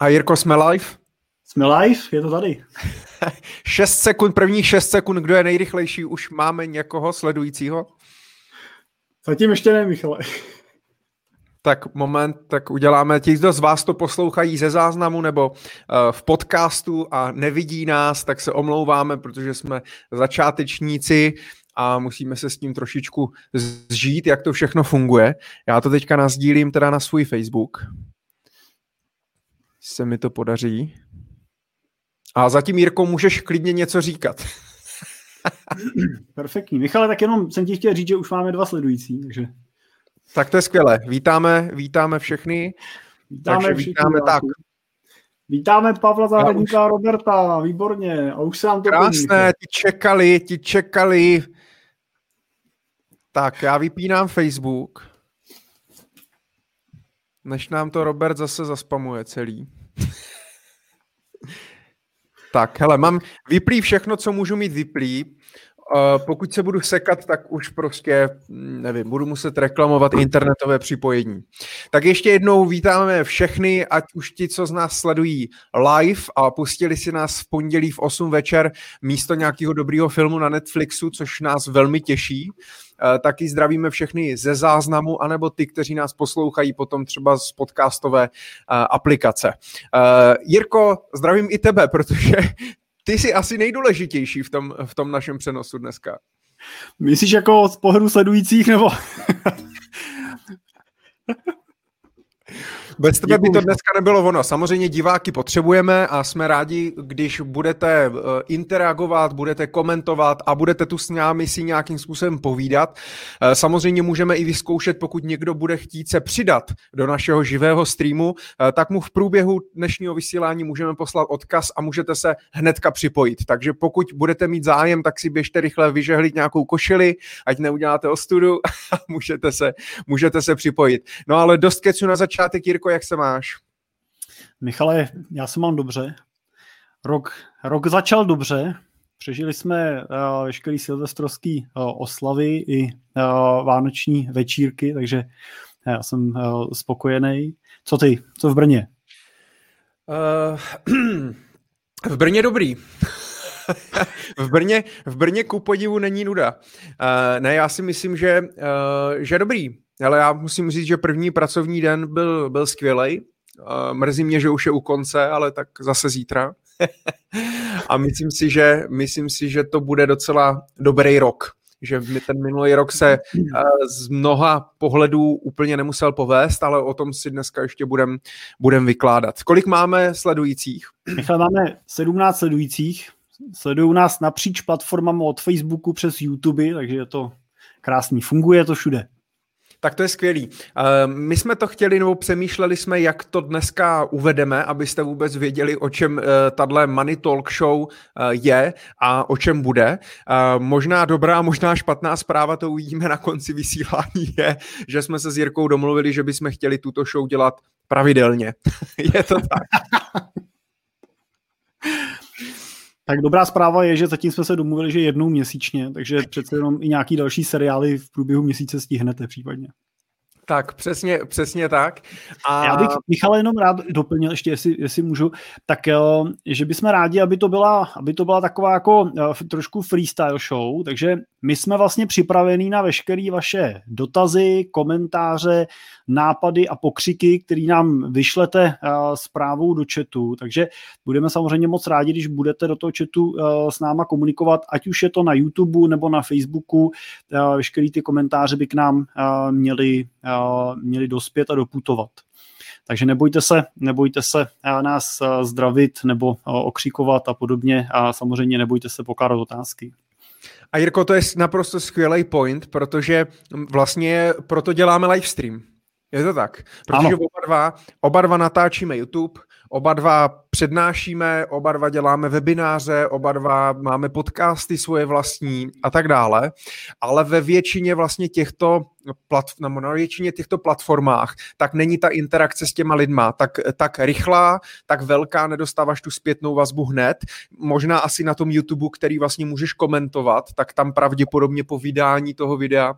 A Jirko, jsme live? Jsme live, je to tady. 6 sekund, prvních 6 sekund, kdo je nejrychlejší, už máme někoho sledujícího? Zatím ještě ne, Michale. Tak moment, tak uděláme. Ti, kdo z vás to poslouchají ze záznamu nebo uh, v podcastu a nevidí nás, tak se omlouváme, protože jsme začátečníci a musíme se s tím trošičku zžít, jak to všechno funguje. Já to teďka nazdílím teda na svůj Facebook. Se mi to podaří. A zatím, Jirko, můžeš klidně něco říkat. Perfektní. Michale, tak jenom jsem ti chtěl říct, že už máme dva sledující, takže... Tak to je skvělé. Vítáme, vítáme všechny. Vítáme takže všichni, vítáme tak. Vítáme Pavla Zahradníka a Roberta, výborně. A už se nám to Krásné, ti čekali, ti čekali. Tak, já vypínám Facebook. Než nám to Robert zase zaspamuje celý. Tak, hele, mám vyplý všechno, co můžu mít vyplý. Uh, pokud se budu sekat, tak už prostě, hm, nevím, budu muset reklamovat internetové připojení. Tak ještě jednou vítáme všechny, ať už ti, co z nás sledují live a pustili si nás v pondělí v 8 večer místo nějakého dobrého filmu na Netflixu, což nás velmi těší. Uh, taky zdravíme všechny ze záznamu, anebo ty, kteří nás poslouchají potom třeba z podcastové uh, aplikace. Jirko, zdravím i tebe, protože ty jsi asi nejdůležitější v tom, v tom našem přenosu dneska. Myslíš jako z pohledu sledujících, nebo? Bez tebe by to dneska nebylo ono. Samozřejmě diváky potřebujeme a jsme rádi, když budete eh, interagovat, budete komentovat a budete tu s námi si nějakým způsobem povídat. Eh, samozřejmě můžeme i vyzkoušet, pokud někdo bude chtít se přidat do našeho živého streamu, eh, tak mu v průběhu dnešního vysílání můžeme poslat odkaz a můžete se hnedka připojit. Takže pokud budete mít zájem, tak si běžte rychle vyžehlit nějakou košili, ať neuděláte ostudu a můžete se, můžete se připojit. No ale dost kecu na začátek, Jirko, jak se máš? Michale, já se mám dobře. Rok, rok začal dobře. Přežili jsme uh, veškerý silvestrovský uh, oslavy i uh, vánoční večírky, takže já jsem uh, spokojený. Co ty? Co v Brně? Uh, v Brně dobrý. v, Brně, v Brně ku podivu není nuda. Uh, ne, já si myslím, že, uh, že dobrý. Ale já musím říct, že první pracovní den byl, byl skvělej. Uh, mrzí mě, že už je u konce, ale tak zase zítra. a myslím si, že, myslím si, že to bude docela dobrý rok. Že ten minulý rok se uh, z mnoha pohledů úplně nemusel povést, ale o tom si dneska ještě budem, budem vykládat. Kolik máme sledujících? Michal, máme 17 sledujících. Sledují nás napříč platformami od Facebooku přes YouTube, takže je to krásný. Funguje to všude. Tak to je skvělý. My jsme to chtěli, nebo přemýšleli jsme, jak to dneska uvedeme, abyste vůbec věděli, o čem eh, tahle Money Talk Show eh, je a o čem bude. Možná dobrá, možná špatná zpráva, to uvidíme na konci vysílání, je, že jsme se s Jirkou domluvili, že bychom chtěli tuto show dělat pravidelně. je to tak. Tak dobrá zpráva je, že zatím jsme se domluvili, že jednou měsíčně, takže přece jenom i nějaký další seriály v průběhu měsíce stihnete případně. Tak, přesně, přesně tak. A... Já bych, Michal, jenom rád doplnil ještě, jestli, jestli můžu, tak jo, že bychom rádi, aby to byla, aby to byla taková jako uh, trošku freestyle show, takže my jsme vlastně připravení na veškeré vaše dotazy, komentáře, nápady a pokřiky, které nám vyšlete uh, zprávou do chatu, takže budeme samozřejmě moc rádi, když budete do toho chatu uh, s náma komunikovat, ať už je to na YouTube nebo na Facebooku, uh, veškeré ty komentáře by k nám měli měli dospět a doputovat. Takže nebojte se, nebojte se nás zdravit nebo okřikovat a podobně a samozřejmě nebojte se pokládat otázky. A Jirko, to je naprosto skvělý point, protože vlastně proto děláme livestream. Je to tak? Protože oba dva, oba dva natáčíme YouTube, oba dva přednášíme, oba dva děláme webináře, oba dva máme podcasty svoje vlastní a tak dále, ale ve většině vlastně těchto platform, na většině těchto platformách, tak není ta interakce s těma lidma tak, tak rychlá, tak velká, nedostáváš tu zpětnou vazbu hned. Možná asi na tom YouTube, který vlastně můžeš komentovat, tak tam pravděpodobně po vydání toho videa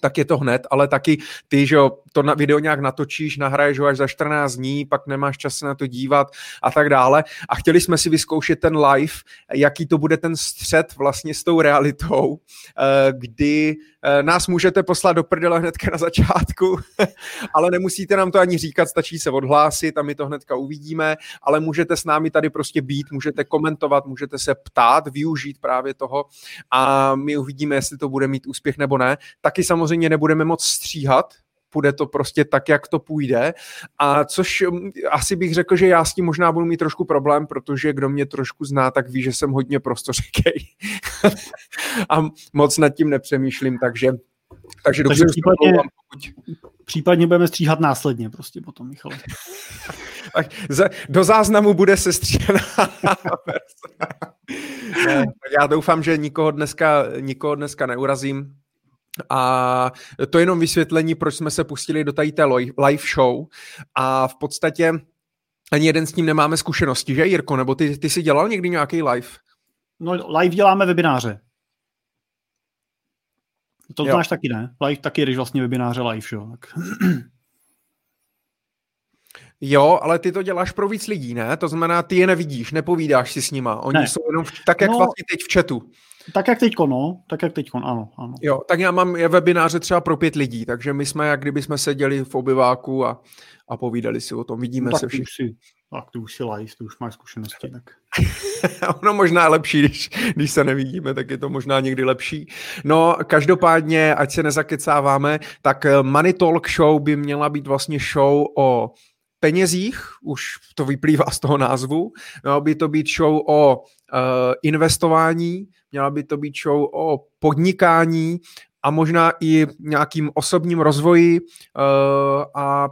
tak je to hned, ale taky ty, že jo, to na video nějak natočíš, nahraješ ho až za 14 dní, pak nemáš čas se na to dívat a tak dále. A chtěli jsme si vyzkoušet ten live, jaký to bude ten střed vlastně s tou realitou, eh, kdy nás můžete poslat do prdele hnedka na začátku, ale nemusíte nám to ani říkat, stačí se odhlásit a my to hnedka uvidíme, ale můžete s námi tady prostě být, můžete komentovat, můžete se ptát, využít právě toho a my uvidíme, jestli to bude mít úspěch nebo ne. Taky samozřejmě nebudeme moc stříhat, půjde to prostě tak, jak to půjde. A což mm, asi bych řekl, že já s tím možná budu mít trošku problém, protože kdo mě trošku zná, tak ví, že jsem hodně prostořekej. a moc nad tím nepřemýšlím, takže takže dobře, takže případně, pokud... případně budeme stříhat následně prostě potom, Michal. tak do záznamu bude se stříhaná Já doufám, že nikoho dneska, nikoho dneska neurazím. A to je jenom vysvětlení, proč jsme se pustili do tady té live show. A v podstatě ani jeden s tím nemáme zkušenosti, že Jirko? Nebo ty, ty jsi dělal někdy nějaký live? No live děláme webináře. To jo. znáš taky, ne? Live taky když vlastně webináře live, jo? Tak. Jo, ale ty to děláš pro víc lidí, ne? To znamená, ty je nevidíš, nepovídáš si s nima. Oni ne. jsou jenom v, tak, jak no, vlastně teď v chatu. Tak jak teďko, no. Tak jak teďko, ano, ano. Jo, tak já mám je webináře třeba pro pět lidí, takže my jsme, jak kdyby jsme seděli v obyváku a, a povídali si o tom. Vidíme tak se všichni. Tak ty už si live, ty už máš zkušenosti. Tak. ono možná lepší, když, když se nevidíme, tak je to možná někdy lepší. No, každopádně, ať se nezakecáváme, tak Money Talk Show by měla být vlastně show o penězích, už to vyplývá z toho názvu, měla by to být show o uh, investování, měla by to být show o podnikání a možná i nějakým osobním rozvoji uh, a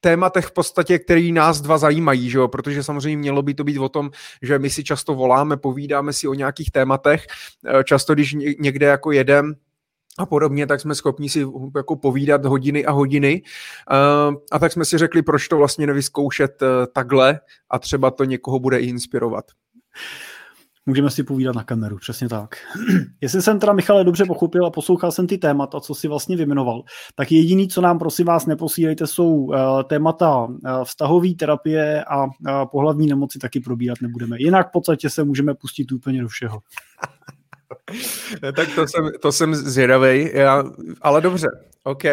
tématech v podstatě, který nás dva zajímají, že jo? protože samozřejmě mělo by to být o tom, že my si často voláme, povídáme si o nějakých tématech, eh, často když někde jako jedem, a podobně, tak jsme schopni si jako povídat hodiny a hodiny. Uh, a tak jsme si řekli, proč to vlastně nevyzkoušet takhle a třeba to někoho bude i inspirovat. Můžeme si povídat na kameru, přesně tak. Jestli jsem teda, Michale, dobře pochopil a poslouchal jsem ty témata, co si vlastně vymenoval, tak jediný, co nám prosím vás neposílejte, jsou uh, témata uh, vztahové terapie a uh, pohlavní nemoci taky probírat nebudeme. Jinak v podstatě se můžeme pustit úplně do všeho. tak to jsem, to jsem zvědavej, já, ale dobře, OK.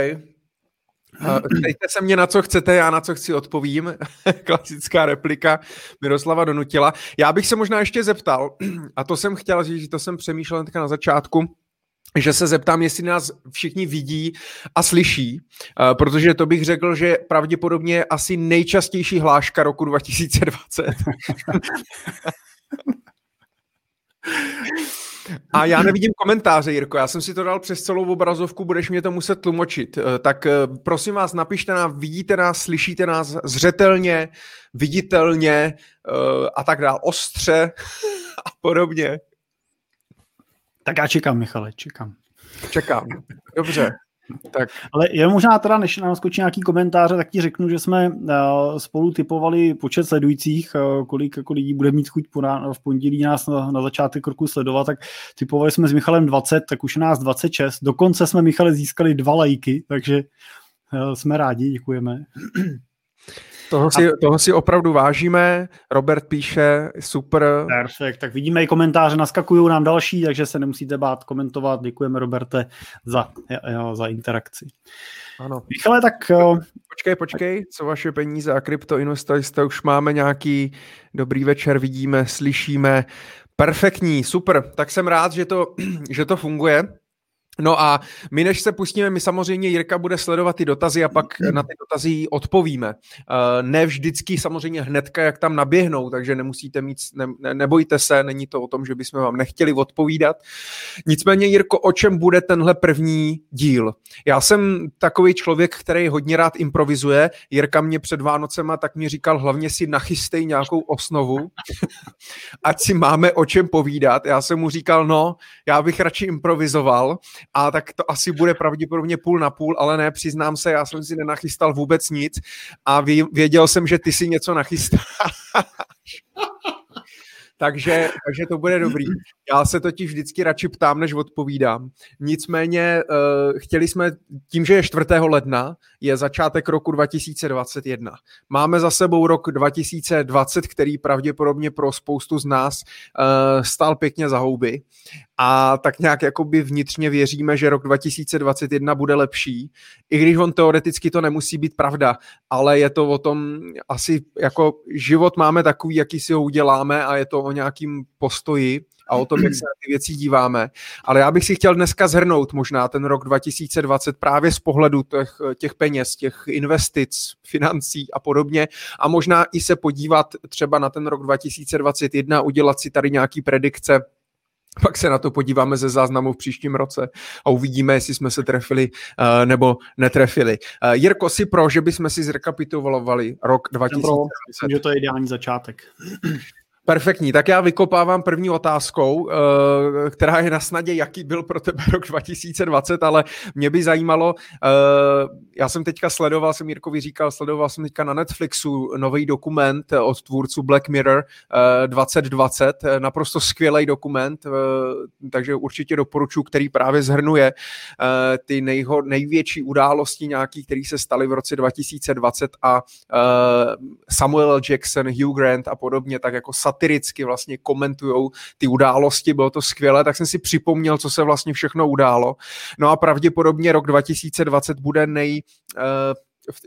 Ptejte se mě, na co chcete, já na co chci odpovím. Klasická replika Miroslava donutila. Já bych se možná ještě zeptal, a to jsem chtěl říct, to jsem přemýšlel na začátku, že se zeptám, jestli nás všichni vidí a slyší, protože to bych řekl, že pravděpodobně asi nejčastější hláška roku 2020. A já nevidím komentáře, Jirko, já jsem si to dal přes celou obrazovku, budeš mě to muset tlumočit. Eh, tak eh, prosím vás, napište nám, vidíte nás, slyšíte nás zřetelně, viditelně eh, a tak dál, ostře a podobně. Tak já čekám, Michale, čekám. Čekám, dobře. Tak. Ale je možná teda, než nám skočí nějaký komentáře, tak ti řeknu, že jsme uh, spolu typovali počet sledujících, uh, kolik jako lidí bude mít chuť v pondělí nás na, na začátek roku sledovat, tak typovali jsme s Michalem 20, tak už je nás 26. Dokonce jsme Michale získali dva lajky, takže uh, jsme rádi, děkujeme. Toho si, a... toho si opravdu vážíme. Robert píše, super. Perfekt, tak vidíme i komentáře, naskakují nám další, takže se nemusíte bát komentovat. Děkujeme, Roberte, za, za interakci. Ano. Michale, tak... Počkej, počkej, co vaše peníze a kryptoinvestorista, už máme nějaký dobrý večer, vidíme, slyšíme. Perfektní, super, tak jsem rád, že to, že to funguje. No a my, než se pustíme, my samozřejmě Jirka bude sledovat ty dotazy a pak na ty dotazy odpovíme. Eh, ne vždycky samozřejmě hnedka, jak tam naběhnou, takže nemusíte mít, ne, nebojte se, není to o tom, že bychom vám nechtěli odpovídat. Nicméně, Jirko, o čem bude tenhle první díl? Já jsem takový člověk, který hodně rád improvizuje. Jirka mě před Vánocema tak mi říkal, hlavně si nachystej nějakou osnovu, ať si máme o čem povídat. Já jsem mu říkal, no, já bych radši improvizoval, a tak to asi bude pravděpodobně půl na půl, ale ne, přiznám se, já jsem si nenachystal vůbec nic a věděl jsem, že ty si něco nachystáš. takže, takže to bude dobrý. Já se totiž vždycky radši ptám, než odpovídám. Nicméně uh, chtěli jsme, tím, že je 4. ledna, je začátek roku 2021. Máme za sebou rok 2020, který pravděpodobně pro spoustu z nás uh, stál pěkně za houby. A tak nějak jakoby vnitřně věříme, že rok 2021 bude lepší, i když on teoreticky to nemusí být pravda, ale je to o tom, asi jako život máme takový, jaký si ho uděláme a je to o nějakým postoji a o tom, jak se na ty věci díváme. Ale já bych si chtěl dneska zhrnout možná ten rok 2020 právě z pohledu těch, těch peněz, těch investic, financí a podobně a možná i se podívat třeba na ten rok 2021, udělat si tady nějaký predikce, pak se na to podíváme ze záznamu v příštím roce a uvidíme, jestli jsme se trefili uh, nebo netrefili. Uh, Jirko, si pro, že bychom si zrekapitulovali rok 2020? Pro, že to je ideální začátek. Perfektní, tak já vykopávám první otázkou, eh, která je na snadě, jaký byl pro tebe rok 2020, ale mě by zajímalo, eh, já jsem teďka sledoval, jsem Jirkovi říkal, sledoval jsem teďka na Netflixu nový dokument od tvůrců Black Mirror 2020, eh, naprosto skvělý dokument, takže určitě doporučuji, který právě zhrnuje ty nejho, největší události nějaký, které se staly v roce 2020 a Samuel. Jackson, Hugh Grant a podobně, tak jako satiricky vlastně komentují ty události, bylo to skvělé, tak jsem si připomněl, co se vlastně všechno událo. No a pravděpodobně rok 2020 bude nej, uh,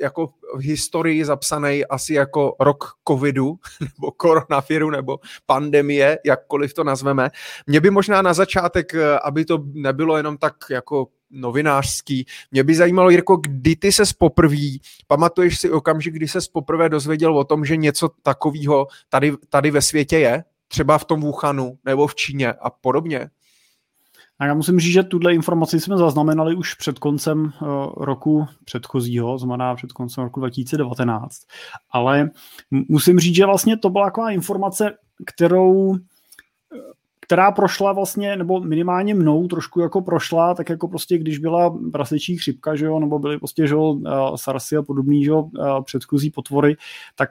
jako v historii zapsaný asi jako rok covidu, nebo koronaviru, nebo pandemie, jakkoliv to nazveme. Mě by možná na začátek, eh, aby to nebylo jenom tak jako novinářský. Mě by zajímalo, Jirko, kdy ty se poprvé, pamatuješ si okamžik, kdy se poprvé dozvěděl o tom, že něco takového tady, tady ve světě je? Třeba v tom Wuhanu nebo v Číně a podobně? A já musím říct, že tuhle informaci jsme zaznamenali už před koncem uh, roku předchozího, znamená před koncem roku 2019. Ale musím říct, že vlastně to byla taková informace, kterou která prošla vlastně, nebo minimálně mnou trošku jako prošla, tak jako prostě když byla prasečí chřipka, že jo, nebo byly prostě, že jo, SARSy a podobný, že jo, předchozí potvory, tak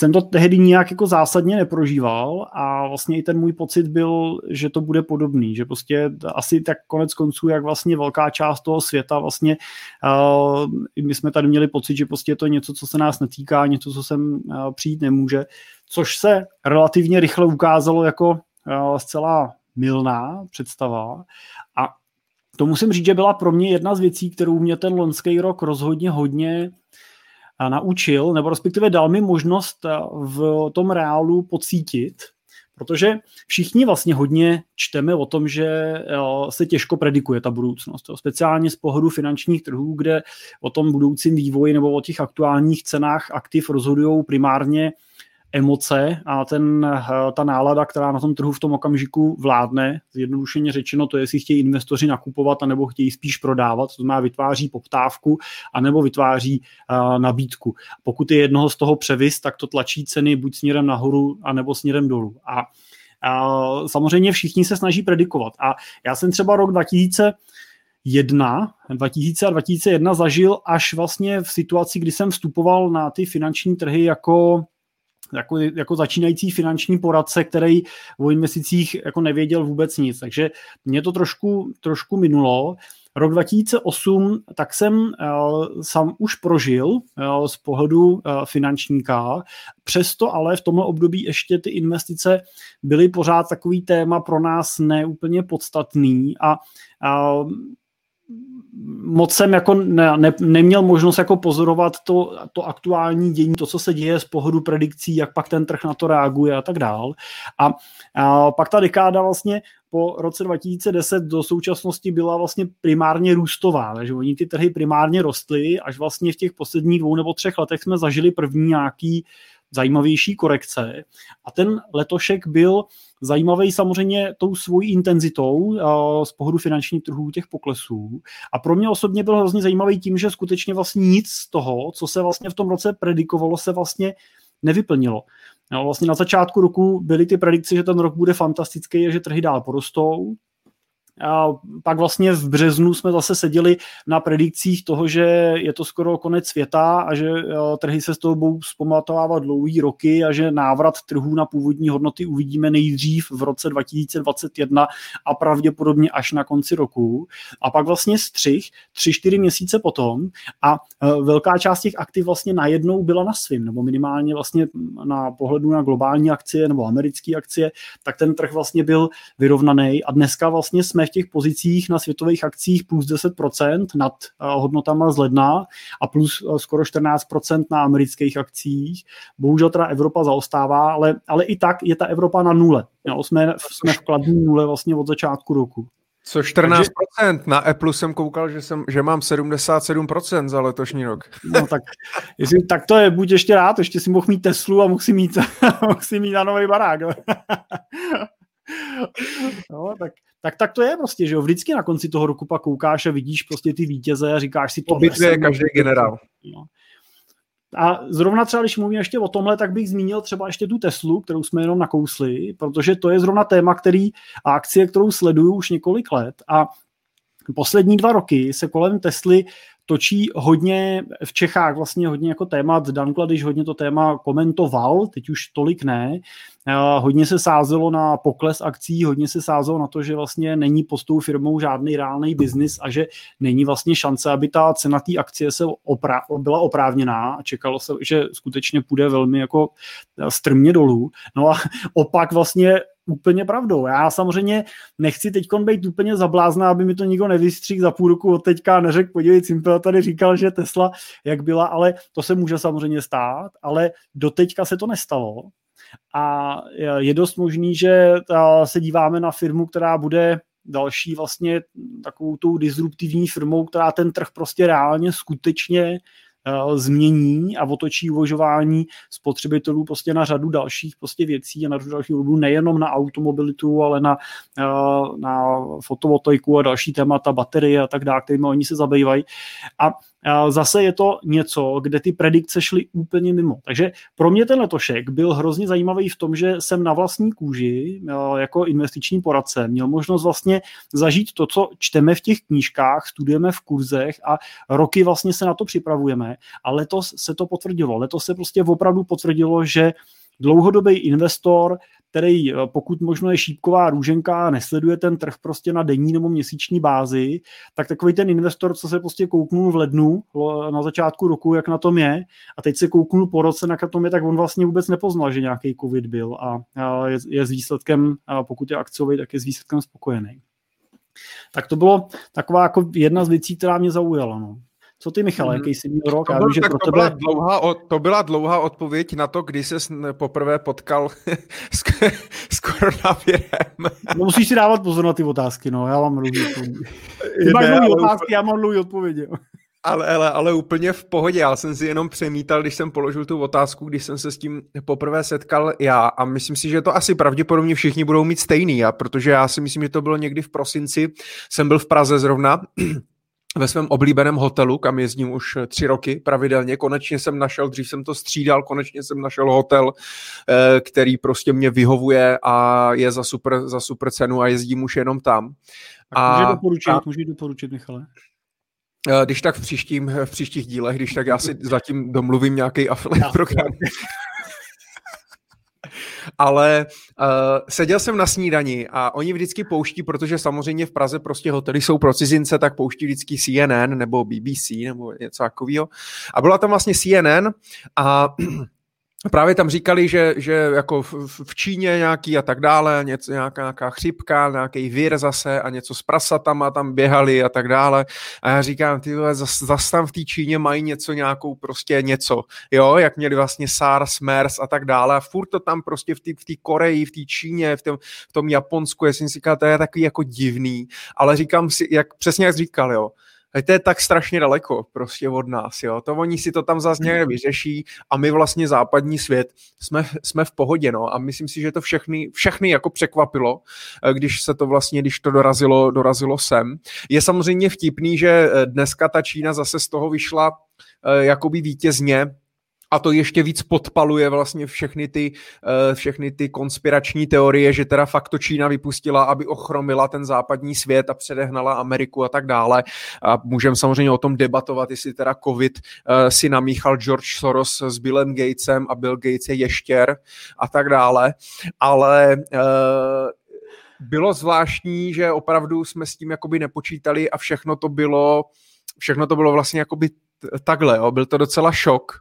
jsem to tehdy nějak jako zásadně neprožíval a vlastně i ten můj pocit byl, že to bude podobný, že prostě asi tak konec konců, jak vlastně velká část toho světa vlastně uh, my jsme tady měli pocit, že prostě je to něco, co se nás netýká, něco, co sem uh, přijít nemůže, což se relativně rychle ukázalo jako uh, zcela milná představa. A to musím říct, že byla pro mě jedna z věcí, kterou mě ten loňský rok rozhodně hodně naučil, nebo respektive dal mi možnost eh, v tom reálu pocítit, protože všichni vlastně hodně čteme o tom, že eh, se těžko predikuje ta budoucnost. Speciálně z pohledu finančních trhů, kde o tom budoucím vývoji nebo o těch aktuálních cenách aktiv rozhodují primárně emoce a ten, eh, ta nálada, která na tom trhu v tom okamžiku vládne, zjednodušeně řečeno, to jestli chtějí investoři nakupovat, anebo chtějí spíš prodávat, to znamená vytváří poptávku, anebo vytváří uh, nabídku. Pokud je jednoho z toho převis, tak to tlačí ceny buď směrem nahoru, anebo směrem dolů. A a samozřejmě všichni se snaží predikovat. A já jsem třeba rok 2000 1, 2000 a 2001 zažil až vlastně v situaci, kdy jsem vstupoval na ty finanční trhy jako jako, jako začínající finanční poradce, který o investicích jako nevěděl vůbec nic. Takže mě to trošku, trošku minulo. Rok 2008, tak jsem uh, sám už prožil uh, z pohledu uh, finančníka, přesto ale v tomhle období ještě ty investice byly pořád takový téma pro nás neúplně podstatný a moc jsem jako ne, ne, neměl možnost jako pozorovat to, to aktuální dění, to, co se děje z pohledu predikcí, jak pak ten trh na to reaguje a tak dál. A, a pak ta dekáda vlastně po roce 2010 do současnosti byla vlastně primárně růstová, takže oni ty trhy primárně rostly, až vlastně v těch posledních dvou nebo třech letech jsme zažili první nějaký zajímavější korekce. A ten letošek byl zajímavý samozřejmě tou svojí intenzitou z pohledu finančních trhů těch poklesů. A pro mě osobně byl hrozně zajímavý tím, že skutečně vlastně nic z toho, co se vlastně v tom roce predikovalo, se vlastně nevyplnilo. No, vlastně na začátku roku byly ty predikce, že ten rok bude fantastický a že trhy dál porostou. A pak vlastně v březnu jsme zase seděli na predikcích toho, že je to skoro konec světa a že trhy se z toho budou zpamatovávat dlouhý roky a že návrat trhů na původní hodnoty uvidíme nejdřív v roce 2021 a pravděpodobně až na konci roku. A pak vlastně střih tři, čtyři měsíce potom a e, velká část těch aktiv vlastně najednou byla na svým, nebo minimálně vlastně na pohledu na globální akcie nebo americké akcie, tak ten trh vlastně byl vyrovnaný a dneska vlastně jsme v těch pozicích na světových akcích plus 10% nad eh, hodnotama z ledna a plus eh, skoro 14% na amerických akcích. Bohužel teda Evropa zaostává, ale, ale i tak je ta Evropa na nule. Jo, jsme, jsme v kladní nule vlastně od začátku roku. Co 14%? Takže, na Apple jsem koukal, že, jsem, že mám 77% za letošní rok. No tak, jestli, tak to je, buď ještě rád, ještě si mohl mít Teslu a mohl si mít, mohl si mít na nový barák. no, tak, tak, tak to je prostě, že jo, vždycky na konci toho roku pak koukáš a vidíš prostě ty vítěze a říkáš si... to. je každý generál. No. A zrovna třeba, když mluvím ještě o tomhle, tak bych zmínil třeba ještě tu Teslu, kterou jsme jenom nakousli, protože to je zrovna téma, který a akcie, kterou sleduju už několik let a poslední dva roky se kolem Tesly točí hodně v Čechách vlastně hodně jako témat. Dan Kladiš hodně to téma komentoval, teď už tolik ne. Hodně se sázelo na pokles akcí, hodně se sázelo na to, že vlastně není pod tou firmou žádný reálný biznis a že není vlastně šance, aby ta cena té akcie se opra- byla oprávněná a čekalo se, že skutečně půjde velmi jako strmě dolů. No a opak vlastně úplně pravdou. Já samozřejmě nechci teď být úplně zablázná, aby mi to nikdo nevystřík za půl roku od teďka a neřekl, podívej, Simpel tady říkal, že Tesla jak byla, ale to se může samozřejmě stát, ale do teďka se to nestalo. A je dost možný, že se díváme na firmu, která bude další vlastně takovou tou disruptivní firmou, která ten trh prostě reálně skutečně změní a otočí uvažování spotřebitelů prostě na řadu dalších prostě věcí a na řadu dalších důvodů, nejenom na automobilitu, ale na, eh, na fotovoltaiku a další témata, baterie a tak dále, kterými oni se zabývají. A zase je to něco, kde ty predikce šly úplně mimo. Takže pro mě ten letošek byl hrozně zajímavý v tom, že jsem na vlastní kůži jako investiční poradce měl možnost vlastně zažít to, co čteme v těch knížkách, studujeme v kurzech a roky vlastně se na to připravujeme a letos se to potvrdilo. Letos se prostě opravdu potvrdilo, že dlouhodobý investor který eh, pokud možno je šípková růženka a nesleduje ten trh prostě na denní nebo měsíční bázi, tak takový ten investor, co se prostě kouknul v lednu na začátku roku, jak na tom je, a teď se kouknul po roce, jak na tom je, tak on vlastně vůbec nepoznal, že nějaký covid byl a je, je s výsledkem, pokud je akciový, tak je s výsledkem spokojený. Tak to bylo taková jako jedna z věcí, která mě zaujala. No. Co ty, Michal, mm. jaký jsi měl rok? To, byl, vím, pro to, tebe... byla dlouhá, to byla dlouhá odpověď na to, kdy se poprvé potkal s, s koronavirem. No, musíš si dávat pozor na ty otázky, no, já mám dlouhý odpovědi. Ty máš dlouhý otázky, úplně... já mám dlouhý odpovědi. Ale, ale, ale úplně v pohodě, já jsem si jenom přemítal, když jsem položil tu otázku, když jsem se s tím poprvé setkal já a myslím si, že to asi pravděpodobně všichni budou mít stejný, a protože já si myslím, že to bylo někdy v prosinci, jsem byl v Praze zrovna ve svém oblíbeném hotelu, kam jezdím už tři roky pravidelně. Konečně jsem našel, dřív jsem to střídal, konečně jsem našel hotel, eh, který prostě mě vyhovuje a je za super, za super cenu a jezdím už jenom tam. A, může doporučit, a, může doporučit, Michale? Eh, když tak v, příštím, v příštích dílech, když tak já si zatím domluvím nějaký affiliate program ale uh, seděl jsem na snídani a oni vždycky pouští, protože samozřejmě v Praze prostě hotely jsou pro cizince, tak pouští vždycky CNN nebo BBC nebo něco takového. A byla tam vlastně CNN a Právě tam říkali, že, že jako v, v Číně nějaký a tak dále, něco, nějaká, nějaká chřipka, nějaký vír zase a něco s prasatama tam běhali a tak dále. A já říkám, ty vole, zas, zas tam v té Číně mají něco, nějakou prostě něco, jo, jak měli vlastně SARS, MERS a tak dále. A furt to tam prostě v té v Koreji, v té Číně, v tom, v tom Japonsku, já jsem si říkal, to je takový jako divný, ale říkám si, jak přesně jak říkal, jo, to je tak strašně daleko prostě od nás, jo. To oni si to tam zase nějak vyřeší a my vlastně západní svět jsme, jsme v pohodě, no. A myslím si, že to všechny, všechny jako překvapilo, eh, když se to vlastně, když to dorazilo, dorazilo sem. Je samozřejmě vtipný, že eh, dneska ta Čína zase z toho vyšla eh, jakoby vítězně, a to ještě víc podpaluje vlastně všechny ty, uh, všechny ty konspirační teorie, že teda fakt to Čína vypustila, aby ochromila ten západní svět a předehnala Ameriku a tak dále. A můžeme samozřejmě o tom debatovat, jestli teda covid uh, si namíchal George Soros s Billem Gatesem a Bill Gates je ještěr a tak dále. Ale uh, bylo zvláštní, že opravdu jsme s tím jakoby nepočítali a všechno to bylo, všechno to bylo vlastně jakoby takhle, jo. byl to docela šok,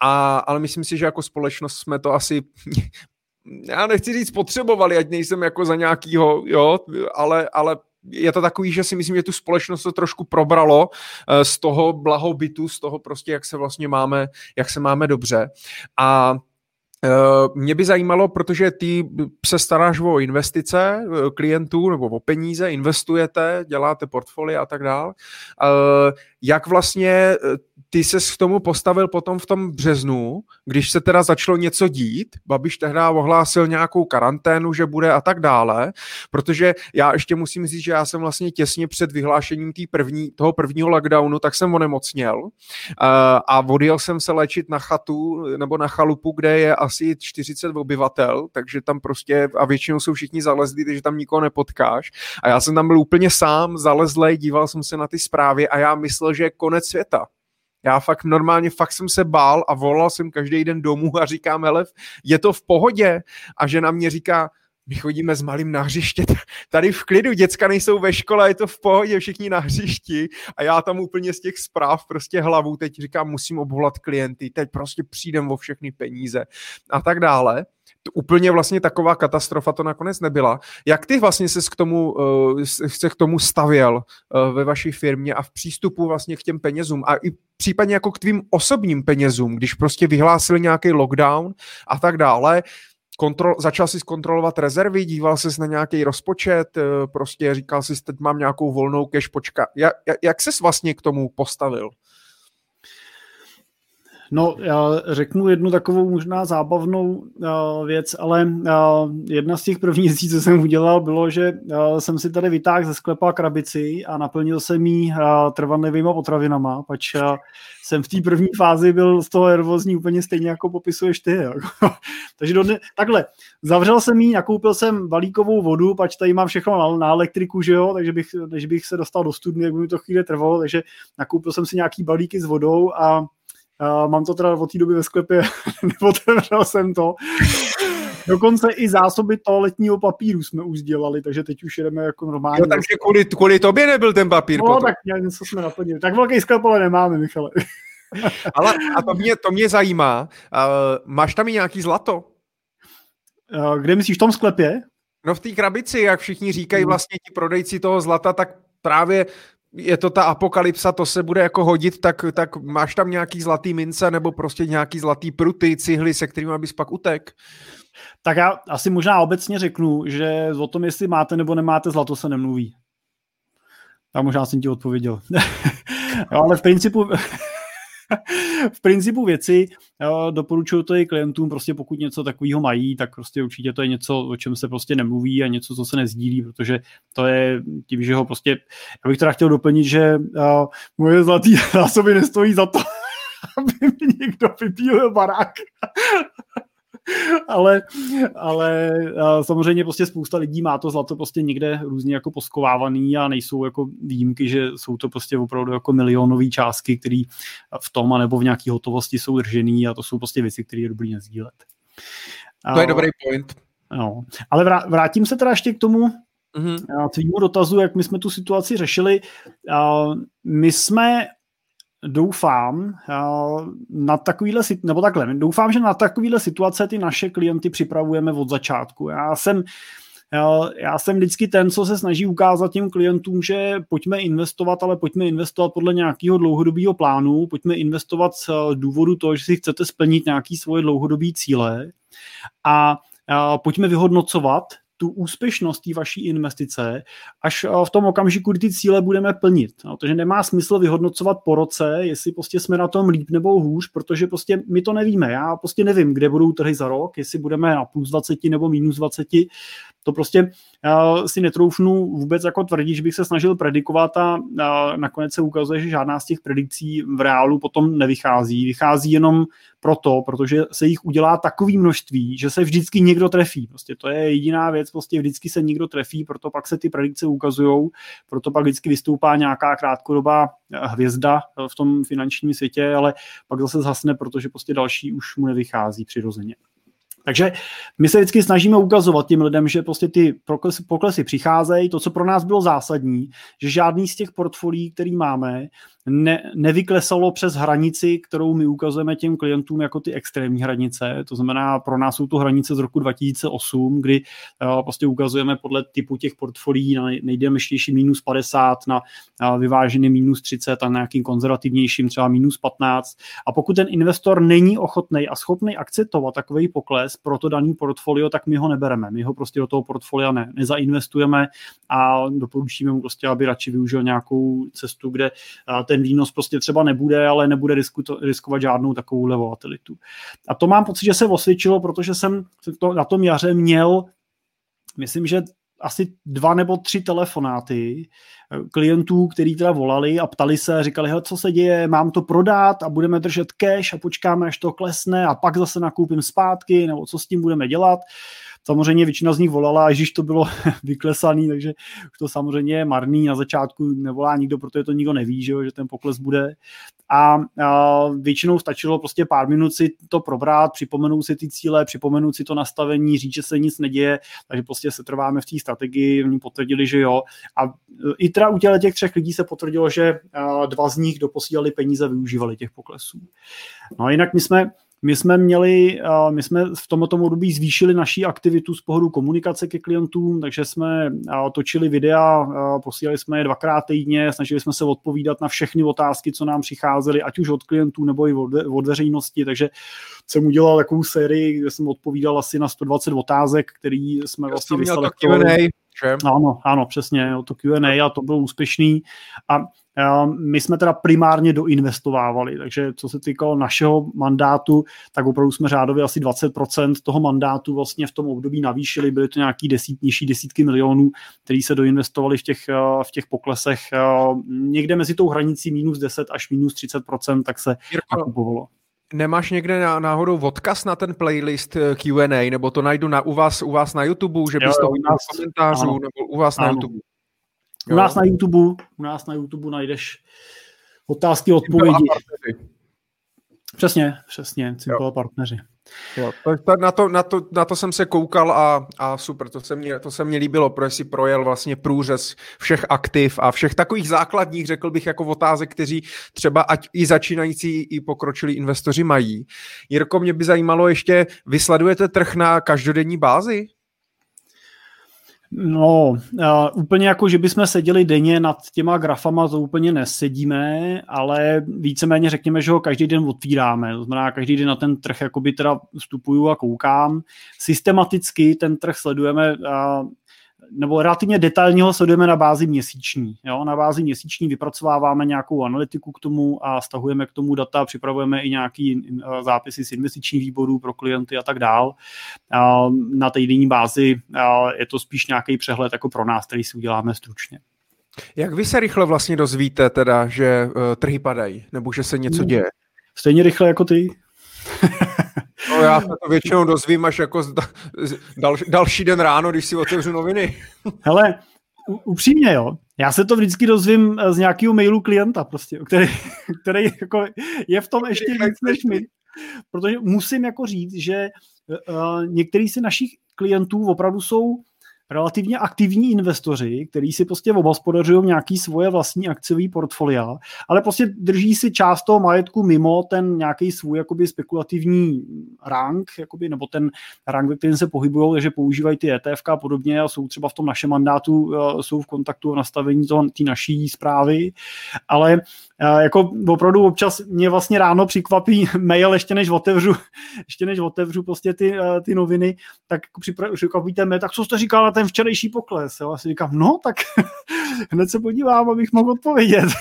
a, ale myslím si, že jako společnost jsme to asi já nechci říct potřebovali, ať nejsem jako za nějakýho, jo, ale, ale je to takový, že si myslím, že tu společnost to trošku probralo eh, z toho blahobytu, z toho prostě, jak se vlastně máme, jak se máme dobře. A mě by zajímalo, protože ty se staráš o investice eh, klientů nebo o peníze, investujete, děláte portfolio a tak dále. Eh, jak vlastně ty se k tomu postavil potom v tom březnu, když se teda začalo něco dít, Babiš tehdy ohlásil nějakou karanténu, že bude a tak dále, protože já ještě musím říct, že já jsem vlastně těsně před vyhlášením tý první, toho prvního lockdownu, tak jsem onemocněl a odjel jsem se léčit na chatu nebo na chalupu, kde je asi 40 obyvatel, takže tam prostě a většinou jsou všichni zalezlí, takže tam nikoho nepotkáš a já jsem tam byl úplně sám, zalezlej, díval jsem se na ty zprávy a já myslel, že je konec světa. Já fakt normálně, fakt jsem se bál a volal jsem každý den domů a říkám, hele, je to v pohodě? A žena mě říká, my chodíme s malým na hřiště, tady v klidu, děcka nejsou ve škole, je to v pohodě, všichni na hřišti. A já tam úplně z těch zpráv prostě hlavu teď říkám, musím obvolat klienty, teď prostě přijdem o všechny peníze a tak dále. To úplně vlastně taková katastrofa to nakonec nebyla. Jak ty vlastně se k tomu, uh, se k tomu stavěl uh, ve vaší firmě a v přístupu vlastně k těm penězům a i případně jako k tvým osobním penězům, když prostě vyhlásil nějaký lockdown a tak dále, kontrol, začal si zkontrolovat rezervy, díval jsi na nějaký rozpočet, uh, prostě říkal jsi, teď mám nějakou volnou cash, počka. Jak, jak ses vlastně k tomu postavil? No, já řeknu jednu takovou možná zábavnou uh, věc, ale uh, jedna z těch prvních věcí, co jsem udělal, bylo, že uh, jsem si tady vytáhl ze sklepa krabici a naplnil jsem jí uh, trvanlivýma potravinama, pač uh, jsem v té první fázi byl z toho nervózní úplně stejně, jako popisuješ ty. Jako. Takže do dne, takhle, zavřel jsem jí, nakoupil jsem balíkovou vodu, pač tady mám všechno na, na elektriku, že jo, takže bych, než bych se dostal do studny, jak by mi to chvíli trvalo, takže nakoupil jsem si nějaký balíky s vodou a Uh, mám to teda od té doby ve sklepě, neotevřel jsem to. Dokonce i zásoby toaletního papíru jsme už dělali, takže teď už jedeme jako normálně. Jo, takže kvůli, kvůli tobě nebyl ten papír No, potom. tak něco jsme naplnili. Tak velký sklep ale nemáme, Michale. ale a to mě, to mě zajímá. Uh, máš tam i nějaký zlato? Uh, kde myslíš, v tom sklepě? No v té krabici, jak všichni říkají hmm. vlastně ti prodejci toho zlata, tak právě je to ta apokalypsa, to se bude jako hodit, tak, tak máš tam nějaký zlatý mince nebo prostě nějaký zlatý pruty, cihly, se kterými bys pak utek? Tak já asi možná obecně řeknu, že o tom, jestli máte nebo nemáte zlato, se nemluví. Tak možná jsem ti odpověděl. jo, ale v principu, v principu věci doporučuju to i klientům, prostě pokud něco takového mají, tak prostě určitě to je něco, o čem se prostě nemluví a něco, co se nezdílí, protože to je tím, že ho prostě, já bych teda chtěl doplnit, že uh, moje zlatý zásoby nestojí za to, aby mi někdo vypílil barák ale, ale samozřejmě prostě spousta lidí má to zlato prostě někde různě jako poskovávaný a nejsou jako výjimky, že jsou to prostě opravdu jako milionové částky, které v tom a nebo v nějaké hotovosti jsou držený a to jsou prostě věci, které je dobrý nezdílet. To je dobrý point. No. Ale vrátím se teda ještě k tomu mm-hmm. tvýmu dotazu, jak my jsme tu situaci řešili. My jsme doufám na takovýhle, nebo takhle, doufám, že na takovýhle situace ty naše klienty připravujeme od začátku. Já jsem já jsem vždycky ten, co se snaží ukázat těm klientům, že pojďme investovat, ale pojďme investovat podle nějakého dlouhodobého plánu, pojďme investovat z důvodu toho, že si chcete splnit nějaké svoje dlouhodobé cíle a pojďme vyhodnocovat tu úspěšnost té vaší investice až eh, v tom okamžiku, kdy ty cíle budeme plnit. No, takže nemá smysl vyhodnocovat po roce, jestli prostě jsme na tom líp nebo hůř, protože prostě my to nevíme. Já prostě nevím, kde budou trhy za rok, jestli budeme na plus 20 nebo minus 20. To prostě uh, si netroufnu vůbec jako tvrdit, že bych se snažil predikovat a uh, nakonec se ukazuje, že žádná z těch predikcí v reálu potom nevychází. Vychází jenom proto, protože se jich udělá takový množství, že se vždycky někdo trefí. Prostě to je jediná věc, prostě vždycky se někdo trefí, proto pak se ty predikce ukazují, proto pak vždycky vystoupá nějaká krátkodobá hvězda v tom finančním světě, ale pak zase zhasne, protože prostě další už mu nevychází přirozeně. Takže my se vždycky snažíme ukazovat těm lidem, že prostě ty poklesy, poklesy přicházejí. To, co pro nás bylo zásadní, že žádný z těch portfolií, který máme, ne, nevyklesalo přes hranici, kterou my ukazujeme těm klientům jako ty extrémní hranice. To znamená, pro nás jsou to hranice z roku 2008, kdy uh, prostě ukazujeme podle typu těch portfolií na nejdemeštější minus 50, na uh, vyvážený minus 30 a na nějakým konzervativnějším třeba minus 15. A pokud ten investor není ochotný a schopný akceptovat takový pokles pro to daný portfolio, tak my ho nebereme. My ho prostě do toho portfolia ne, nezainvestujeme a doporučíme mu prostě, aby radši využil nějakou cestu, kde uh, ten výnos prostě třeba nebude, ale nebude riskovat žádnou takovou volatilitu. A to mám pocit, že se osvědčilo, protože jsem to, na tom jaře měl, myslím, že asi dva nebo tři telefonáty eh, klientů, kteří teda volali a ptali se, říkali, co se děje, mám to prodat a budeme držet cash a počkáme, až to klesne a pak zase nakoupím zpátky, nebo co s tím budeme dělat. Samozřejmě většina z nich volala, až to bylo vyklesaný, takže to samozřejmě je marný. Na začátku nevolá nikdo, protože to nikdo neví, že, jo, že ten pokles bude. A, a většinou stačilo prostě pár minut si to probrat, připomenout si ty cíle, připomenout si to nastavení, říct, že se nic neděje, takže prostě se trváme v té strategii, oni potvrdili, že jo. A i teda u těch třech lidí se potvrdilo, že dva z nich doposílali peníze, využívali těch poklesů. No a jinak my jsme my jsme měli, my jsme v tomto období zvýšili naší aktivitu z pohledu komunikace ke klientům, takže jsme točili videa, posílali jsme je dvakrát týdně, snažili jsme se odpovídat na všechny otázky, co nám přicházely, ať už od klientů nebo i od veřejnosti, takže jsem udělal takovou sérii, kde jsem odpovídal asi na 120 otázek, který jsme vlastně vyselektovali. Ano, ano, přesně, to Q&A a to bylo úspěšný. A my jsme teda primárně doinvestovávali, takže co se týkalo našeho mandátu, tak opravdu jsme řádově asi 20% toho mandátu vlastně v tom období navýšili, byly to nějaký desít, nižší desítky milionů, který se doinvestovali v těch, v těch poklesech. Někde mezi tou hranicí minus 10 až minus 30%, tak se Jirko, nakupovalo. Nemáš někde náhodou odkaz na ten playlist eh, Q&A, nebo to najdu na, u, vás, u vás na YouTube, že bys to udělal komentářů, ano. nebo u vás ano. na YouTube? U nás na YouTube, u nás na YouTube najdeš otázky, odpovědi. Přesně, přesně, Simple partneři. Jo, to, na, to, na, to, na to jsem se koukal a, a super, to se, mě, to se mě líbilo, protože si projel vlastně průřez všech aktiv a všech takových základních, řekl bych, jako otázek, kteří třeba ať i začínající, i pokročilí investoři mají. Jirko, mě by zajímalo ještě, vysledujete trh na každodenní bázi? No, uh, úplně jako, že bychom seděli denně nad těma grafama, to úplně nesedíme, ale víceméně řekněme, že ho každý den otvíráme. To znamená, každý den na ten trh jakoby teda vstupuju a koukám. Systematicky ten trh sledujeme uh, nebo relativně detailně ho sledujeme na bázi měsíční. Jo? Na bázi měsíční vypracováváme nějakou analytiku k tomu a stahujeme k tomu data, připravujeme i nějaký eh, zápisy z investičních výborů pro klienty a tak dál. Na týdenní bázi je to spíš nějaký přehled jako pro nás, který si uděláme stručně. Jak vy se rychle vlastně dozvíte teda, že uh, trhy padají, nebo že se něco děje? Stejně rychle jako ty. Já se to většinou dozvím až jako dal, další den ráno, když si otevřu noviny. Hele, upřímně jo, já se to vždycky dozvím eh, z nějakého mailu klienta prostě, který, který jako je v tom ještě víc než my. Protože musím jako říct, že uh, některý si našich klientů opravdu jsou relativně aktivní investoři, kteří si prostě obhospodařují nějaký svoje vlastní akciový portfolia, ale prostě drží si část toho majetku mimo ten nějaký svůj jakoby spekulativní rank, jakoby, nebo ten rank, ve kterém se pohybují, takže používají ty ETF a podobně a jsou třeba v tom našem mandátu, uh, jsou v kontaktu o nastavení té naší zprávy, ale uh, jako opravdu občas mě vlastně ráno překvapí mail, ještě než otevřu, ještě než otevřu prostě ty, uh, ty noviny, tak překvapíte mě, tak co jste říkal ten včerejší pokles. Jo? A si říkám, no tak hned se podívám, abych mohl odpovědět.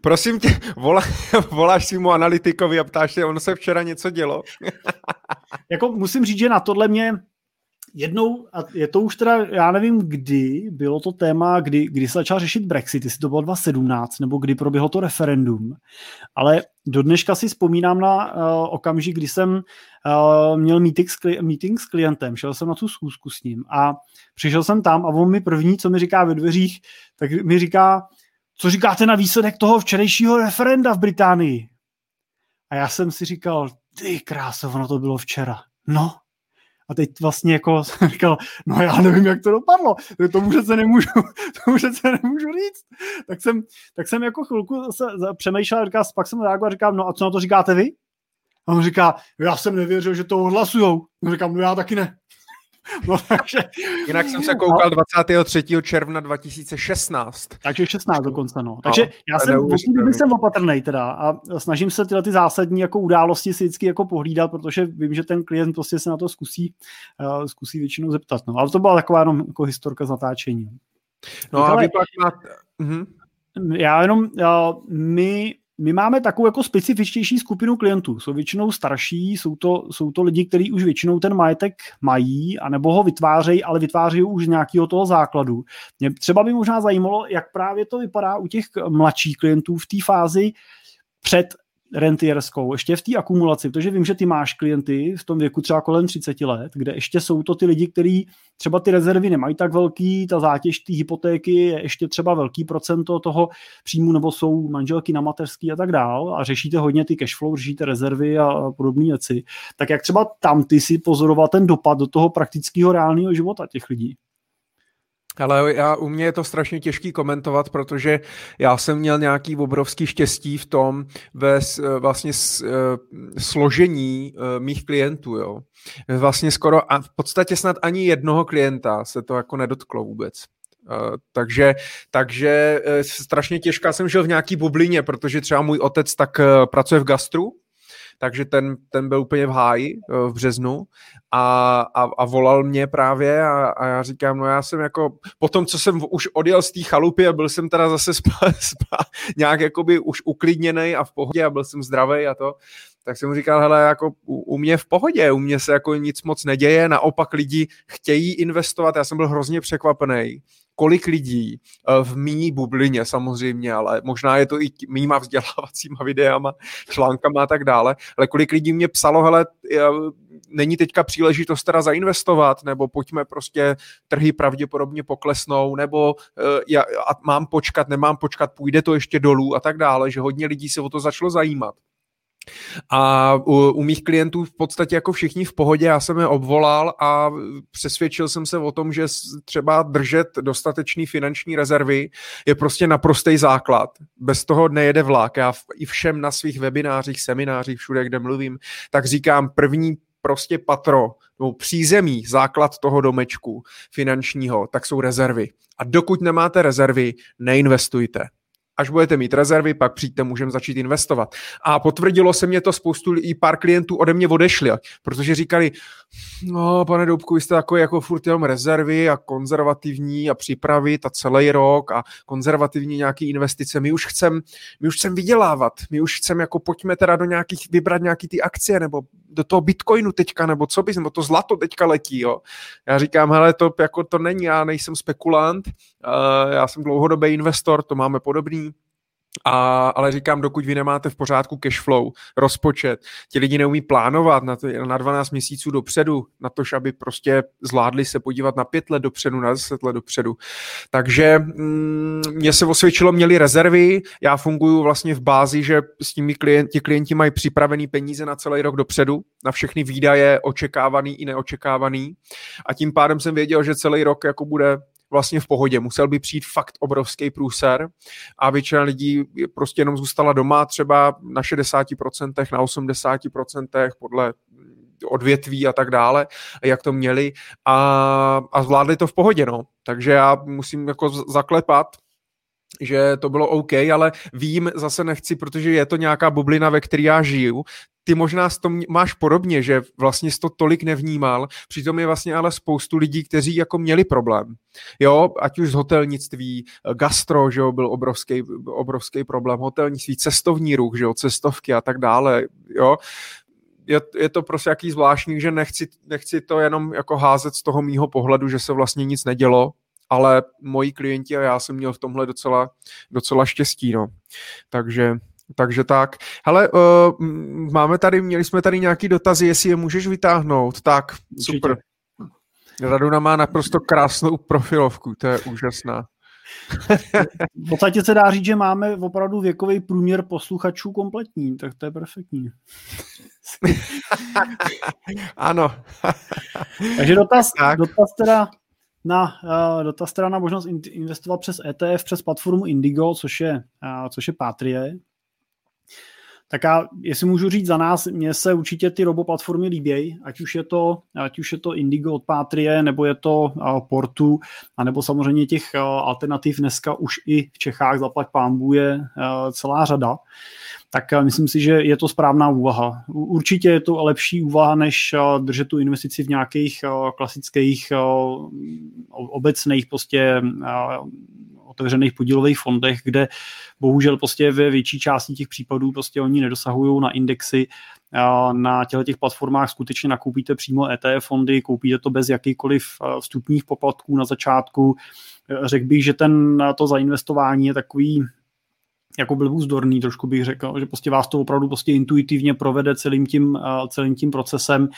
Prosím tě, volá, voláš svýmu analytikovi a ptáš se, ono se včera něco dělo? jako musím říct, že na tohle mě jednou, a je to už teda, já nevím kdy, bylo to téma, kdy, kdy se začal řešit Brexit, jestli to bylo 2017, nebo kdy proběhlo to referendum, ale do dneška si vzpomínám na uh, okamžik, kdy jsem uh, měl meeting s, kli- meeting s klientem, šel jsem na tu schůzku s ním a přišel jsem tam a on mi první, co mi říká ve dveřích, tak mi říká, co říkáte na výsledek toho včerejšího referenda v Británii? A já jsem si říkal, ty krása, ono to bylo včera. No, a teď vlastně jako jsem říkal, no já nevím, jak to dopadlo, to přece nemůžu, to přece nemůžu říct. Tak jsem, tak jsem jako chvilku se přemýšlel, říkal, pak jsem reagoval a no a co na to říkáte vy? A on říká, já jsem nevěřil, že to odhlasujou. A říkám, no já taky ne. No, takže... Jinak jsem se koukal 23. června 2016. Takže 16 dokonce, no. Takže no, já jsem, vlastně jsem opatrný teda a snažím se tyhle ty zásadní jako události si vždycky jako pohlídat, protože vím, že ten klient prostě se na to zkusí, uh, zkusí většinou zeptat. No. Ale to byla taková jenom jako historka z natáčení. No a vy pak máte... Mhm. Já jenom, já, my my máme takovou jako specifičtější skupinu klientů. Jsou většinou starší, jsou to, jsou to lidi, kteří už většinou ten majetek mají, anebo ho vytvářejí, ale vytvářejí už z nějakého toho základu. Mě třeba by možná zajímalo, jak právě to vypadá u těch mladších klientů v té fázi před rentierskou, ještě v té akumulaci, protože vím, že ty máš klienty v tom věku třeba kolem 30 let, kde ještě jsou to ty lidi, kteří třeba ty rezervy nemají tak velký, ta zátěž té hypotéky je ještě třeba velký procento toho příjmu, nebo jsou manželky na mateřský a tak dál a řešíte hodně ty cashflow, řešíte rezervy a podobné věci. Tak jak třeba tam ty si pozoroval ten dopad do toho praktického reálného života těch lidí? Ale já, u mě je to strašně těžký komentovat, protože já jsem měl nějaký obrovský štěstí v tom ve vlastně s, uh, složení uh, mých klientů. Jo. Vlastně skoro a v podstatě snad ani jednoho klienta se to jako nedotklo vůbec. Uh, takže, takže uh, strašně těžká jsem žil v nějaký bublině, protože třeba můj otec tak uh, pracuje v gastru, takže ten, ten byl úplně v háji eh, v březnu a, a, a volal mě právě a, a já říkám, no já jsem jako, po tom, co jsem už odjel z té chalupy a byl jsem teda zase spá, spá, nějak jakoby už uklidněný a v pohodě a byl jsem zdravý a to, tak jsem mu říkal, hele, jako u, u mě v pohodě, u mě se jako nic moc neděje, naopak lidi chtějí investovat, já jsem byl hrozně překvapený, kolik lidí eh, v mý bublině samozřejmě, ale možná je to i mýma vzdělávacíma videama, článkama a tak dále, ale kolik lidí mě psalo, hele, není teďka příležitost teda zainvestovat, nebo pojďme prostě, trhy pravděpodobně poklesnou, nebo eh, já, mám počkat, nemám počkat, půjde to ještě dolů a tak dále, že hodně lidí se o to začalo zajímat. A u, u mých klientů v podstatě jako všichni v pohodě, já jsem je obvolal a přesvědčil jsem se o tom, že třeba držet dostatečný finanční rezervy je prostě naprostý základ. Bez toho nejede vlak. Já i všem na svých webinářích, seminářích, všude, kde mluvím, tak říkám první prostě patro, nebo přízemí, základ toho domečku finančního, tak jsou rezervy. A dokud nemáte rezervy, neinvestujte až budete mít rezervy, pak přijďte, můžeme začít investovat. A potvrdilo se mě to spoustu i pár klientů ode mě odešli, protože říkali, no pane Doubku, vy jste takový jako furt jenom rezervy a konzervativní a připravit a celý rok a konzervativní nějaký investice. My už chcem, my už chcem vydělávat, my už chcem jako pojďme teda do nějakých, vybrat nějaký ty akcie nebo do toho bitcoinu teďka, nebo co bys, nebo to zlato teďka letí, jo. Já říkám, hele, to jako to není, já nejsem spekulant, uh, já jsem dlouhodobý investor, to máme podobný, a, ale říkám, dokud vy nemáte v pořádku cash flow, rozpočet, ti lidi neumí plánovat na, to, na 12 měsíců dopředu, na to, aby prostě zvládli se podívat na pět let dopředu, na 10 let dopředu. Takže mm, mě se osvědčilo, měli rezervy, já funguji vlastně v bázi, že s nimi klienti, klienti mají připravený peníze na celý rok dopředu, na všechny výdaje očekávaný i neočekávaný a tím pádem jsem věděl, že celý rok jako bude vlastně v pohodě. Musel by přijít fakt obrovský průser a většina lidí prostě jenom zůstala doma třeba na 60%, na 80% podle odvětví a tak dále, jak to měli a, a zvládli to v pohodě, no. Takže já musím jako zaklepat, že to bylo OK, ale vím, zase nechci, protože je to nějaká bublina, ve které já žiju, ty možná s tom máš podobně, že vlastně jsi to tolik nevnímal, přitom je vlastně ale spoustu lidí, kteří jako měli problém. Jo, ať už z hotelnictví, gastro, že jo, byl obrovský, obrovský problém, hotelnictví, cestovní ruch, že jo, cestovky a tak dále, jo je, je to prostě jaký zvláštní, že nechci, nechci to jenom jako házet z toho mýho pohledu, že se vlastně nic nedělo, ale moji klienti a já jsem měl v tomhle docela, docela štěstí, no. Takže, takže tak. Hele, uh, máme tady, měli jsme tady nějaký dotazy, jestli je můžeš vytáhnout. Tak, Určitě. super. Raduna má naprosto krásnou profilovku, to je úžasná. v podstatě se dá říct, že máme opravdu věkový průměr posluchačů kompletní, tak to je perfektní. ano. Takže dotaz, tak. dotaz teda na, uh, dotaz teda na možnost investovat přes ETF, přes platformu Indigo, což je, uh, což je Patrie. Tak já, jestli můžu říct za nás, mně se určitě ty roboplatformy líbějí, ať už je to, ať už je to Indigo od Patrie, nebo je to uh, Portu, anebo samozřejmě těch uh, alternativ dneska už i v Čechách zaplať pámbu je uh, celá řada. Tak uh, myslím si, že je to správná úvaha. Určitě je to lepší úvaha, než uh, držet tu investici v nějakých uh, klasických uh, obecných prostě uh, otevřených podílových fondech, kde bohužel prostě ve větší části těch případů prostě oni nedosahují na indexy, na těchto těch platformách skutečně nakoupíte přímo ETF fondy, koupíte to bez jakýkoliv vstupních poplatků na začátku. Řekl bych, že ten, to zainvestování je takový jako byl vzdorný, trošku bych řekl, že prostě vás to opravdu prostě intuitivně provede celým tím, celým tím procesem.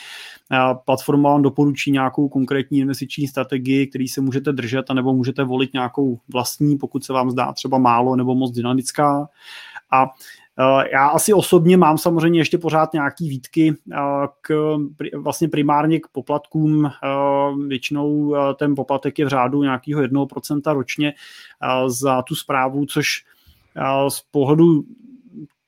Platforma vám doporučí nějakou konkrétní investiční strategii, který se můžete držet, anebo můžete volit nějakou vlastní, pokud se vám zdá třeba málo nebo moc dynamická. A já asi osobně mám samozřejmě ještě pořád nějaký výtky k vlastně primárně k poplatkům. Většinou ten poplatek je v řádu nějakého 1% ročně za tu zprávu, což z pohledu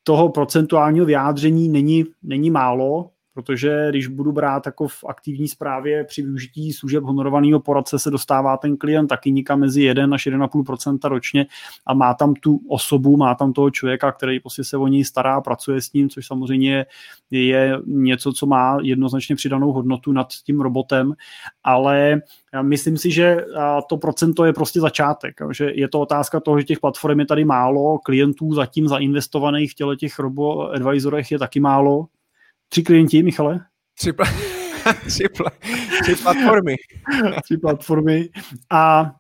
toho procentuálního vyjádření není, není málo, protože když budu brát jako v aktivní zprávě při využití služeb honorovaného poradce se dostává ten klient taky nikam mezi 1 až 1,5% ročně a má tam tu osobu, má tam toho člověka, který prostě se o něj stará, pracuje s ním, což samozřejmě je něco, co má jednoznačně přidanou hodnotu nad tím robotem, ale myslím si, že to procento je prostě začátek, že je to otázka toho, že těch platform je tady málo, klientů zatím zainvestovaných v těle těch robo-advisorech je taky málo, Tři klienti, Michale? Tři, pla- tři, pla- tři platformy. tři platformy. A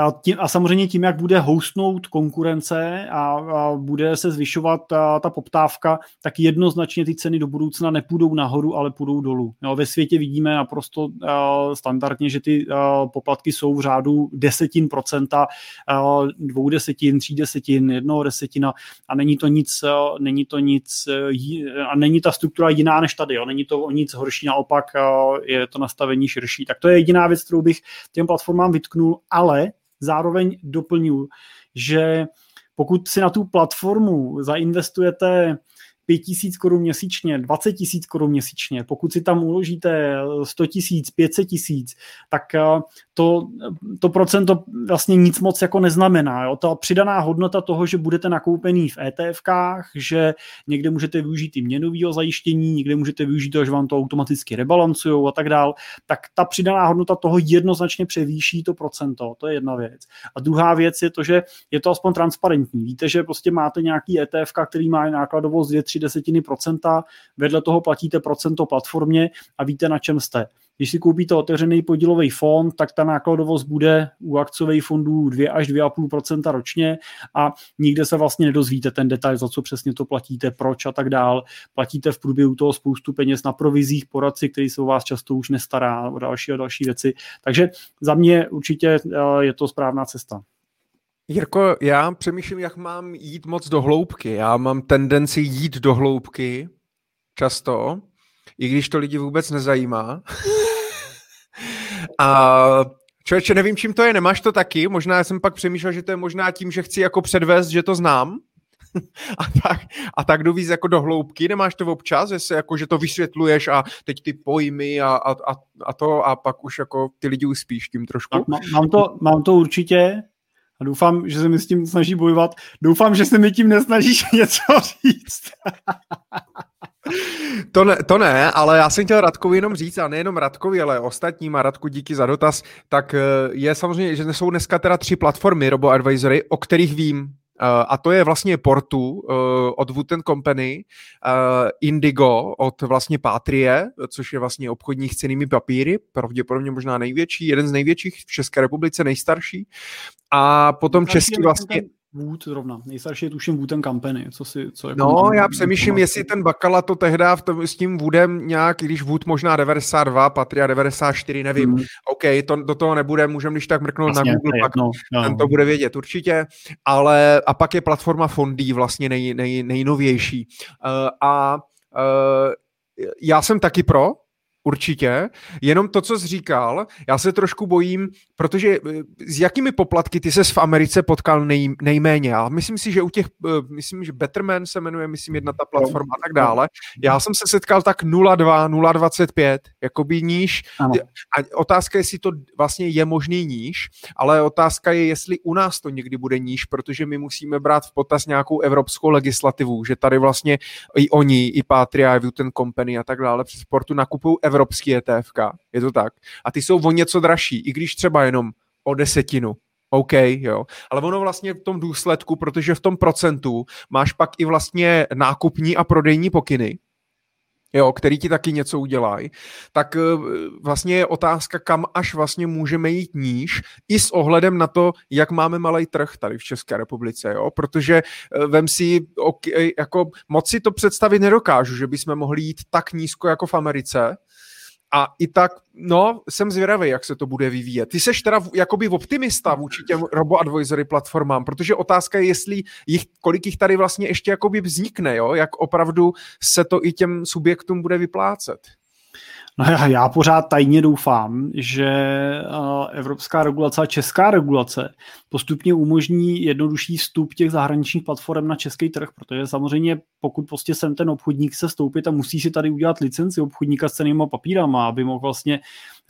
a, tím, a samozřejmě tím, jak bude hostnout konkurence a, a bude se zvyšovat ta, ta poptávka, tak jednoznačně ty ceny do budoucna nepůjdou nahoru, ale půjdou dolů. Jo, ve světě vidíme naprosto uh, standardně, že ty uh, poplatky jsou v řádu desetin procenta, uh, dvou desetin, tří desetin, jednoho desetina a není to nic, uh, není to nic uh, a není ta struktura jiná než tady. Jo. Není to o nic horší, naopak uh, je to nastavení širší. Tak to je jediná věc, kterou bych těm platformám vytknul, ale zároveň doplňuji, že pokud si na tu platformu zainvestujete 5 tisíc korun měsíčně, 20 tisíc korun měsíčně, pokud si tam uložíte 100 tisíc, 500 tisíc, tak eh, to, to procento vlastně nic moc jako neznamená. Jo? Ta přidaná hodnota toho, že budete nakoupený v ETFkách, že někde můžete využít i měnového zajištění, někde můžete využít to, že vám to automaticky rebalancují a tak dál, tak ta přidaná hodnota toho jednoznačně převýší to procento, to je jedna věc. A druhá věc je to, že je to aspoň transparentní. Víte, že prostě máte nějaký ETF, který má nákladovost 2 3 desetiny procenta, vedle toho platíte procento platformě a víte, na čem jste. Když si koupíte otevřený podílový fond, tak ta nákladovost bude u akciových fondů 2 až 2,5% ročně a nikde se vlastně nedozvíte ten detail, za co přesně to platíte, proč a tak dál. Platíte v průběhu toho spoustu peněz na provizích, poradci, který se o vás často už nestará o další a další věci. Takže za mě určitě eh, je to správná cesta. Jirko, já přemýšlím, jak mám jít moc do hloubky. Já mám tendenci jít do hloubky často, i když to lidi vůbec nezajímá. A člověče, nevím, čím to je, nemáš to taky? Možná jsem pak přemýšlel, že to je možná tím, že chci jako předvést, že to znám. a tak, a tak jdu víc jako do hloubky, nemáš to občas, že, se jako, že to vysvětluješ a teď ty pojmy a, a, a, a to a pak už jako ty lidi uspíš tím trošku. mám, to, mám to určitě, a doufám, že se mi s tím snaží bojovat. Doufám, že se mi tím nesnažíš něco říct. To ne, to ne, ale já jsem chtěl Radkovi jenom říct, a nejenom Radkovi, ale ostatním, a Radku díky za dotaz, tak eh, je samozřejmě, že jsou dneska teda tři platformy RoboAdvisory, o kterých vím. A to je vlastně Portu od Wooten Company, Indigo od vlastně Patrie, což je vlastně obchodních cenými papíry, pravděpodobně možná největší, jeden z největších v České republice, nejstarší. A potom český vlastně... Wood zrovna. Nejstarší je tuším Wooten Company. Co si, co jako no, já přemýšlím, jestli ten Bakala to tehdy v tom, s tím Woodem nějak, když Wood možná 92, Patria 94, nevím. Hmm. OK, to, do toho nebude, můžeme když tak mrknout Jasně, na Google, pak no, no. ten to bude vědět určitě. Ale a pak je platforma Fondy vlastně nej, nej, nejnovější. Uh, a uh, já jsem taky pro, Určitě. Jenom to, co jsi říkal, já se trošku bojím, protože eh, s jakými poplatky ty ses v Americe potkal nej, nejméně? Já myslím si, že u těch, eh, myslím, že Betterman se jmenuje, myslím, jedna ta platforma a tak dále. Já jsem se setkal tak 0,2, 0,25, jakoby níž. Ano. A otázka je, jestli to vlastně je možný níž, ale otázka je, jestli u nás to někdy bude níž, protože my musíme brát v potaz nějakou evropskou legislativu, že tady vlastně i oni, i Patria, i ten Company a tak dále přes sportu nakupují evropský ETF, je to tak. A ty jsou o něco dražší, i když třeba jenom o desetinu. OK, jo. Ale ono vlastně v tom důsledku, protože v tom procentu máš pak i vlastně nákupní a prodejní pokyny, jo, který ti taky něco udělají, tak eh, vlastně je otázka, kam až vlastně můžeme jít níž, i s ohledem na to, jak máme malý trh tady v České republice, jo, protože eh, vem si, jako moc si to představit nedokážu, že bychom mohli jít tak nízko jako v Americe, a i tak, no, jsem zvědavý, jak se to bude vyvíjet. Ty seš teda jakoby optimista vůči těm robo-advisory platformám, protože otázka je, jestli jich, kolik jich tady vlastně ještě jakoby vznikne, jo? jak opravdu se to i těm subjektům bude vyplácet. No já, já pořád tajně doufám, že evropská regulace a česká regulace postupně umožní jednodušší vstup těch zahraničních platform na český trh, protože samozřejmě pokud prostě sem ten obchodník se stoupit a musí si tady udělat licenci obchodníka s cenýma papírama, aby mohl vlastně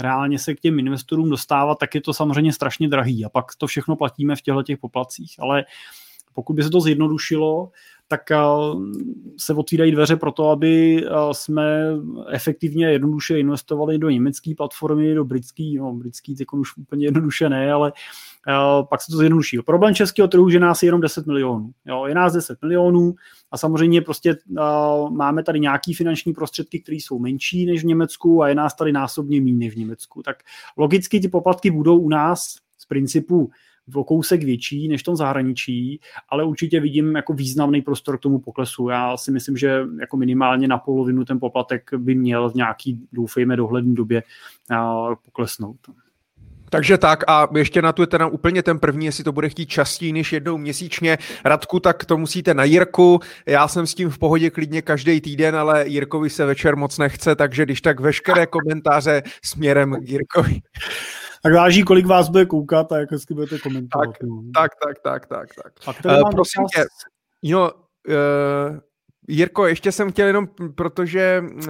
reálně se k těm investorům dostávat, tak je to samozřejmě strašně drahý a pak to všechno platíme v těchto těch poplacích. Ale pokud by se to zjednodušilo, tak eh, se otvírají dveře pro to, aby eh, jsme efektivně jednoduše investovali do německé platformy, do britský, no britský teď už úplně jednoduše ne, ale eh, pak se to zjednoduší. Problém českého trhu, že nás je jenom 10 milionů. Jo, je nás 10 milionů a samozřejmě prostě máme tady nějaký finanční prostředky, které jsou menší než v Německu a je nás tady násobně méně než v Německu. Tak logicky ty poplatky budou u nás z principu o kousek větší než v tom zahraničí, ale určitě vidím jako významný prostor k tomu poklesu. Já si myslím, že jako minimálně na polovinu ten poplatek by měl v nějaký, doufejme, dohledné době poklesnout. Takže tak a ještě na tu je teda úplně ten první, jestli to bude chtít častěji než jednou měsíčně. Radku, tak to musíte na Jirku. Já jsem s tím v pohodě klidně každý týden, ale Jirkovi se večer moc nechce, takže když tak veškeré komentáře směrem k Jirkovi. Tak váží, kolik vás bude koukat a jak hezky budete komentovat. Tak, no. tak, tak, tak, tak. tak. A uh, prosím tě, jo, uh, Jirko, ještě jsem chtěl jenom, protože uh,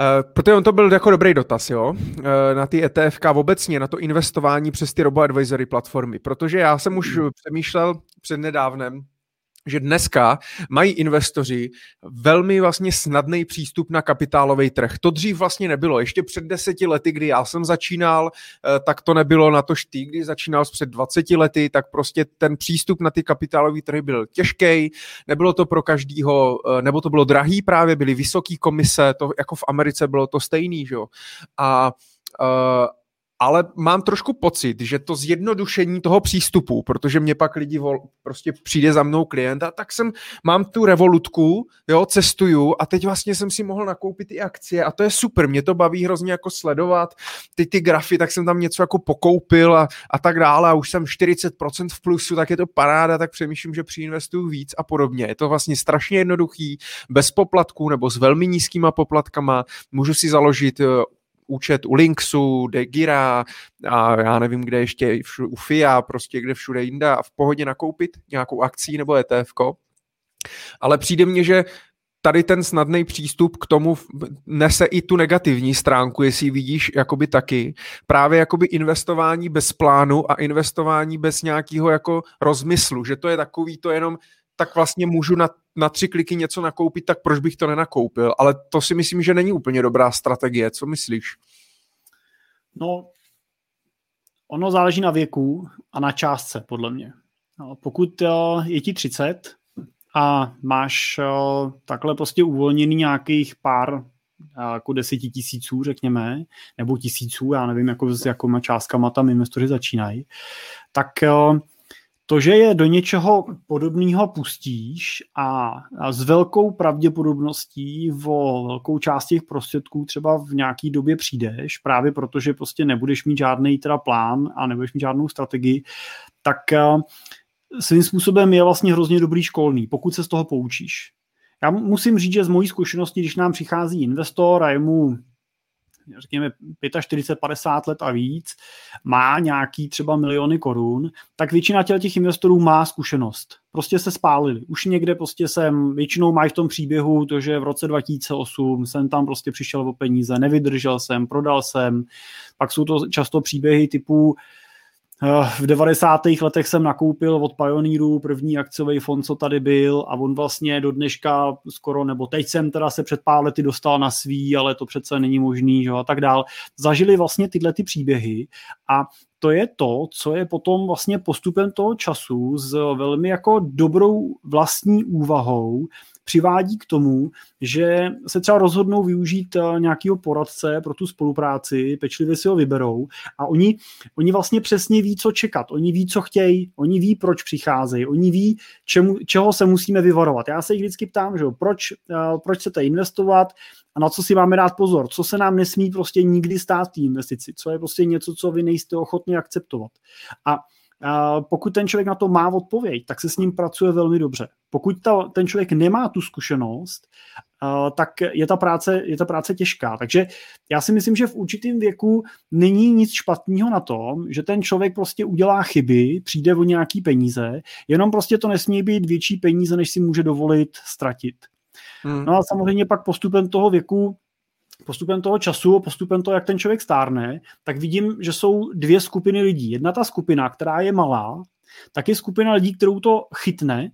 Uh, protože on to byl jako dobrý dotaz, jo, uh, na ty ETFK obecně, na to investování přes ty robo-advisory platformy, protože já jsem už hmm. přemýšlel před nedávnem, že dneska mají investoři velmi vlastně snadný přístup na kapitálový trh. To dřív vlastně nebylo. Ještě před deseti lety, kdy já jsem začínal, eh, tak to nebylo na to ty, kdy začínal před 20 lety, tak prostě ten přístup na ty kapitálové trhy byl těžký, nebylo to pro každýho, eh, nebo to bylo drahý právě, byly vysoké komise, to jako v Americe bylo to stejný, že jo. A uh, ale mám trošku pocit, že to zjednodušení toho přístupu, protože mě pak lidi vol, prostě přijde za mnou klient a tak jsem, mám tu revolutku, jo, cestuju a teď vlastně jsem si mohl nakoupit i akcie a to je super, mě to baví hrozně jako sledovat ty, ty grafy, tak jsem tam něco jako pokoupil a, a tak dále a už jsem 40% v plusu, tak je to paráda, tak přemýšlím, že přiinvestuju víc a podobně. Je to vlastně strašně jednoduchý, bez poplatků nebo s velmi nízkýma poplatkama, můžu si založit eh, účet u Linksu, Degira a já nevím, kde ještě, u FIA, prostě kde všude jinde a v pohodě nakoupit nějakou akcí nebo ETF. Ale přijde mně, že tady ten snadný přístup k tomu nese i tu negativní stránku, jestli vidíš jakoby taky. Právě jakoby investování bez plánu a investování bez nějakého jako rozmyslu, že to je takový to jenom tak vlastně můžu na, na tři kliky něco nakoupit, tak proč bych to nenakoupil? Ale to si myslím, že není úplně dobrá strategie. Co myslíš? No, ono záleží na věku a na částce, podle mě. No, pokud eh, je ti 30 a máš eh, takhle prostě uvolněný nějakých pár jako deseti tisíců, řekněme, nebo tisíců, já nevím, jako s jakýma částkama tam investoři začínají, tak to, že je do něčeho podobného pustíš a, s velkou pravděpodobností o velkou část těch prostředků třeba v nějaký době přijdeš, právě protože prostě nebudeš mít žádný teda plán a nebudeš mít žádnou strategii, tak uh, svým způsobem je vlastně hrozně dobrý školný, pokud se z toho poučíš. Já musím říct, že z mojí zkušenosti, když nám přichází investor a je mu řekněme 45, 50 let a víc, má nějaký třeba miliony korun, tak většina těch investorů má zkušenost. Prostě se spálili. Už někde prostě jsem, většinou mají v tom příběhu to, že v roce 2008 jsem tam prostě přišel o peníze, nevydržel jsem, prodal jsem. Pak jsou to často příběhy typu v 90. letech jsem nakoupil od Pioneeru první akciový fond, co tady byl a on vlastně do dneška skoro, nebo teď jsem teda se před pár lety dostal na svý, ale to přece není možný, že, a tak dál. Zažili vlastně tyhle ty příběhy a to je to, co je potom vlastně postupem toho času s velmi jako dobrou vlastní úvahou přivádí k tomu, že se třeba rozhodnou využít eh, nějakého poradce pro tu spolupráci, pečlivě si ho vyberou a oni, oni vlastně přesně ví, co čekat, oni ví, co chtějí, oni ví, proč přicházejí, oni ví, čemu, čeho se musíme vyvarovat. Já se jich vždycky ptám, že proč, uh, proč chcete investovat, a na co si máme dát pozor, co se nám nesmí prostě nikdy stát té investici, co je prostě něco, co vy nejste ochotni akceptovat. A pokud ten člověk na to má odpověď, tak se s ním pracuje velmi dobře. Pokud ta, ten člověk nemá tu zkušenost, tak je ta, práce, je ta práce těžká. Takže já si myslím, že v určitém věku není nic špatného na tom, že ten člověk prostě udělá chyby, přijde o nějaký peníze, jenom prostě to nesmí být větší peníze, než si může dovolit ztratit. Hmm. No a samozřejmě pak postupem toho věku postupem toho času, postupem toho, jak ten člověk stárne, tak vidím, že jsou dvě skupiny lidí. Jedna ta skupina, která je malá, tak je skupina lidí, kterou to chytne,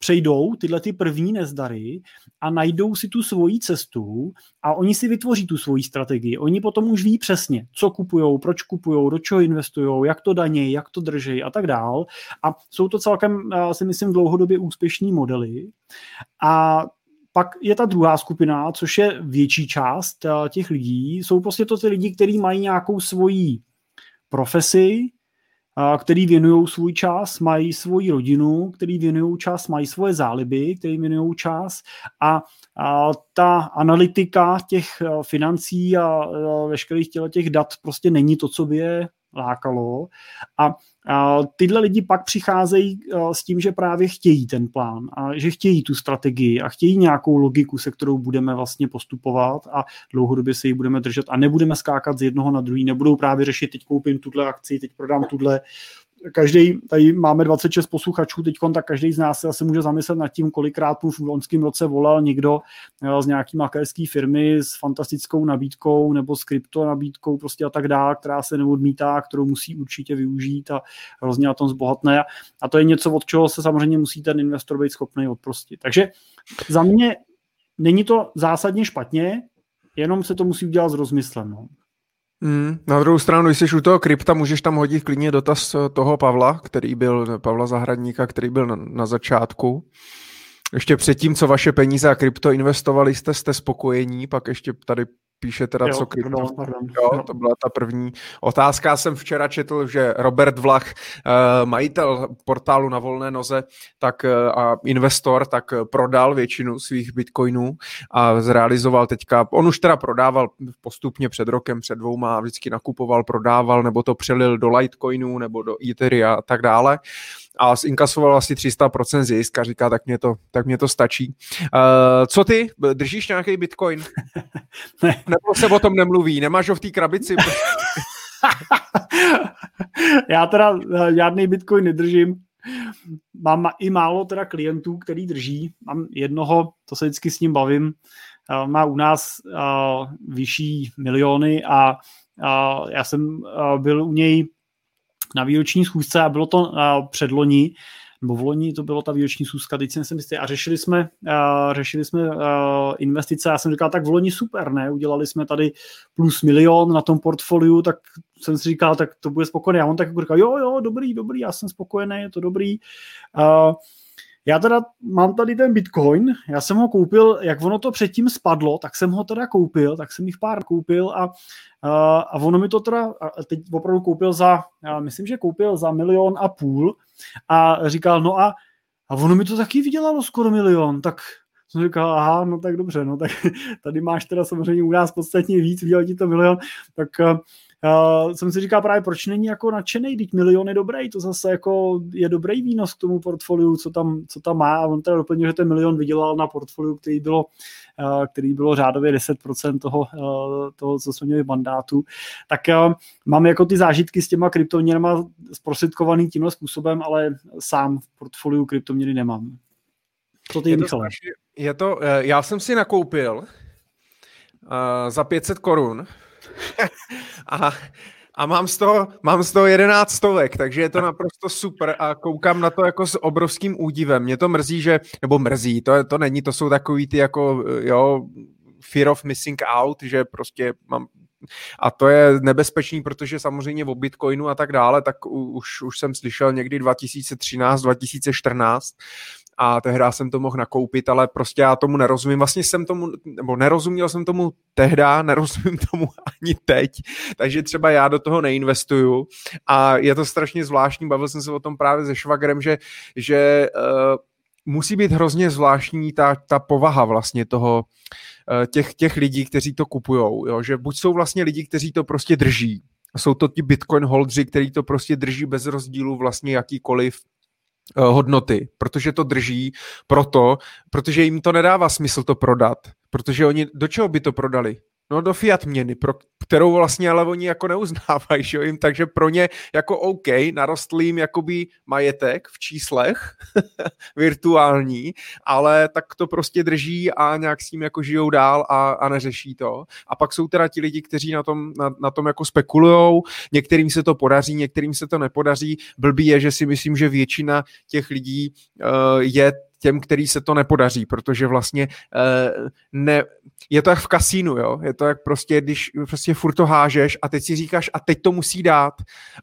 přejdou tyhle ty první nezdary a najdou si tu svoji cestu a oni si vytvoří tu svoji strategii. Oni potom už ví přesně, co kupují, proč kupují, do čeho investují, jak to danějí, jak to drží a tak dál. A jsou to celkem, si myslím, dlouhodobě úspěšní modely. A pak je ta druhá skupina, což je větší část eh, těch lidí. Jsou prostě to ty lidi, kteří mají nějakou svoji profesi, eh, který věnují svůj čas, mají svoji rodinu, který věnují čas, mají svoje záliby, který věnují čas a, a ta analytika těch eh, financí a veškerých těch dat prostě není to, co by je lákalo. A a tyhle lidi pak přicházejí eh, s tím, že právě chtějí ten plán a že chtějí tu strategii a chtějí nějakou logiku, se kterou budeme vlastně postupovat a dlouhodobě se ji budeme držet a nebudeme skákat z jednoho na druhý, nebudou právě řešit, teď koupím tuhle akci, teď prodám tuhle, každý, tady máme 26 posluchačů teď, tak každý z nás se asi může zamyslet nad tím, kolikrát mu v loňském roce volal někdo z nějaký makerské firmy s fantastickou nabídkou nebo s krypto nabídkou prostě a tak dále, která se neodmítá, kterou musí určitě využít a hrozně na tom zbohatné. A to je něco, od čeho se samozřejmě musí ten investor být schopný odprostit. Takže za mě není to zásadně špatně, jenom se to musí udělat s rozmyslem. No. Mm, na druhou stranu, když jsi u toho krypta, můžeš tam hodit klidně dotaz eh, toho Pavla, který byl, Pavla Zahradníka, který byl na, na začátku. Ještě předtím, co vaše peníze a krypto investovali, jste, jste spokojení, pak ještě tady píše teda, jo, co krypto. Pardon, pardon. Jo, to byla ta první otázka. Já jsem včera četl, že Robert Vlach, eh, majitel portálu na volné noze tak eh, a investor, tak prodal většinu svých bitcoinů a zrealizoval teďka, on už teda prodával postupně před rokem, před dvouma, vždycky nakupoval, prodával, nebo to přelil do Litecoinů, nebo do Etheria a tak dále a zinkasoval asi 300% zisk a říká, tak mě to, tak mě to stačí. Uh, co ty? Držíš nějaký bitcoin? ne. Nebo se o tom nemluví? Nemáš ho v té krabici? Já teda eh, žádný bitcoin nedržím. Mám i málo teda klientů, který drží. Mám jednoho, to se vždycky s ním bavím, eh, má u nás vyšší miliony a já jsem byl u něj na výroční schůzce a bylo to předloni nebo v loni to bylo ta výroční sůzka, teď jsem si myslel, a řešili jsme, uh, řešili jsme uh, investice, já jsem říkal, tak v loni super, ne, udělali jsme tady plus milion na tom portfoliu, tak jsem si říkal, tak to bude spokojený. A on tak jako říkal, jo, jo, dobrý, dobrý, já jsem spokojený, je to dobrý. Uh, já teda mám tady ten Bitcoin, já jsem ho koupil, jak ono to předtím spadlo, tak jsem ho teda koupil, tak jsem jich pár koupil a, a, ono mi to teda teď opravdu koupil za, já myslím, že koupil za milion a půl a říkal, no a, a ono mi to taky vydělalo skoro milion, tak jsem říkal, aha, no tak dobře, no tak tady máš teda samozřejmě u nás podstatně víc, vydělal ti to milion, tak uh, jsem si říkal právě, proč není jako nadšený, teď milion je dobrý, to zase jako je dobrý výnos k tomu portfoliu, co tam, co tam má. A on teda doplnil, že ten milion vydělal na portfoliu, který bylo, uh, který bylo řádově 10% toho, uh, toho, co jsme měli v mandátu, tak uh, mám jako ty zážitky s těma kryptoměnama zprostředkovaný tímhle způsobem, ale sám v portfoliu kryptoměny nemám. Co ty, je to, je to, já jsem si nakoupil uh, za 500 korun a, a mám, z toho, mám z toho 11 stovek, takže je to naprosto super a koukám na to jako s obrovským údivem. Mě to mrzí, že, nebo mrzí, to, to není, to jsou takový ty jako, jo, fear of missing out, že prostě mám a to je nebezpečný, protože samozřejmě o Bitcoinu a tak dále, tak už, už jsem slyšel někdy 2013, 2014 a tehdy jsem to mohl nakoupit, ale prostě já tomu nerozumím. Vlastně jsem tomu, nebo nerozuměl jsem tomu tehdy, nerozumím tomu ani teď, takže třeba já do toho neinvestuju a je to strašně zvláštní, bavil jsem se o tom právě se švagrem, že, že uh, musí být hrozně zvláštní ta, ta povaha vlastně toho, uh, těch, těch lidí, kteří to kupujou, jo? že buď jsou vlastně lidi, kteří to prostě drží, jsou to ti Bitcoin holdři, kteří to prostě drží bez rozdílu vlastně jakýkoliv Eh, hodnoty, protože to drží proto, protože jim to nedává smysl to prodat, protože oni, do čeho by to prodali? No do fiat měny, pro kterou vlastně ale oni jako neuznávají, že jim, takže pro ně jako OK, narostl jim jakoby majetek v číslech virtuální, ale tak to prostě drží a nějak s tím jako žijou dál a, a neřeší to. A pak jsou teda ti lidi, kteří na tom, na, na tom jako spekulujou, některým se to podaří, některým se to nepodaří. Blbý je, že si myslím, že většina těch lidí uh, je těm, který se to nepodaří, protože vlastně uh, ne, je to jak v kasínu, jo? je to jak prostě, když prostě furt to hážeš a teď si říkáš a teď to musí dát.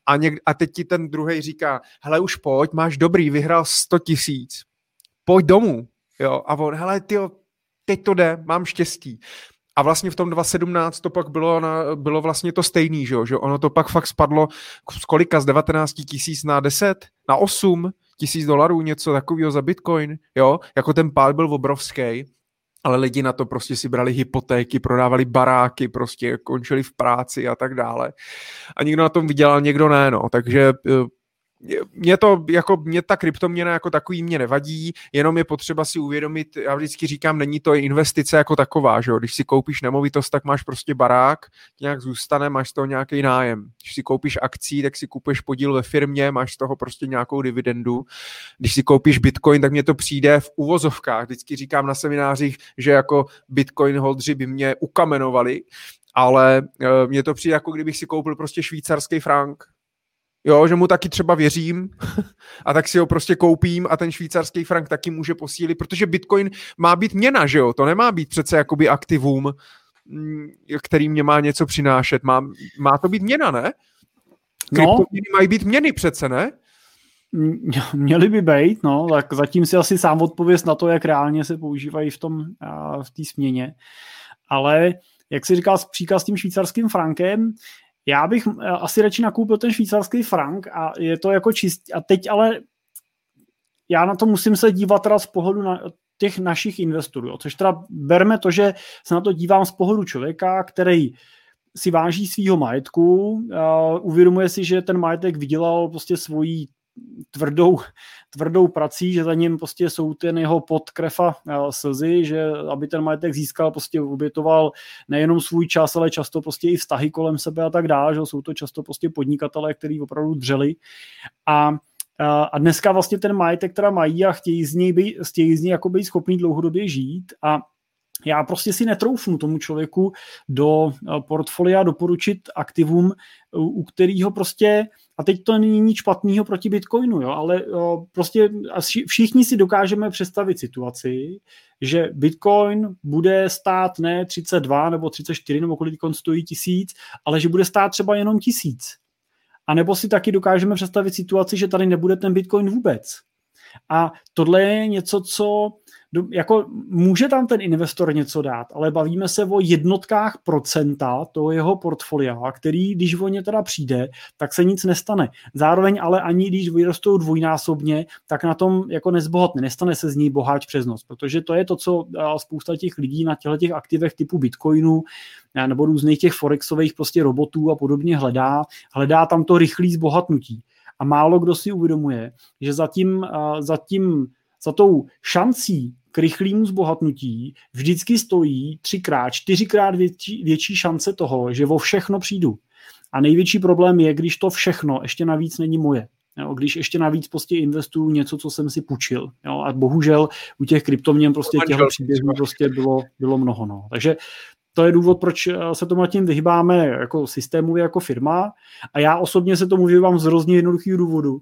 A, něk, a teď ti ten druhý říká, hele už pojď, máš dobrý, vyhrál 100 tisíc, pojď domů, jo, a on, hele ty teď to jde, mám štěstí. A vlastně v tom 2017 to pak bylo, na, bylo vlastně to stejný, že, že ono to pak fakt spadlo z kolika, z 19 tisíc na 10, na 8 tisíc dolarů, něco takového za Bitcoin, jo, jako ten pád byl obrovský, ale lidi na to prostě si brali hypotéky, prodávali baráky, prostě končili v práci a tak dále. A někdo na tom vydělal, někdo ne, no. Takže eh, mě to, jako mě ta kryptoměna jako takový mě nevadí, jenom je potřeba si uvědomit, já vždycky říkám, není to investice jako taková, že jo? když si koupíš nemovitost, tak máš prostě barák, nějak zůstane, máš z toho nějaký nájem. Když si koupíš akcí, tak si kupuješ podíl ve firmě, máš z toho prostě nějakou dividendu. Když si koupíš bitcoin, tak mě to přijde v uvozovkách. Vždycky říkám na seminářích, že jako bitcoin holdři by mě ukamenovali, ale eh, mně to přijde jako kdybych si koupil prostě švýcarský frank, jo, že mu taky třeba věřím a tak si ho prostě koupím a ten švýcarský frank taky může posílit, protože Bitcoin má být měna, že jo, to nemá být přece jakoby aktivum, mm, který mě má něco přinášet, má, má to být měna, ne? No. mají být měny přece, ne? Měly by být, no, tak zatím si asi sám odpověst na to, jak reálně se používají v tom, v té směně. Ale jak si říkal příklad s tím švýcarským frankem, já bych eh, asi radši nakoupil ten švýcarský frank a je to jako čist. A teď ale já na to musím se dívat teda z pohledu na těch našich investorů. Jo. Což teda berme to, že se na to dívám z pohledu člověka, který si váží svýho majetku, uh, uvědomuje si, že ten majetek vydělal prostě svojí tvrdou, tvrdou prací, že za ním prostě jsou ten jeho podkrefa eh, slzy, že aby ten majetek získal, prostě obětoval nejenom svůj čas, ale často prostě i vztahy kolem sebe a tak dále, že jsou to často prostě podnikatelé, kteří opravdu dřeli. A a dneska vlastně ten majetek, která mají a chtějí z něj být, chtějí z něj jako být schopný dlouhodobě žít. A já prostě si netroufnu tomu člověku do eh, portfolia doporučit aktivum, u kterého prostě a teď to není nic špatného proti Bitcoinu, jo, ale jo, prostě všichni si dokážeme představit situaci, že Bitcoin bude stát ne 32 nebo 34 nebo kolik stojí tisíc, ale že bude stát třeba jenom tisíc. A nebo si taky dokážeme představit situaci, že tady nebude ten Bitcoin vůbec. A tohle je něco, co jako může tam ten investor něco dát, ale bavíme se o jednotkách procenta toho jeho portfolia, který, když o ně teda přijde, tak se nic nestane. Zároveň ale ani když vyrostou dvojnásobně, tak na tom jako nezbohatne, nestane se z ní boháč přes noc, protože to je to, co spousta těch lidí na těchto těch aktivech typu Bitcoinu nebo různých těch forexových prostě robotů a podobně hledá, hledá tam to rychlé zbohatnutí. A málo kdo si uvědomuje, že zatím, zatím za tou šancí k rychlému zbohatnutí vždycky stojí třikrát, čtyřikrát větší, větší šance toho, že o všechno přijdu. A největší problém je, když to všechno ještě navíc není moje. Jo, když ještě navíc prostě investuju něco, co jsem si půjčil. Jo, a bohužel u těch kryptoměn prostě těchto příběhů prostě bylo, bylo mnoho. No. Takže to je důvod, proč se tomu tím vyhýbáme jako systémově, jako firma. A já osobně se tomu vyhýbám z hrozně jednoduchých důvodů.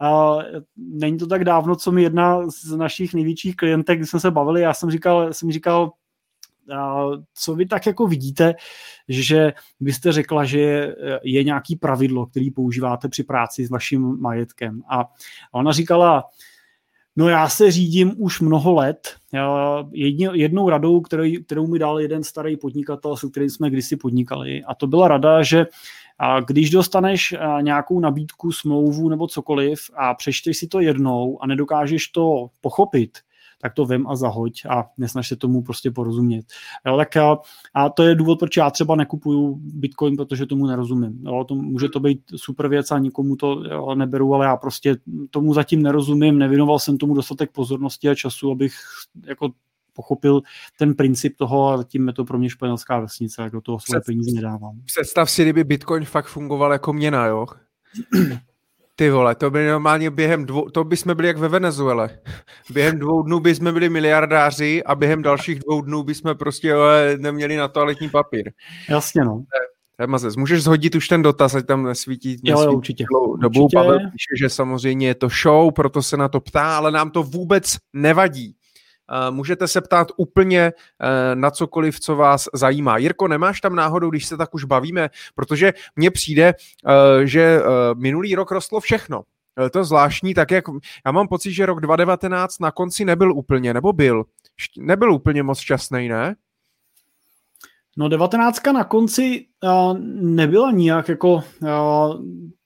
A není to tak dávno, co mi jedna z našich největších klientek, když jsme se bavili, já jsem říkal, jsem říkal co vy tak jako vidíte, že byste řekla, že je nějaký pravidlo, který používáte při práci s vaším majetkem. A ona říkala, no já se řídím už mnoho let. jednou radou, kterou, kterou mi dal jeden starý podnikatel, se kterým jsme kdysi podnikali, a to byla rada, že a když dostaneš eh, nějakou nabídku, smlouvu nebo cokoliv a přečteš si to jednou a nedokážeš to pochopit, tak to vem a zahoď a nesnaž se tomu prostě porozumět. Jo, tak a, a to je důvod, proč já třeba nekupuju Bitcoin, protože tomu nerozumím. Jo, to, může to být super věc a nikomu to jo, neberu, ale já prostě tomu zatím nerozumím, nevěnoval jsem tomu dostatek pozornosti a času, abych jako pochopil ten princip toho a zatím je to pro mě španělská vesnice, jak do toho své peníze nedávám. Představ si, kdyby Bitcoin fakt fungoval jako měna, jo? Ty vole, to by normálně během dvou, to by jsme byli jak ve Venezuele. Během dvou dnů by jsme byli miliardáři a během dalších dvou dnů by jsme prostě jo, neměli na toaletní papír. Jasně, no. Mazes, můžeš zhodit už ten dotaz, ať tam nesvítí, nesvítí jo, jo, určitě. dobu. Určitě. Pavel píše, že samozřejmě je to show, proto se na to ptá, ale nám to vůbec nevadí. Můžete se ptát úplně eh, na cokoliv, co vás zajímá. Jirko, nemáš tam náhodou, když se tak už bavíme, protože mně přijde, eh, že eh, minulý rok rostlo všechno. To zvláštní, tak jak já mám pocit, že rok 2019 na konci nebyl úplně, nebo byl? Nebyl úplně moc šťastný, ne? No 19 na konci uh, nebyla nijak jako uh,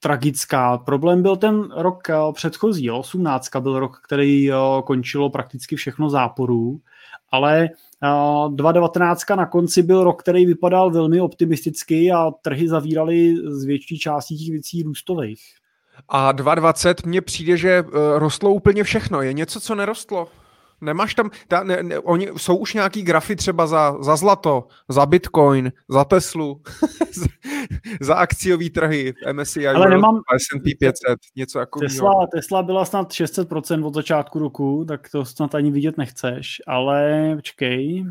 tragická. Problém byl ten rok uh, předchozí, 18 byl rok, který uh, končilo prakticky všechno záporů, ale uh, 2019 na konci byl rok, který vypadal velmi optimisticky a trhy zavíraly z větší částí těch věcí růstových. A 2020 mně přijde, že uh, rostlo úplně všechno. Je něco, co nerostlo? Nemáš tam, ta, ne, ne, oni, jsou už nějaký grafy třeba za, za zlato, za bitcoin, za Teslu, za akciový trhy, MSCI, Ale nemám, S&P 500, něco jako Tesla, Tesla byla snad 600% od začátku roku, tak to snad ani vidět nechceš, ale počkej,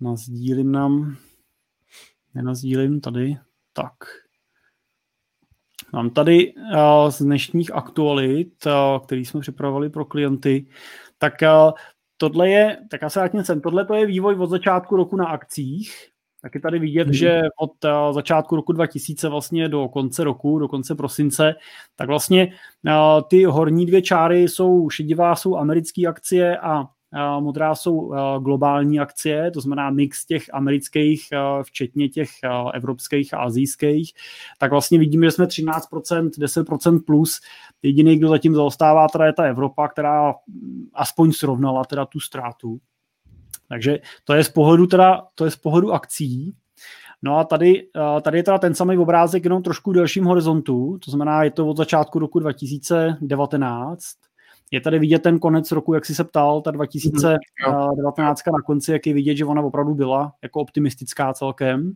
nazdílím nám, nenazdílím tady, tak. Mám tady uh, z dnešních aktualit, uh, který jsme připravovali pro klienty, tak uh, tohle je, tak já se vrátím sem, tohle to je vývoj od začátku roku na akcích, tak je tady vidět, hmm. že od uh, začátku roku 2000 vlastně do konce roku, do konce prosince, tak vlastně uh, ty horní dvě čáry jsou šedivá, jsou americké akcie a modrá jsou globální akcie, to znamená mix těch amerických, včetně těch evropských a azijských, tak vlastně vidíme, že jsme 13%, 10% plus. Jediný, kdo zatím zaostává, teda je ta Evropa, která aspoň srovnala teda tu ztrátu. Takže to je z pohledu, teda, to je z pohledu akcí. No a tady, tady je teda ten samý obrázek jenom trošku delším horizontu, to znamená, je to od začátku roku 2019 je tady vidět ten konec roku, jak jsi se ptal, ta 2019 na konci, jak je vidět, že ona opravdu byla jako optimistická celkem.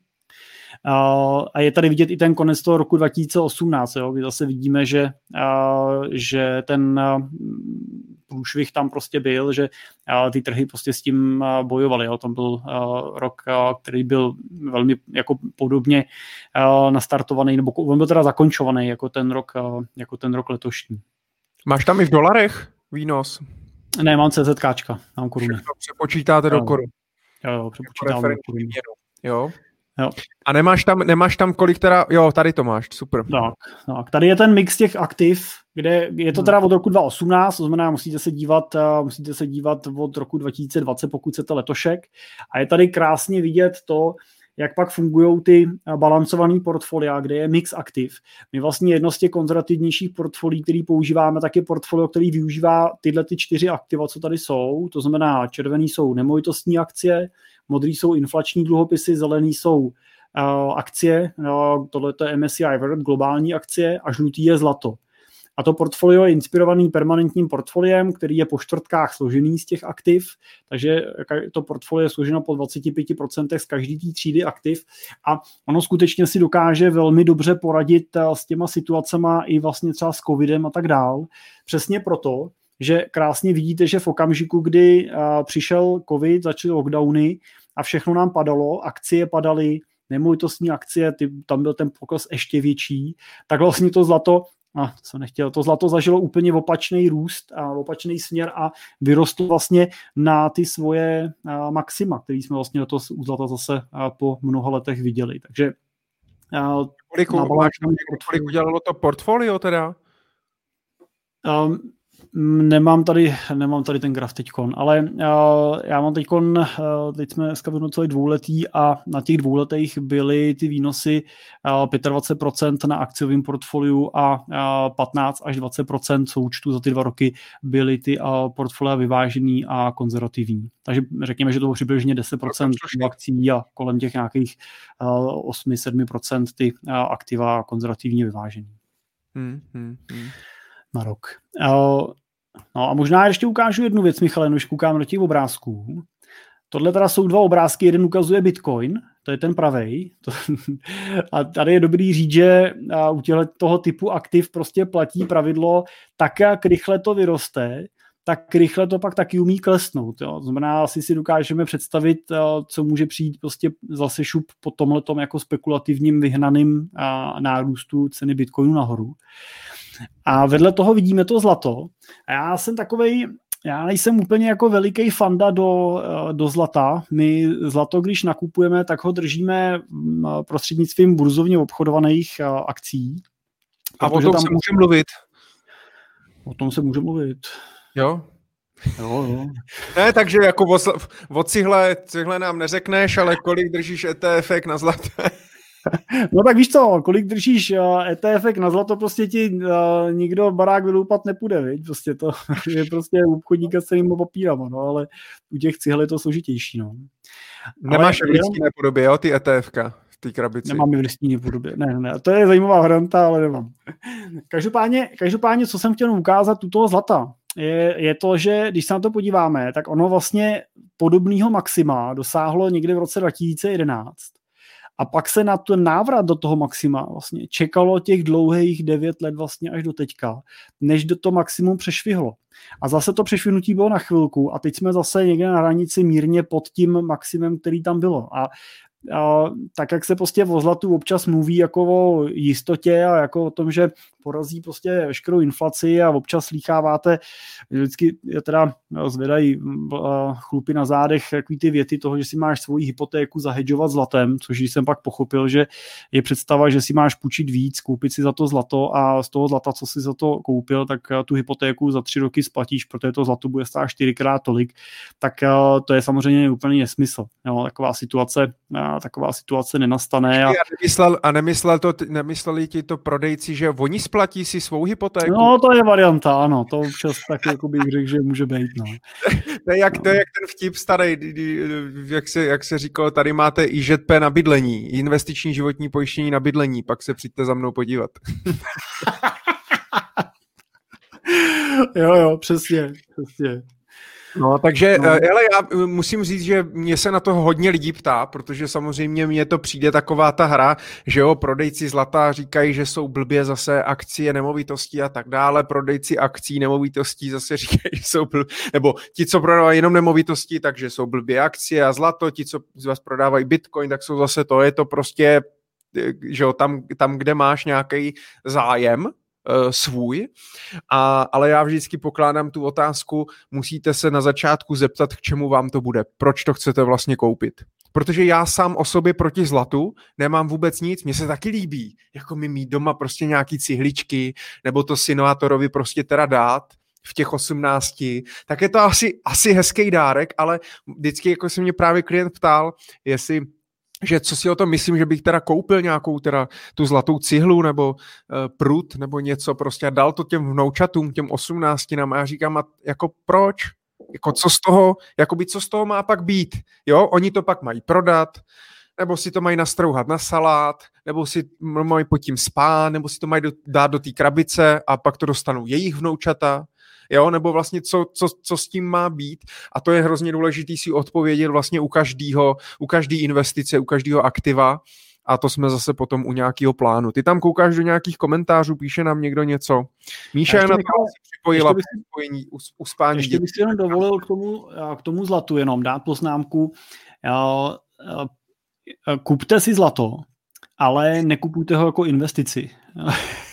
A je tady vidět i ten konec toho roku 2018, jo, kdy zase vidíme, že, že ten průšvih tam prostě byl, že ty trhy prostě s tím bojovaly. Jo. Tam byl rok, který byl velmi jako podobně nastartovaný, nebo on byl teda zakončovaný jako ten rok, jako ten rok letošní. Máš tam i v dolarech výnos? Ne, mám CZKčka, mám koruny. Všechno přepočítáte do korun. Jo, jo, přepočítám jako do korun. Jo. Jo. A nemáš tam, nemáš tam kolik teda, jo, tady to máš, super. Tak, tak, tady je ten mix těch aktiv, kde je to hmm. teda od roku 2018, to znamená, musíte se dívat, eh, musíte se dívat od roku 2020, pokud to letošek. A je tady krásně vidět to, jak pak fungují ty eh, balancované portfolia, kde je mix aktiv. My vlastně jedno z těch konzervativnějších portfolií, který používáme, tak je portfolio, který využívá tyhle ty čtyři aktiva, co tady jsou. To znamená, červený jsou nemovitostní akcie, modrý jsou inflační dluhopisy, zelený jsou uh, akcie, uh, tohle je MSCI World, globální akcie a žlutý je zlato. A to portfolio je inspirovaný permanentním portfoliem, který je po čtvrtkách složený z těch aktiv, takže to portfolio je složeno po 25% z každé té třídy aktiv a ono skutečně si dokáže velmi dobře poradit eh, s těma situacemi i vlastně třeba s covidem a tak dál. Přesně proto, že krásně vidíte, že v okamžiku, kdy přišel covid, začaly lockdowny a všechno nám padalo, akcie padaly, nemovitostní akcie, ty, tam byl ten pokles ještě větší, tak vlastně to zlato a jsem nechtěl, to zlato zažilo úplně opačný růst a opačný směr a vyrostlo vlastně na ty svoje maxima, který jsme vlastně to u zlata zase po mnoha letech viděli. Takže kolik, máš, kolik udělalo to portfolio teda? Um, Nemám tady, nemám tady ten graf teďkon, ale uh, já mám teďkon, uh, teď jsme dneska vyhodnoceli dvouletý a na těch dvouletých byly ty výnosy uh, 25% na akciovém portfoliu a uh, 15 až 20% součtu za ty dva roky byly ty uh, portfolia vyvážený a konzervativní. Takže řekněme, že to bylo přibližně 10% akcí a kolem těch nějakých uh, 8-7% ty uh, aktiva konzervativně vyvážený. Hmm, hmm, hmm na rok. No a možná ještě ukážu jednu věc, Michale, než koukám do těch obrázků. Tohle teda jsou dva obrázky, jeden ukazuje Bitcoin, to je ten pravej. A tady je dobrý říct, že u toho typu aktiv prostě platí pravidlo, tak jak rychle to vyroste, tak rychle to pak taky umí klesnout. Jo. Znamená, asi si dokážeme představit, co může přijít prostě zase šup po tomhletom jako spekulativním vyhnaným nárůstu ceny Bitcoinu nahoru. A vedle toho vidíme to zlato. A já jsem takovej, já nejsem úplně jako veliký fanda do, eh, do zlata. My zlato, když nakupujeme, tak ho držíme mm, prostřednictvím burzovně obchodovaných eh, akcí. A o tom tam... se může mluvit. O tom se může mluvit. Jo? Jo, jo. Ne, takže jako o, o cihle, cihle nám neřekneš, ale kolik držíš ETF na zlaté? No tak víš co, kolik držíš ETF eh, e na zlato, prostě ti uh, nikdo barák vyloupat nepůjde, viď? Prostě to je prostě obchodníka s celým papírama, no, ale u těch cihel je to složitější, no. Nemáš ale, v listinné podobě, jo, ty ETFka v té krabici? Nemám v listinné podobě, ne, ne, to je zajímavá hranta, ale nemám. Každopádně, každopádně, co jsem chtěl ukázat u toho zlata, je, je to, že když se na to podíváme, tak ono vlastně podobného maxima dosáhlo někdy v roce 2011 a pak se na ten návrat do toho maxima vlastně čekalo těch dlouhých devět let vlastně až do teďka, než do to maximum přešvihlo. A zase to přešvihnutí bylo na chvilku a teď jsme zase někde na hranici mírně pod tím maximem, který tam bylo. A a, tak jak se prostě o zlatu občas mluví jako o jistotě a jako o tom, že porazí prostě veškerou inflaci a občas slýcháváte, vždycky je teda zvedají chlupy na zádech takový ty věty toho, že si máš svoji hypotéku zahedžovat zlatem, což jsem pak pochopil, že je představa, že si máš půjčit víc, koupit si za to zlato a z toho zlata, co si za to koupil, tak tu hypotéku za tři roky splatíš, protože to zlato bude stát čtyřikrát tolik, tak to je samozřejmě úplně nesmysl. Jo, taková situace, taková situace nenastane. A, a, nemyslel, a nemyslel to, nemysleli ti to prodejci, že oni splatí si svou hypotéku? No, to je varianta, ano, to občas tak jako bych řekl, že může být, no. to, je jak, to je jak ten vtip starý, jak se, jak se říkalo, tady máte IŽP na bydlení, investiční životní pojištění na bydlení, pak se přijďte za mnou podívat. jo, jo, přesně, přesně. No, takže no. ale já eh, musím říct, že mě se na to hodně lidí ptá, protože samozřejmě mně to přijde taková ta hra, že jo, prodejci zlata říkají, že jsou blbě zase akcie nemovitostí a tak dále, prodejci akcí nemovitostí zase říkají, že jsou blbě, nebo ti, co prodávají jenom nemovitosti, takže jsou blbě akcie a zlato, ti, co z vás prodávají bitcoin, tak jsou zase to, je to prostě eh, že jo, tam, tam, kde máš nějaký zájem, Eh, svůj, a, ale já vždycky pokládám tu otázku, musíte se na začátku zeptat, k čemu vám to bude, proč to chcete vlastně koupit. Protože já sám o sobě proti zlatu nemám vůbec nic, mně se taky líbí, jako mi mít doma prostě nějaký cihličky, nebo to synátorovi prostě teda dát, v těch 18, tak je to asi, asi hezký dárek, ale vždycky jako se mě právě klient ptal, jestli že co si o tom myslím, že bych teda koupil nějakou teda tu zlatou cihlu nebo uh, prut nebo něco prostě a dal to těm vnoučatům, těm osmnáctinám a já říkám, a jako proč? Jako co z toho, jakoby co z toho má pak být? Jo, oni to pak mají prodat, nebo si to mají nastrouhat na salát, nebo si mají pod tím spát, nebo si to mají dát do té krabice a pak to dostanou jejich vnoučata jo, nebo vlastně co, co, co s tím má být a to je hrozně důležité si odpovědět vlastně u každého, u každé investice, u každého aktiva a to jsme zase potom u nějakého plánu. Ty tam koukáš do nějakých komentářů, píše nám někdo něco. Míša je na to připojila ještě bych, připojení u, u spání. Ještě bych si jenom dovolil k tomu, k tomu zlatu jenom dát poznámku. Kupte si zlato, ale nekupujte ho jako investici.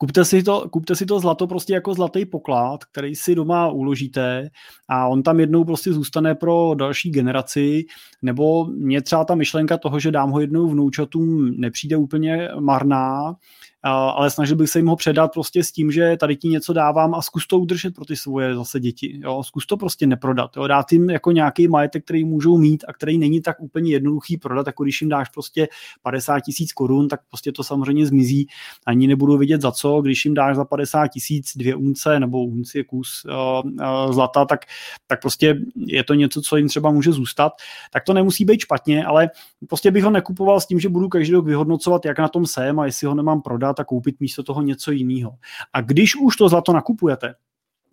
Kupte si, to, kupte si to zlato prostě jako zlatý poklad, který si doma uložíte a on tam jednou prostě zůstane pro další generaci, nebo mě třeba ta myšlenka toho, že dám ho jednou vnoučatům nepřijde úplně marná, ale snažil bych se jim ho předat prostě s tím, že tady ti něco dávám a zkus to udržet pro ty svoje zase děti. Jo? Zkus to prostě neprodat. Jo? Dát jim jako nějaký majetek, který můžou mít a který není tak úplně jednoduchý prodat, jako když jim dáš prostě 50 tisíc korun, tak prostě to samozřejmě zmizí. Ani nebudu vidět za co, když jim dáš za 50 tisíc dvě unce nebo unci kus uh, uh, zlata, tak, tak prostě je to něco, co jim třeba může zůstat. Tak to nemusí být špatně, ale prostě bych ho nekupoval s tím, že budu každý rok vyhodnocovat, jak na tom jsem a jestli ho nemám prodat a koupit místo toho něco jiného. A když už to zlato nakupujete,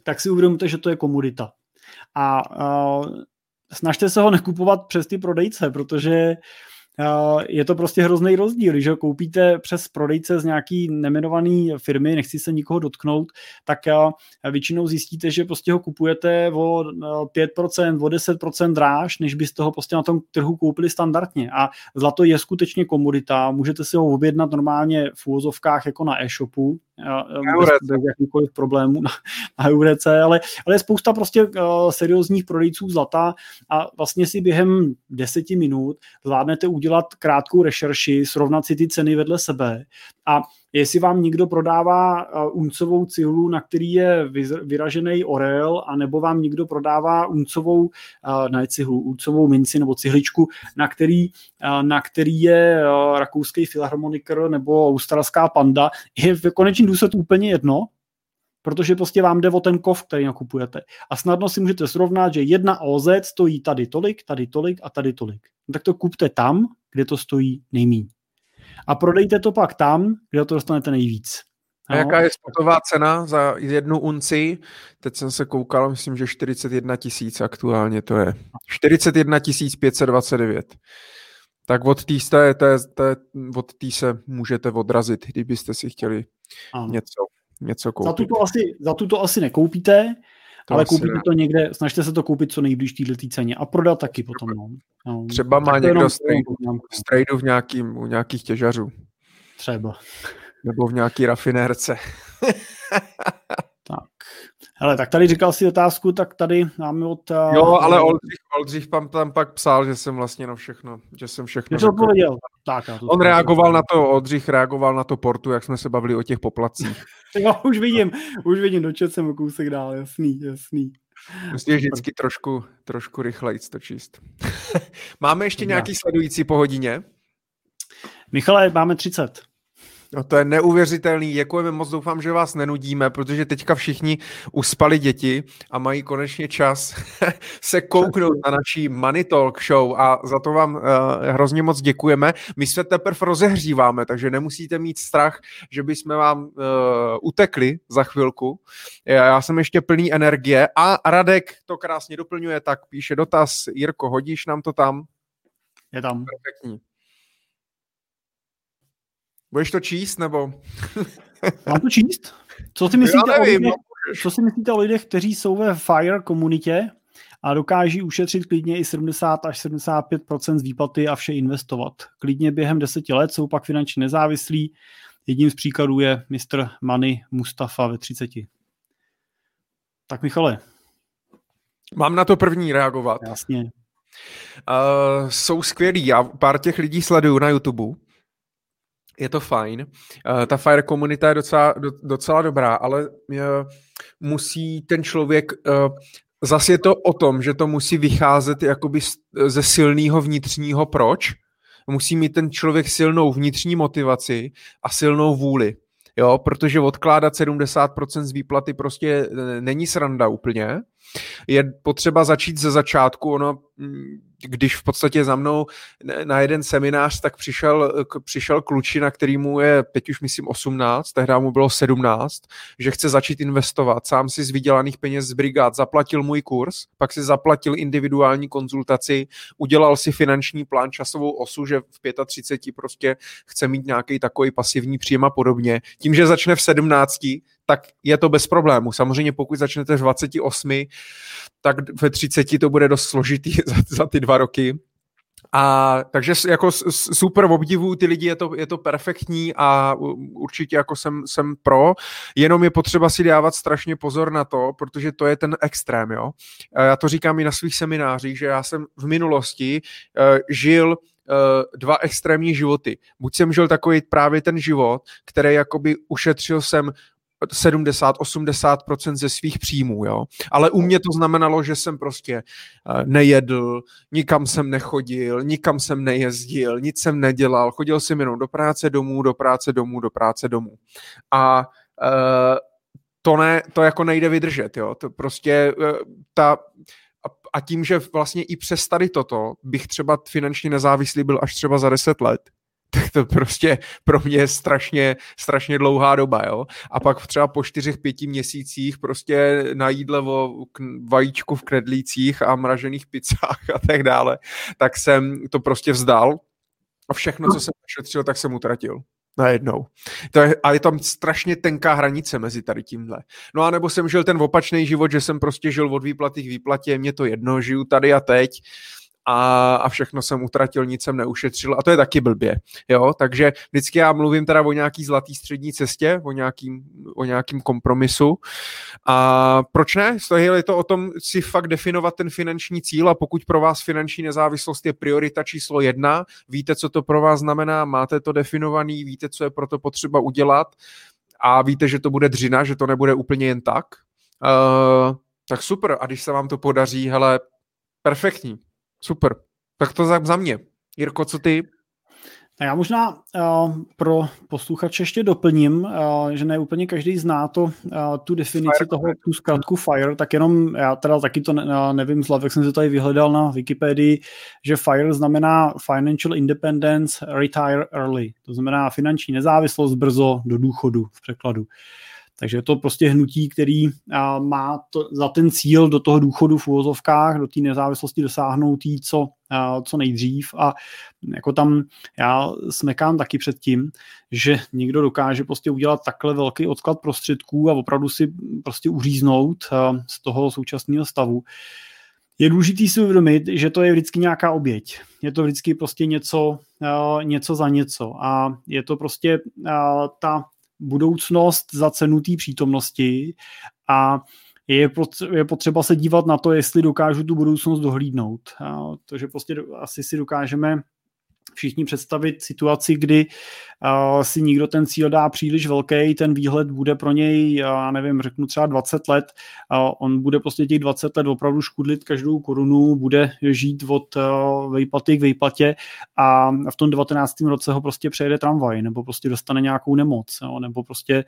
tak si uvědomíte, že to je komodita. A uh, snažte se ho nekupovat přes ty prodejce, protože je to prostě hrozný rozdíl. Když ho koupíte přes prodejce z nějaký nemenovaný firmy, nechci se nikoho dotknout, tak většinou zjistíte, že prostě ho kupujete o 5%, o 10% dráž, než byste ho prostě na tom trhu koupili standardně. A zlato je skutečně komodita, můžete si ho objednat normálně v úvozovkách jako na e-shopu, bez, bez jakýkoliv problémů na, na Eurece, ale, ale je spousta prostě uh, seriózních prodejců zlata a vlastně si během deseti minut zvládnete udělat krátkou rešerši, srovnat si ty ceny vedle sebe a jestli vám někdo prodává uh, uncovou cihlu, na který je vyražený orel, anebo vám někdo prodává uncovou, uh, ne cihlu, uncovou minci nebo cihličku, na který, uh, na který je rakouský filharmoniker nebo australská panda, je v konečném důsledku úplně jedno, protože prostě vám jde o ten kov, který nakupujete. A snadno si můžete srovnat, že jedna OZ stojí tady tolik, tady tolik a tady tolik. No tak to kupte tam, kde to stojí nejméně a prodejte to pak tam, kde to dostanete nejvíc. A jaká je spotová cena za jednu unci? Teď jsem se koukal, myslím, že 41 tisíc aktuálně to je. 41 529. Tak od té té, té, té, od tý se můžete odrazit, kdybyste si chtěli ano. něco, něco koupit. Za tuto, asi, za tuto asi nekoupíte, to ale koupíte ne. to někde, snažte se to koupit co nejblíž této ceně a prodat taky potom. No. No. Třeba má někdo strejdu v nějakým, u nějakých těžařů. Třeba. Nebo v nějaký rafinérce. Hele, tak tady říkal si otázku, tak tady máme od... Uh, jo, ale Oldřich, Oldřich tam, tam pak psal, že jsem vlastně na všechno, že jsem všechno řekl. odpověděl. Tak, to On reagoval na to, Oldřich reagoval na to portu, jak jsme se bavili o těch poplacích. jo, už vidím, už vidím, dočet jsem kousek dál, jasný, jasný. Musíš vždycky trošku, trošku rychleji to číst. máme ještě nějaký sledující po hodině? Michale, máme 30. No to je neuvěřitelný, děkujeme moc, doufám, že vás nenudíme, protože teďka všichni uspali děti a mají konečně čas se kouknout na naší Money Talk show a za to vám uh, hrozně moc děkujeme. My se teprve rozehříváme, takže nemusíte mít strach, že bychom vám uh, utekli za chvilku. Já, já jsem ještě plný energie a Radek to krásně doplňuje, tak píše dotaz, Jirko, hodíš nám to tam? Je tam. Perfektní. Budeš to číst, nebo? Mám to číst? Co si myslíte, nevím, o lidech, no. co si myslíte o lidech, kteří jsou ve FIRE komunitě a dokáží ušetřit klidně i 70 až 75% z výplaty a vše investovat? Klidně během deseti let jsou pak finančně nezávislí. Jedním z příkladů je Mr. Money Mustafa ve 30. Tak Michale. Mám na to první reagovat. Jasně. Uh, jsou skvělí. Já pár těch lidí sleduju na YouTube je to fajn. Uh, ta Fire komunita je docela, do, docela dobrá, ale uh, musí ten člověk, uh, zase je to o tom, že to musí vycházet jakoby ze silného vnitřního proč. Musí mít ten člověk silnou vnitřní motivaci a silnou vůli. Jo, protože odkládat 70% z výplaty prostě není sranda úplně. Je potřeba začít ze začátku. Ono mm, když v podstatě za mnou na jeden seminář, tak přišel, přišel klučina, který mu je teď už myslím 18, tehdy mu bylo 17, že chce začít investovat. Sám si z vydělaných peněz z brigád zaplatil můj kurz, pak si zaplatil individuální konzultaci, udělal si finanční plán, časovou osu, že v 35 prostě chce mít nějaký takový pasivní příjem a podobně. Tím, že začne v 17, tak je to bez problému. Samozřejmě pokud začnete v 28, tak ve 30 to bude dost složitý za, za ty dva roky. A takže jako super obdivu ty lidi, je to, je to perfektní a určitě jako jsem, jsem pro, jenom je potřeba si dávat strašně pozor na to, protože to je ten extrém, jo. Já to říkám i na svých seminářích, že já jsem v minulosti uh, žil uh, dva extrémní životy. Buď jsem žil takový právě ten život, který jakoby ušetřil jsem 70-80% ze svých příjmů, jo. Ale u mě to znamenalo, že jsem prostě eh, nejedl, nikam jsem nechodil, nikam jsem nejezdil, nic jsem nedělal, chodil jsem jenom do práce domů, do práce domů, do práce domů. A uh, to, ne, to jako nejde vydržet, jo. To prostě uh, ta a tím, že vlastně i přes tady toto bych třeba finančně nezávislý byl až třeba za 10 let, to prostě pro mě je strašně, strašně dlouhá doba, jo. A pak třeba po čtyřech, pěti měsících prostě na jídle o vajíčku v knedlících a mražených pizzách a tak dále, tak jsem to prostě vzdal a všechno, co jsem ušetřil, tak jsem utratil najednou. To je, a je tam strašně tenká hranice mezi tady tímhle. No a nebo jsem žil ten opačný život, že jsem prostě žil od výplaty k výplatě, mě to jedno, žiju tady a teď a, a všechno jsem utratil, nic jsem neušetřil a to je taky blbě, jo, takže vždycky já mluvím teda o nějaký zlatý střední cestě, o nějakým, o nějakým kompromisu a proč ne? Je to o tom si fakt definovat ten finanční cíl a pokud pro vás finanční nezávislost je priorita číslo jedna, víte, co to pro vás znamená, máte to definovaný, víte, co je pro to potřeba udělat a víte, že to bude dřina, že to nebude úplně jen tak, uh, tak super. A když se vám to podaří, hele, perfektní. Super. Tak to za, za mě. Jirko, co ty? Já možná uh, pro posluchače ještě doplním, uh, že ne úplně každý zná to, uh, tu definici fire. toho, tu zkrátku FIRE, tak jenom já teda taky to ne, nevím z jak jsem se tady vyhledal na Wikipedii, že FIRE znamená Financial Independence Retire Early, to znamená finanční nezávislost brzo do důchodu v překladu. Uh, takže je to prostě hnutí, který má to, za ten cíl do toho důchodu v úvozovkách, do té nezávislosti dosáhnout jí co, co nejdřív a jako tam já smekám taky před tím, že někdo dokáže prostě udělat takhle velký odklad prostředků a opravdu si prostě uříznout z toho současného stavu. Je důležité si uvědomit, že to je vždycky nějaká oběť. Je to vždycky prostě něco, něco za něco a je to prostě ta budoucnost za cenu té přítomnosti a je, potřeba se dívat na to, jestli dokážu tu budoucnost dohlídnout. To, že prostě asi si dokážeme všichni představit situaci, kdy uh, si nikdo ten cíl dá příliš velký, ten výhled bude pro něj, já nevím, řeknu třeba 20 let, uh, on bude prostě těch 20 let opravdu škudlit každou korunu, bude žít od vejplaty k vejplatě a v tom 19. roce ho prostě přejede tramvaj, nebo prostě dostane nějakou nemoc, jo, nebo prostě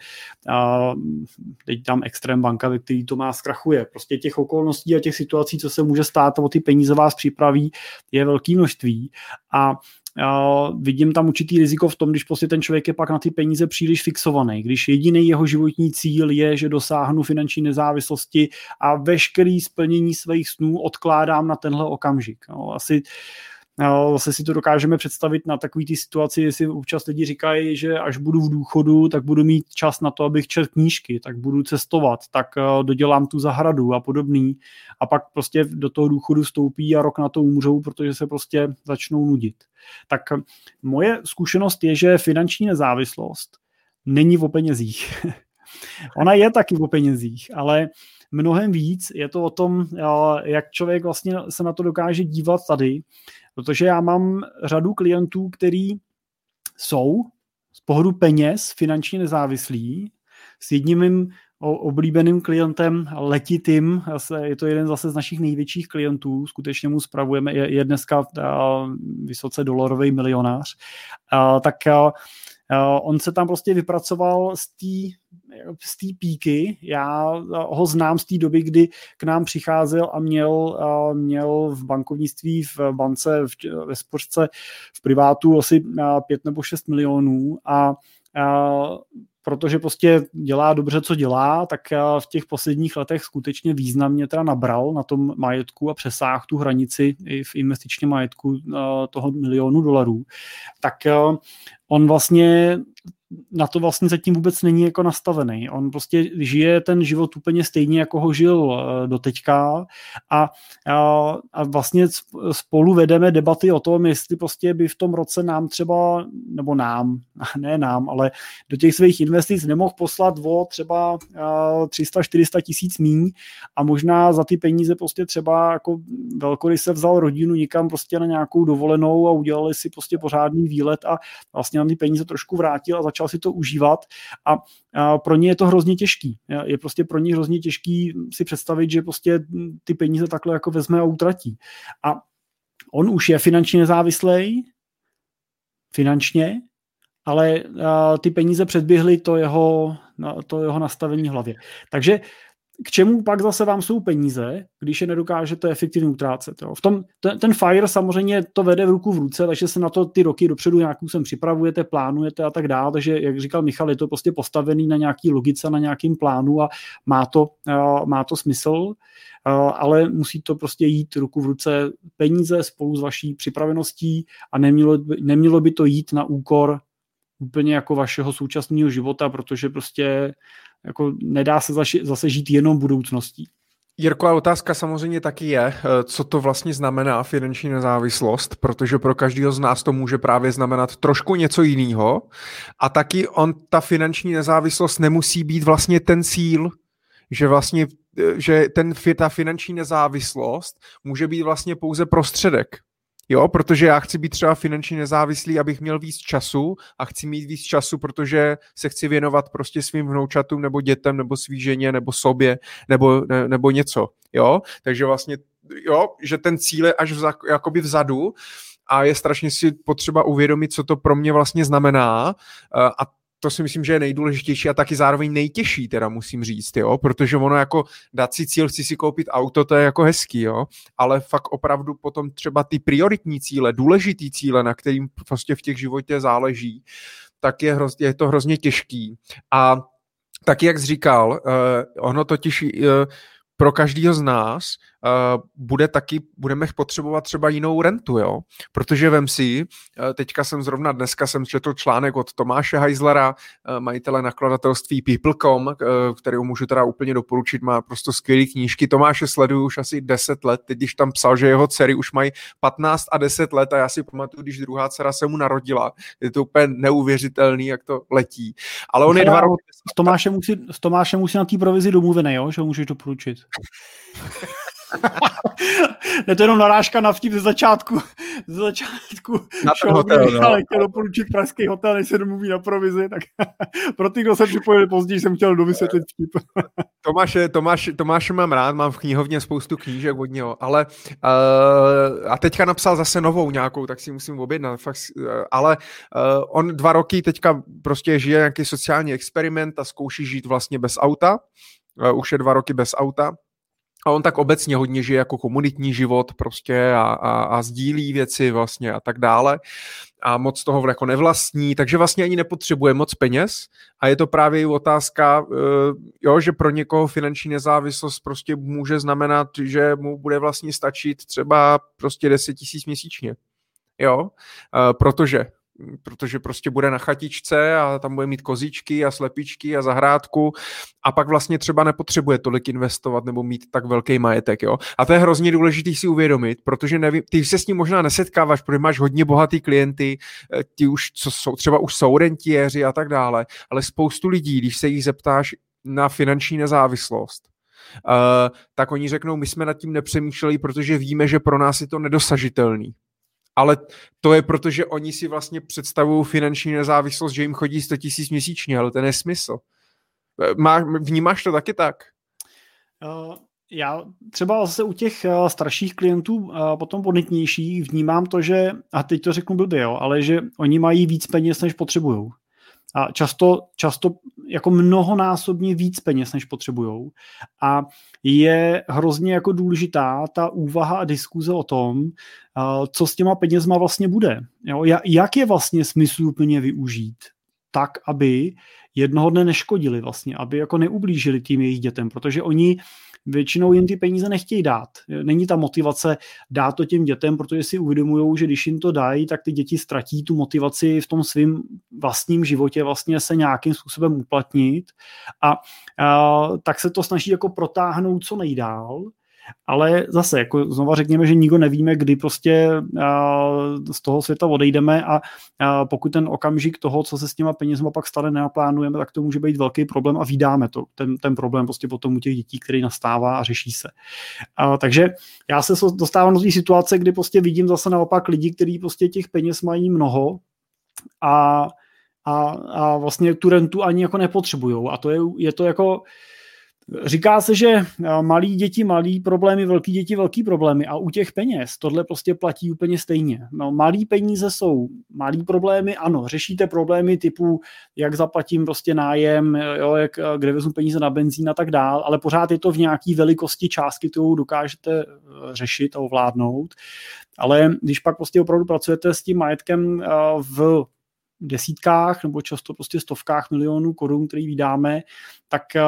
teď tam extrém banka, ve který to má zkrachuje. Prostě těch okolností a těch situací, co se může stát o ty peníze vás připraví, je velké množství a Uh, vidím tam určitý riziko v tom, když prostě ten člověk je pak na ty peníze příliš fixovaný. Když jediný jeho životní cíl je, že dosáhnu finanční nezávislosti a veškerý splnění svých snů odkládám na tenhle okamžik. No, asi Zase si to dokážeme představit na takový ty situaci, jestli občas lidi říkají, že až budu v důchodu, tak budu mít čas na to, abych četl knížky, tak budu cestovat, tak eh, dodělám tu zahradu a podobný. A pak prostě do toho důchodu vstoupí a rok na to umřou, protože se prostě začnou nudit. Tak moje zkušenost je, že finanční nezávislost není o penězích. Ona je taky o penězích, ale mnohem víc je to o tom, eh, jak člověk vlastně se na to dokáže dívat tady Protože já mám řadu klientů, který jsou z pohledu peněz finančně nezávislí. S jedním mým oblíbeným klientem letitým, je to jeden zase z našich největších klientů, skutečně mu spravujeme, je, je dneska vysoce dolarový milionář, tak on se tam prostě vypracoval z té píky. Já ho znám z té doby, kdy k nám přicházel a měl, měl v bankovnictví, v bance, v, ve spořce, v privátu asi pět nebo šest milionů a, a protože prostě dělá dobře, co dělá, tak v těch posledních letech skutečně významně teda nabral na tom majetku a přesáhl tu hranici i v investičním majetku toho milionu dolarů. Tak on vlastně na to vlastně zatím vůbec není jako nastavený. On prostě žije ten život úplně stejně, jako ho žil eh, do teďka a, a, a vlastně spolu vedeme debaty o tom, jestli prostě by v tom roce nám třeba, nebo nám, ne nám, ale do těch svých investic nemohl poslat o třeba 300-400 tisíc míň a možná za ty peníze prostě třeba jako velkory se vzal rodinu někam prostě na nějakou dovolenou a udělali si prostě pořádný výlet a vlastně na ty peníze trošku vrátil a začal si to užívat a, a pro ně je to hrozně těžký. Je prostě pro ně hrozně těžký si představit, že prostě ty peníze takhle jako vezme a utratí. A on už je finančně nezávislý, finančně, ale ty peníze předběhly to jeho, to jeho nastavení v hlavě. Takže k čemu pak zase vám jsou peníze, když je nedokážete efektivně utrácet. Jo? V tom, ten, ten FIRE samozřejmě to vede v ruku v ruce, takže se na to ty roky dopředu nějakou sem připravujete, plánujete a tak dále, takže jak říkal Michal, je to prostě postavený na nějaký logice, na nějakým plánu a má to, uh, má to smysl, uh, ale musí to prostě jít ruku v ruce peníze spolu s vaší připraveností a nemělo, nemělo by to jít na úkor úplně jako vašeho současného života, protože prostě jako nedá se zase žít jenom budoucností. Jirko, a otázka samozřejmě taky je, eh, co to vlastně znamená finanční nezávislost, protože pro každého z nás to může právě znamenat trošku něco jiného. A taky on, ta finanční nezávislost nemusí být vlastně ten cíl, že vlastně eh, že ten, ta finanční nezávislost může být vlastně pouze prostředek. Jo, protože já chci být třeba finančně nezávislý, abych měl víc času a chci mít víc času, protože se chci věnovat prostě svým vnoučatům nebo dětem nebo svý ženě nebo sobě nebo, ne, nebo něco. Jo, takže vlastně, jo, že ten cíl je až vza, jakoby vzadu a je strašně si potřeba uvědomit, co to pro mě vlastně znamená a to si myslím, že je nejdůležitější a taky zároveň nejtěžší, teda musím říct, jo, protože ono jako dát si cíl, chci si koupit auto, to je jako hezký, jo, ale fakt opravdu potom třeba ty prioritní cíle, důležitý cíle, na kterým prostě v těch životě záleží, tak je, hrozně, je to hrozně těžký. A tak jak jsi říkal, uh, ono totiž uh, pro každého z nás bude taky, budeme potřebovat třeba jinou rentu, jo? Protože vem si, uh, teďka jsem zrovna dneska jsem četl článek od Tomáše Heizlera, uh, majitele nakladatelství People.com, který můžu teda úplně doporučit, má prostě skvělé knížky. Tomáše sleduju už asi 10 let, teď když tam psal, že jeho dcery už mají 15 a 10 let a já si pamatuju, když druhá dcera se mu narodila, je to úplně neuvěřitelný, jak to letí. Ale on je dva roky... S Tomášem musí, s Tomášem musí na té provizi domluvený, jo? že ho můžeš doporučit. je to jenom narážka na vtip ze začátku, ze začátku na ten hotel, no. ale chtěl doporučit pražský hotel, než se domluví na provizi, tak pro ty, kdo se připojili později, jsem chtěl dovysvětlit vtip. Tomáše, Tomáš, Tomáše mám rád, mám v knihovně spoustu knížek od něho, ale uh, a teďka napsal zase novou nějakou, tak si musím objednat, fakt, uh, ale uh, on dva roky teďka prostě žije nějaký sociální experiment a zkouší žít vlastně bez auta, uh, už je dva roky bez auta, a on tak obecně hodně žije jako komunitní život prostě a, a, a sdílí věci vlastně a tak dále a moc toho jako nevlastní, takže vlastně ani nepotřebuje moc peněz a je to právě i otázka, eh, jo, že pro někoho finanční nezávislost prostě může znamenat, že mu bude vlastně stačit třeba prostě 10 tisíc měsíčně. Jo, eh, protože protože prostě bude na chatičce a tam bude mít kozičky a slepičky a zahrádku a pak vlastně třeba nepotřebuje tolik investovat nebo mít tak velký majetek, jo. A to je hrozně důležité si uvědomit, protože nevím, ty se s ním možná nesetkáváš, protože máš hodně bohatý klienty, eh, ti už, co jsou, třeba už jsou rentiéři a tak dále, ale spoustu lidí, když se jich zeptáš na finanční nezávislost, Uh, tak oni řeknou, my jsme nad tím nepřemýšleli, protože víme, že pro nás je to nedosažitelný ale to je proto, že oni si vlastně představují finanční nezávislost, že jim chodí 100 tisíc měsíčně, ale to je nesmysl. Má, vnímáš to taky tak? Uh, já třeba zase u těch uh, starších klientů, potom bonitnějších, vnímám to, že, a teď to řeknu blbě, jo, ale že oni mají víc peněz, než potřebují. A často, často jako mnohonásobně víc peněz, než potřebují. A je hrozně jako důležitá ta úvaha a diskuze o tom, co s těma penězma vlastně bude. Jo? Jak je vlastně smysluplně využít tak, aby jednoho dne neškodili vlastně, aby jako neublížili tím jejich dětem, protože oni většinou jim ty peníze nechtějí dát. Není ta motivace dát to těm dětem, protože si uvědomují, že když jim to dají, tak ty děti ztratí tu motivaci v tom svém vlastním životě vlastně se nějakým způsobem uplatnit a, a tak se to snaží jako protáhnout co nejdál ale zase, jako znova řekněme, že nikdo nevíme, kdy prostě z toho světa odejdeme a pokud ten okamžik toho, co se s těma penězma pak stane, nenaplánujeme, tak to může být velký problém a vydáme to, ten, ten problém prostě potom u těch dětí, který nastává a řeší se. A, takže já se dostávám do té situace, kdy prostě vidím zase naopak lidi, kteří prostě těch peněz mají mnoho a a, a vlastně tu rentu ani jako nepotřebujou. A to je, je to jako, Říká se, že malí děti malý problémy, velký děti velký problémy a u těch peněz tohle prostě platí úplně stejně. No, malý peníze jsou malý problémy, ano, řešíte problémy typu, jak zaplatím prostě nájem, jo, jak, kde vezmu peníze na benzín a tak dál, ale pořád je to v nějaký velikosti částky, kterou dokážete eh, řešit a ovládnout. Ale když pak prostě opravdu pracujete s tím majetkem eh, v desítkách nebo často prostě stovkách milionů korun, který vydáme, tak eh,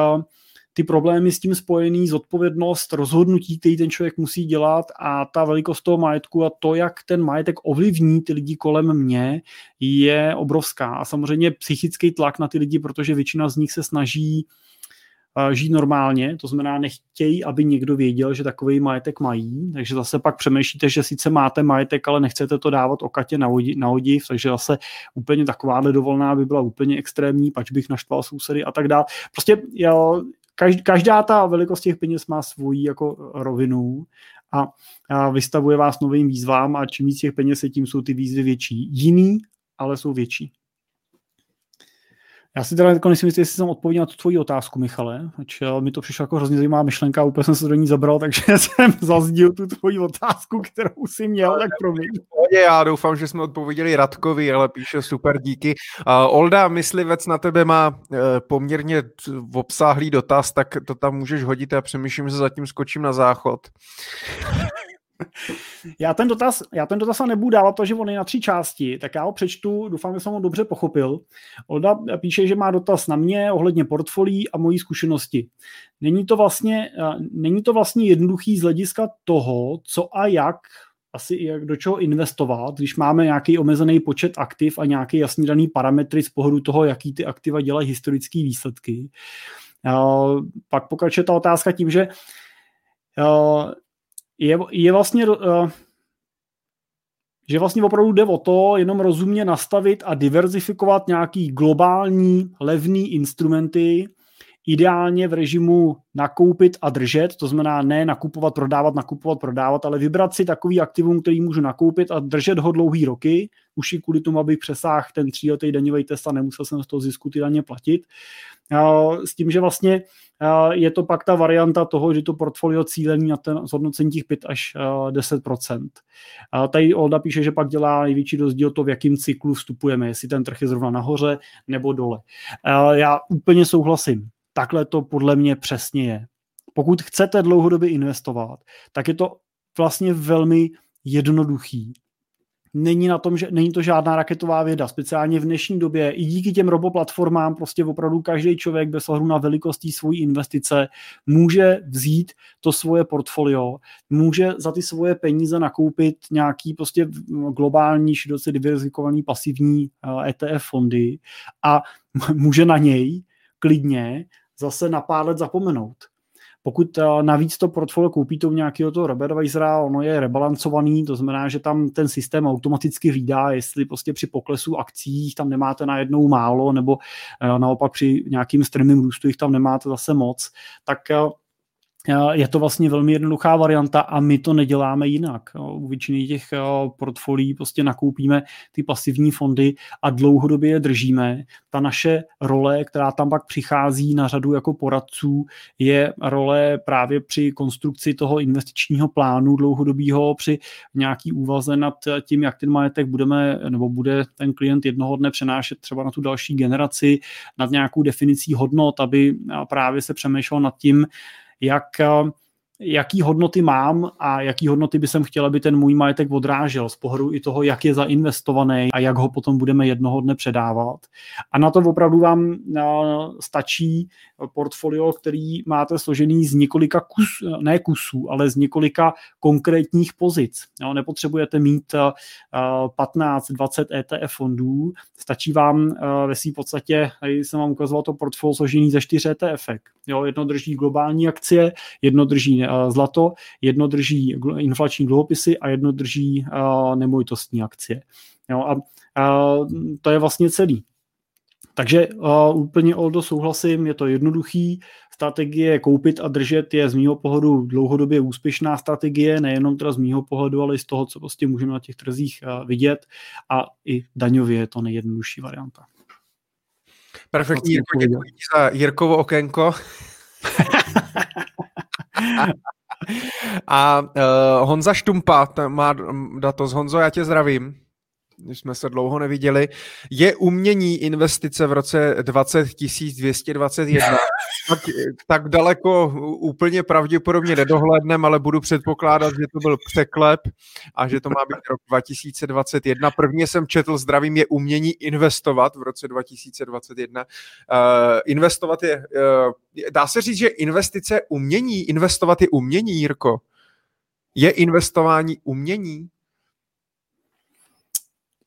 ty problémy s tím spojený, zodpovědnost, rozhodnutí, který ten člověk musí dělat a ta velikost toho majetku a to, jak ten majetek ovlivní ty lidi kolem mě, je obrovská. A samozřejmě psychický tlak na ty lidi, protože většina z nich se snaží eh, žít normálně, to znamená nechtějí, aby někdo věděl, že takový majetek mají, takže zase pak přemýšlíte, že sice máte majetek, ale nechcete to dávat okatě na, odi, na odiv, takže zase úplně takováhle dovolná by byla úplně extrémní, pač bych naštval sousedy a tak dále. Prostě jo, každá ta velikost těch peněz má svoji jako rovinu a, a vystavuje vás novým výzvám a čím víc těch peněz tím jsou ty výzvy větší. Jiný, ale jsou větší. Já si teda jako nejsem jistý, jestli jsem odpověděl na tu tvoji otázku, Michale, ač eh, mi to přišlo jako hrozně zajímavá myšlenka, úplně jsem se do ní zabral, takže jsem zazdil tu tvoji otázku, kterou si měl, tak promiň. Já doufám, že jsme odpověděli Radkovi, ale píše super, díky. Uh, Olda, myslivec na tebe má uh, poměrně obsáhlý dotaz, tak to tam můžeš hodit a přemýšlím, že zatím skočím na záchod. Já ten dotaz, já ten dotaz nebudu dávat, protože on je na tři části, tak já ho přečtu, doufám, že jsem ho dobře pochopil. Olda píše, že má dotaz na mě ohledně portfolií a mojí zkušenosti. Není to vlastně, není to vlastně jednoduchý z hlediska toho, co a jak asi jak do čeho investovat, když máme nějaký omezený počet aktiv a nějaký jasný daný parametry z pohledu toho, jaký ty aktiva dělají historické výsledky. Pak pokračuje ta otázka tím, že je, je vlastně, uh, že vlastně opravdu jde o to jenom rozumně nastavit a diverzifikovat nějaký globální levný instrumenty, ideálně v režimu nakoupit a držet, to znamená ne nakupovat, prodávat, nakupovat, prodávat, ale vybrat si takový aktivum, který můžu nakoupit a držet ho dlouhý roky, už i kvůli tomu, abych přesáhl ten tříletý daňový test a nemusel jsem z toho zisku ty daně platit. S tím, že vlastně je to pak ta varianta toho, že to portfolio cílení na ten zhodnocení těch 5 až 10% Tady Olda píše, že pak dělá největší rozdíl to, v jakém cyklu vstupujeme, jestli ten trh je zrovna nahoře nebo dole. Já úplně souhlasím. Takhle to podle mě přesně je. Pokud chcete dlouhodobě investovat, tak je to vlastně velmi jednoduchý není, na tom, že, není to žádná raketová věda, speciálně v dnešní době. I díky těm roboplatformám prostě opravdu každý člověk bez ohledu na velikost svojí investice může vzít to svoje portfolio, může za ty svoje peníze nakoupit nějaký prostě globální, široce diverzifikovaný pasivní ETF eh, e fondy a může na něj klidně zase na pár let zapomenout. Pokud eh, navíc to portfolio koupíte u nějakého toho RoboAdvisora, ono je rebalancovaný, to znamená, že tam ten systém automaticky hlídá, jestli prostě při poklesu akcí tam nemáte najednou málo, nebo eh, naopak při nějakým strmým růstu jich tam nemáte zase moc, tak eh, je to vlastně velmi jednoduchá varianta a my to neděláme jinak. U většiny těch portfolií prostě nakoupíme ty pasivní fondy a dlouhodobě je držíme. Ta naše role, která tam pak přichází na řadu jako poradců, je role právě při konstrukci toho investičního plánu dlouhodobého, při nějaký úvaze nad tím, jak ten majetek budeme, nebo bude ten klient jednoho dne přenášet třeba na tu další generaci, nad nějakou definicí hodnot, aby právě se přemýšlel nad tím, jak eh, jaký hodnoty mám a jaký hodnoty by jsem chtěl, aby ten můj majetek odrážel z pohledu i toho, jak je zainvestovaný a jak ho potom budeme jednoho dne předávat. A na to opravdu vám eh, stačí portfolio, který máte složený z několika kus, ne kusů, ale z několika konkrétních pozic. Nepotřebujete mít 15-20 eh, ETF fondů, stačí vám eh, ve svým podstatě, tady jsem vám ukazoval to portfolio složený ze čtyř ETF. Jo, jedno drží globální akcie, jedno drží Eh, zlato, jedno drží inflační dluhopisy a jedno drží nemovitostní akcie. Jo, a, a to je vlastně celý. Takže uh, úplně Oldo souhlasím, je to jednoduchý. Strategie koupit a držet je z mýho pohledu dlouhodobě úspěšná strategie, nejenom teda z mýho pohledu, ale i z toho, co prostě můžeme na těch trzích uh, vidět a i daňově je to nejjednodušší varianta. Perfektní, Jirko, děkuji za Jirkovo okénko. A uh, Honza Štumpa má datos. Honzo, já tě zdravím když jsme se dlouho neviděli, je umění investice v roce 20221. tak, tak daleko úplně pravděpodobně nedohlednem, ale budu předpokládat, že to byl překlep a že to má být rok 2021. Prvně jsem četl, zdravím je umění investovat v roce 2021. Uh, eh, investovat je, uh, dá se říct, že investice umění, investovat je umění, Jirko? Je investování umění?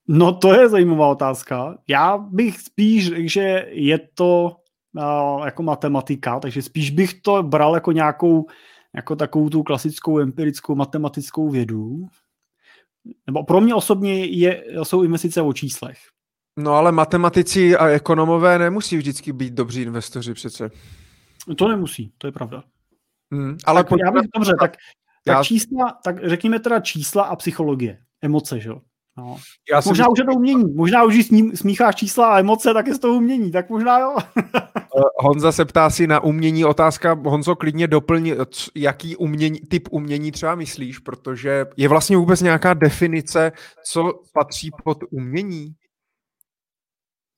No to je zajímavá otázka. Já bych spíš že je to jako matematika, takže spíš bych to bral jako nějakou jako takovou tu klasickou empirickou matematickou vědu. Nebo pro mě osobně je, jsou investice o číslech. No ale matematici a ekonomové nemusí vždycky být dobří investoři přece. To nemusí, to je pravda. Hmm, ale tak já bych, dobře, tak, tak já... čísla, tak řekněme teda čísla a psychologie, emoce, že jo? No. Já možná už je to umění, možná už smícháš čísla a emoce, tak je to umění, tak možná jo. Eh, Honza se ptá si na umění, otázka, Honzo, klidně doplň, jaký umění, typ umění třeba myslíš, protože je vlastně vůbec nějaká definice, co patří pod umění?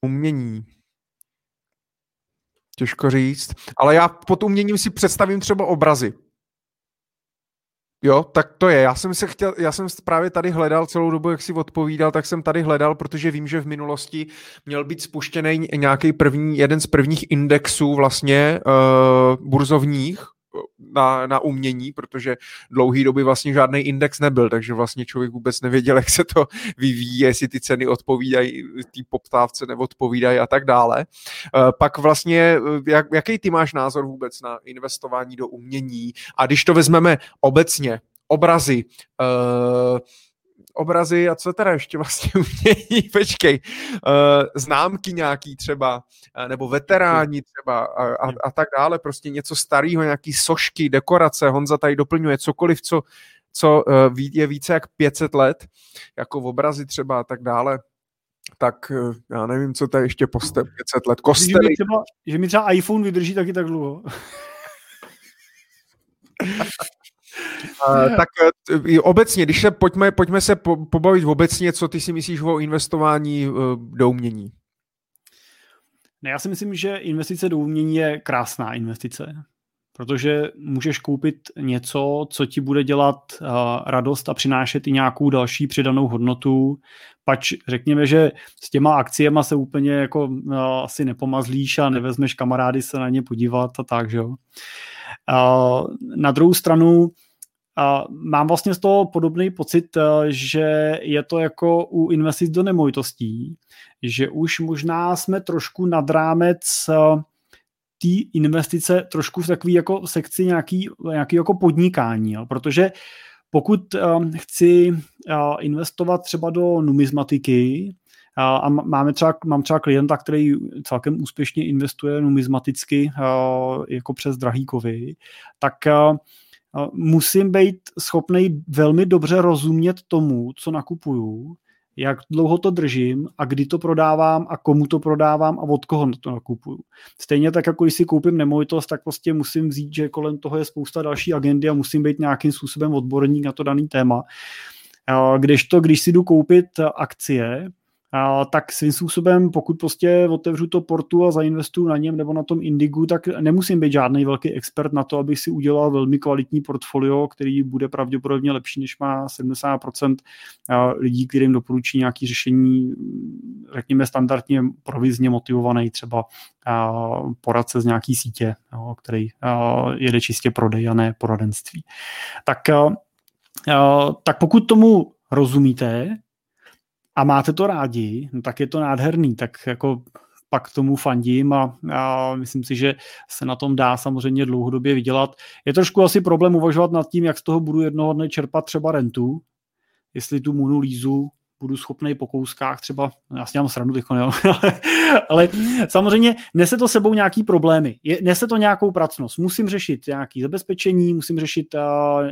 Umění. Těžko říct, ale já pod uměním si představím třeba obrazy. Jo, tak to je. Já jsem se chtěl, já jsem právě tady hledal celou dobu, jak si odpovídal, tak jsem tady hledal, protože vím, že v minulosti měl být spuštěný nějaký první, jeden z prvních indexů vlastně uh, burzovních, na, na umění, protože dlouhý doby vlastně žádný index nebyl, takže vlastně člověk vůbec nevěděl, jak se to vyvíjí, jestli ty ceny odpovídají té poptávce nebo odpovídají a tak dále. Eh, pak vlastně, eh, jak, jaký ty máš názor vůbec na investování do umění? A když to vezmeme obecně, obrazy, uh, obrazy a co teda ještě vlastně umění, počkej, uh, známky nějaký třeba, nebo veteráni třeba a, a, a tak dále, prostě něco starého, nějaký sošky, dekorace, Honza tady doplňuje cokoliv, co, co uh, je více jak 500 let, jako v obrazy třeba a tak dále, tak já nevím, co to je ještě po 500 let. Kostely. Že mi, třeba, že mi třeba iPhone vydrží taky tak dlouho. Uh, tak uh, obecně, když se pojďme, pojďme se po, pobavit obecně, co ty si myslíš o investování uh, do umění? Ne, já si myslím, že investice do umění je krásná investice, protože můžeš koupit něco, co ti bude dělat uh, radost a přinášet i nějakou další přidanou hodnotu. Pač řekněme, že s těma akciema se úplně jako uh, asi nepomazlíš a nevezmeš kamarády se na ně podívat a tak, že jo. Uh, na druhou stranu mám vlastně z toho podobný pocit, eh, že je to jako u investic do nemovitostí, že už možná jsme trošku nad rámec eh, té investice trošku v takové jako sekci nějaký, nějaký jako podnikání, jo? protože pokud um, chci investovat třeba do numismatiky, uh, a máme třeba, mám třeba klienta, který celkem úspěšně investuje numismaticky uh, jako přes drahý kovy, tak musím být schopný velmi dobře rozumět tomu, co nakupuju, jak dlouho to držím a kdy to prodávám a komu to prodávám a od koho to nakupuju. Stejně tak, jako když si koupím nemovitost, tak prostě musím vzít, že kolem toho je spousta další agendy a musím být nějakým způsobem odborník na to daný téma. Když to, když si jdu koupit akcie, a, tak svým způsobem, pokud prostě otevřu to portu a zainvestuju na něm nebo na tom Indigu, tak nemusím být žádný velký expert na to, abych si udělal velmi kvalitní portfolio, který bude pravděpodobně lepší, než má 70% lidí, kterým doporučí nějaké řešení, řekněme, standardně provizně motivovaný třeba poradce z nějaký sítě, který jede čistě prodej a ne poradenství. Tak, tak pokud tomu rozumíte, a máte to rádi, no tak je to nádherný, tak jako pak tomu fandím a, a myslím si, že se na tom dá samozřejmě dlouhodobě vydělat. Je trošku asi problém uvažovat nad tím, jak z toho budu jednoho dne čerpat třeba rentu, jestli tu Munu Lízu budu schopný po kouskách třeba, já si dělám srandu teď, ale, ale samozřejmě nese to sebou nějaký problémy, je, nese to nějakou pracnost, musím řešit nějaký zabezpečení, musím řešit uh,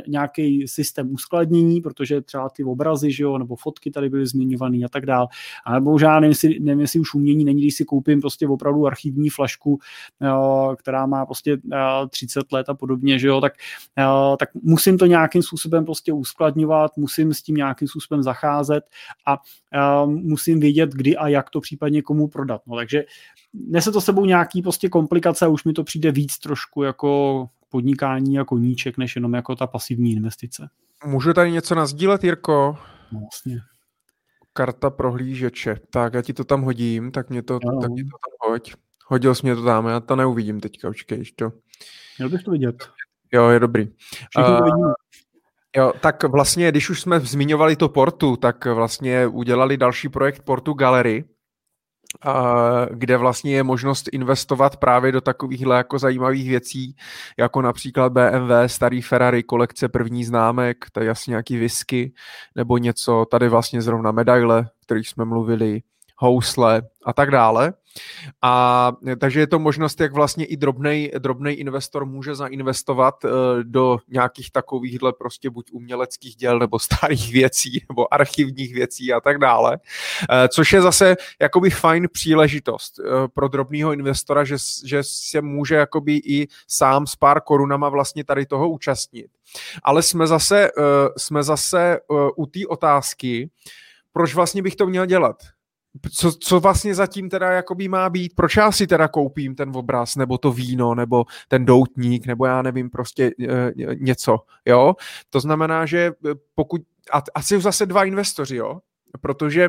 nějaký systém uskladnění, protože třeba ty obrazy, že jo, nebo fotky tady byly zmiňované a tak dál, a nebo já nevím, jestli, nevím, jestli už umění není, když si koupím prostě opravdu archivní flašku, uh, která má prostě uh, 30 let a podobně, že jo, tak, uh, tak musím to nějakým způsobem prostě uskladňovat, musím s tím nějakým způsobem zacházet a musím vědět, kdy a jak to případně komu prodat. No, takže nese to sebou nějaký prostě komplikace a už mi to přijde víc trošku jako podnikání jako níček, než jenom jako ta pasivní investice. Můžu tady něco nazdílet, Jirko? No, vlastně. Karta prohlížeče. Tak já ti to tam hodím, tak mě to, tak mě to tam hoď. Hodil jsi mě to tam, já to neuvidím teďka, počkej, to. Měl bych to vidět. Jo, je dobrý. Všichni to vidíme. Jo, tak vlastně, když už jsme zmiňovali to Portu, tak vlastně udělali další projekt Portu Gallery, kde vlastně je možnost investovat právě do takovýchhle jako zajímavých věcí, jako například BMW, starý Ferrari, kolekce první známek, tady asi nějaký whisky, nebo něco, tady vlastně zrovna medaile, kterých jsme mluvili, housle a tak dále. A takže je to možnost, jak vlastně i drobný investor může zainvestovat uh, do nějakých takovýchhle prostě buď uměleckých děl nebo starých věcí nebo archivních věcí a tak dále. Uh, což je zase jakoby fajn příležitost pro drobného investora, že, že se může jakoby i sám s pár korunama vlastně tady toho účastnit. Ale jsme zase, jsme zase u té otázky, proč vlastně bych to měl dělat? Co, co vlastně zatím teda jakoby má být, proč já si teda koupím ten obraz, nebo to víno, nebo ten doutník, nebo já nevím, prostě e, něco, jo. To znamená, že eh, pokud, a, asi zase dva investoři, jo, protože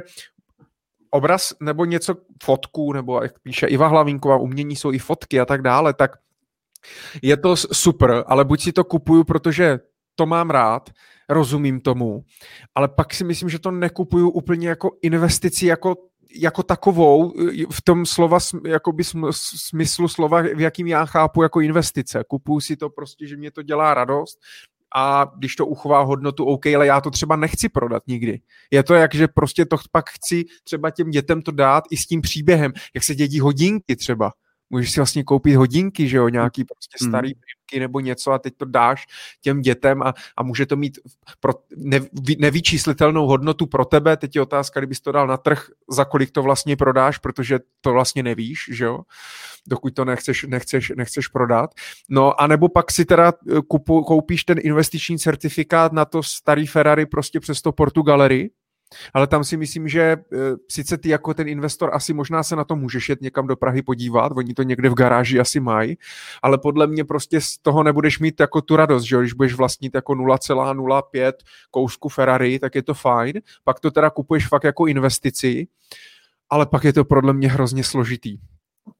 obraz nebo něco, fotku, nebo jak píše Iva Hlavínková, umění jsou i fotky a tak dále, tak je to super, ale buď si to kupuju, protože to mám rád, rozumím tomu, ale pak si myslím, že to nekupuju úplně jako investici, jako jako takovou v tom slova, jakoby smyslu slova, v jakým já chápu jako investice. Kupuju si to prostě, že mě to dělá radost a když to uchová hodnotu, OK, ale já to třeba nechci prodat nikdy. Je to jak, že prostě to pak chci třeba těm dětem to dát i s tím příběhem, jak se dědí hodinky třeba můžeš si vlastně koupit hodinky, že jo, nějaký prostě hmm. starý mm. nebo něco a teď to dáš těm dětem a, a může to mít pro ne, nevyčíslitelnou hodnotu pro tebe. Teď je otázka, kdybys to dal na trh, za kolik to vlastně prodáš, protože to vlastně nevíš, že jo, dokud to nechceš, nechceš, nechceš prodat. No a nebo pak si teda eh, kupu, koupíš ten investiční certifikát na to starý Ferrari prostě přes to Portugalery, ale tam si myslím, že uh, sice ty jako ten investor asi možná se na to můžeš jet někam do Prahy podívat, oni to někde v garáži asi mají, ale podle mě prostě z toho nebudeš mít jako tu radost, že když budeš vlastnit jako 0,05 kousku Ferrari, tak je to fajn, pak to teda kupuješ fakt jako investici, ale pak je to podle mě hrozně složitý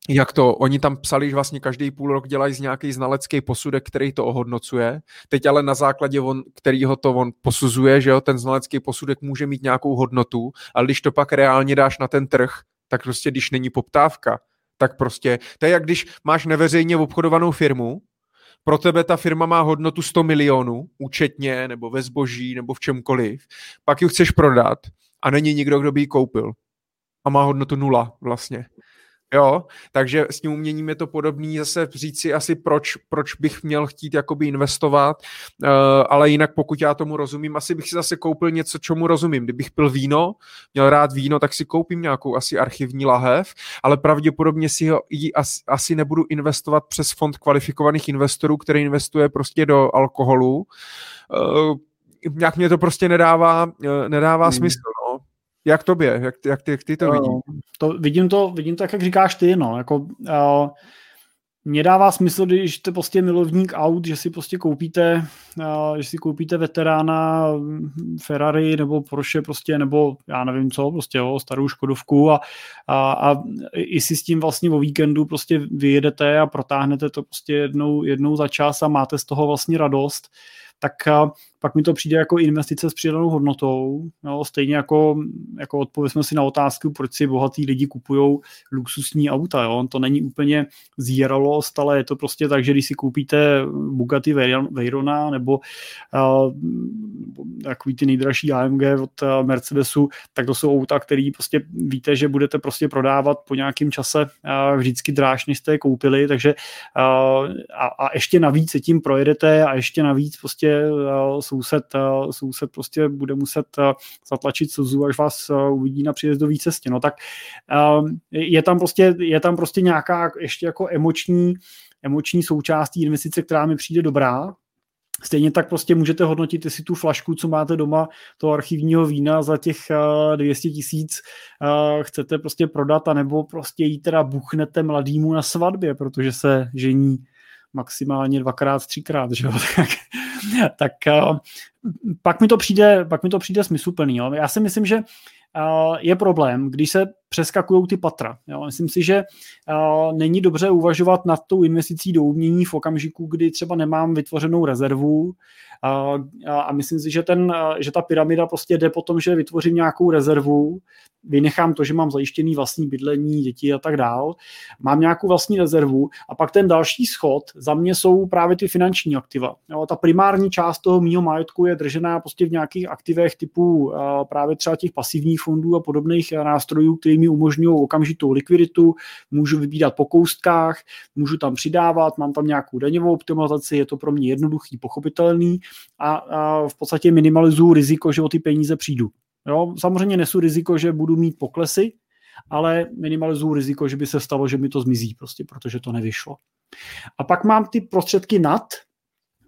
jak to, oni tam psali, že vlastně každý půl rok dělají z nějaký znalecký posudek, který to ohodnocuje. Teď ale na základě, on, kterýho to on posuzuje, že jo, ten znalecký posudek může mít nějakou hodnotu, ale když to pak reálně dáš na ten trh, tak prostě když není poptávka, tak prostě, to je jak když máš neveřejně obchodovanou firmu, pro tebe ta firma má hodnotu 100 milionů, účetně, nebo ve zboží, nebo v čemkoliv, pak ji chceš prodat a není nikdo, kdo by ji koupil. A má hodnotu nula vlastně. Jo, takže s tím uměním je to podobný, zase říct si asi proč, proč bych měl chtít jakoby investovat, uh, ale jinak pokud já tomu rozumím, asi bych si zase koupil něco, čemu rozumím. Kdybych pil víno, měl rád víno, tak si koupím nějakou asi archivní lahev, ale pravděpodobně si ho asi, asi nebudu investovat přes fond kvalifikovaných investorů, který investuje prostě do alkoholu. Uh, nějak mě to prostě nedává, uh, nedává hmm. smysl. No. Jak tobě? Jak, jak, ty, jak ty to vidíš? To, vidím, to, vidím to, jak říkáš ty, no. Jako, uh, mně dává smysl, když jste prostě milovník aut, že si prostě koupíte, uh, že si koupíte veterána Ferrari nebo Porsche prostě, nebo já nevím co, prostě jo, starou Škodovku a, a, a i si s tím vlastně o víkendu prostě vyjedete a protáhnete to prostě jednou, jednou za čas a máte z toho vlastně radost, tak pak mi to přijde jako investice s přidanou hodnotou. No, stejně jako, jako odpověsme si na otázku, proč si bohatí lidi kupují luxusní auta. Jo? To není úplně zíralost, ale je to prostě tak, že když si koupíte Bugatti Veyrona nebo uh, takový ty nejdražší AMG od uh, Mercedesu, tak to jsou auta, které prostě víte, že budete prostě prodávat po nějakém čase uh, vždycky dráž, než jste je koupili, takže uh, a, a ještě navíc se tím projedete a ještě navíc prostě uh, soused, eh, soused prostě bude muset eh, zatlačit slzu, až vás eh, uvidí na příjezdové cestě. No tak je tam prostě, je tam prostě nějaká ještě jako emoční, emoční součástí investice, která mi přijde dobrá, Stejně tak prostě můžete hodnotit, jestli tu flašku, co máte doma, toho archivního vína za těch 200 tisíc chcete prostě prodat, anebo prostě jí teda buchnete mladýmu na svatbě, protože se žení maximálně dvakrát, třikrát, že jo? tak, tak uh, pak, mi to přijde, pak mi to přijde smysluplný. Jo? Já si myslím, že uh, je problém, když se přeskakují ty patra. Jo? Myslím si, že uh, není dobře uvažovat nad tou investicí do umění v okamžiku, kdy třeba nemám vytvořenou rezervu a, a, a myslím si, že, ten, že ta pyramida prostě jde po tom, že vytvořím nějakou rezervu, vynechám to, že mám zajištěný vlastní bydlení, děti a tak dál, mám nějakou vlastní rezervu a pak ten další schod za mě jsou právě ty finanční aktiva. Jo, ta primární část toho mýho majetku je držená prostě v nějakých aktivech typu právě třeba těch pasivních fondů a podobných nástrojů, které mi umožňují okamžitou likviditu, můžu vybírat po koustkách, můžu tam přidávat, mám tam nějakou daňovou optimalizaci, je to pro mě jednoduchý, pochopitelný a, a v podstatě minimalizuju riziko, že o ty peníze přijdu. Jo, samozřejmě nesu riziko, že budu mít poklesy, ale minimalizuju riziko, že by se stalo, že mi to zmizí, prostě protože to nevyšlo. A pak mám ty prostředky nad,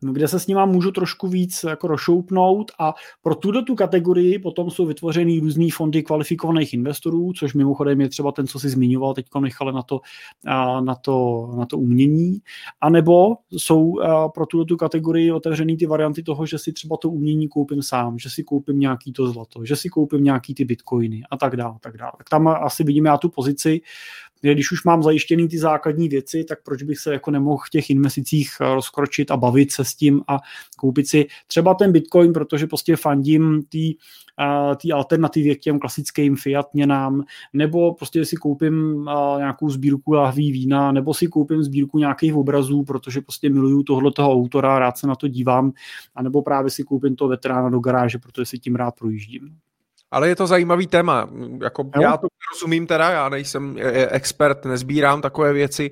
kde se s nima můžu trošku víc jako rozšoupnout a pro tuto tu kategorii potom jsou vytvořeny různý fondy kvalifikovaných investorů, což mimochodem je třeba ten, co si zmiňoval teď Michale na to, na to, na to umění, a nebo jsou pro tuto tu kategorii otevřený ty varianty toho, že si třeba to umění koupím sám, že si koupím nějaký to zlato, že si koupím nějaký ty bitcoiny a tak dále, tak dále. Tak tam asi vidím já tu pozici, když už mám zajištěný ty základní věci, tak proč bych se jako nemohl v těch investicích eh, rozkročit a bavit se s tím a koupit si třeba ten Bitcoin, protože prostě fandím té tý alternativě k těm klasickým fiat měnám, nebo prostě si koupím nějakou sbírku lahví vína, nebo si koupím sbírku nějakých obrazů, protože prostě miluju tohle toho autora, rád se na to dívám, anebo právě si koupím toho veterána do garáže, protože si tím rád projíždím. Ale je to zajímavý téma. Jako já to rozumím teda, já nejsem expert, nezbírám takové věci,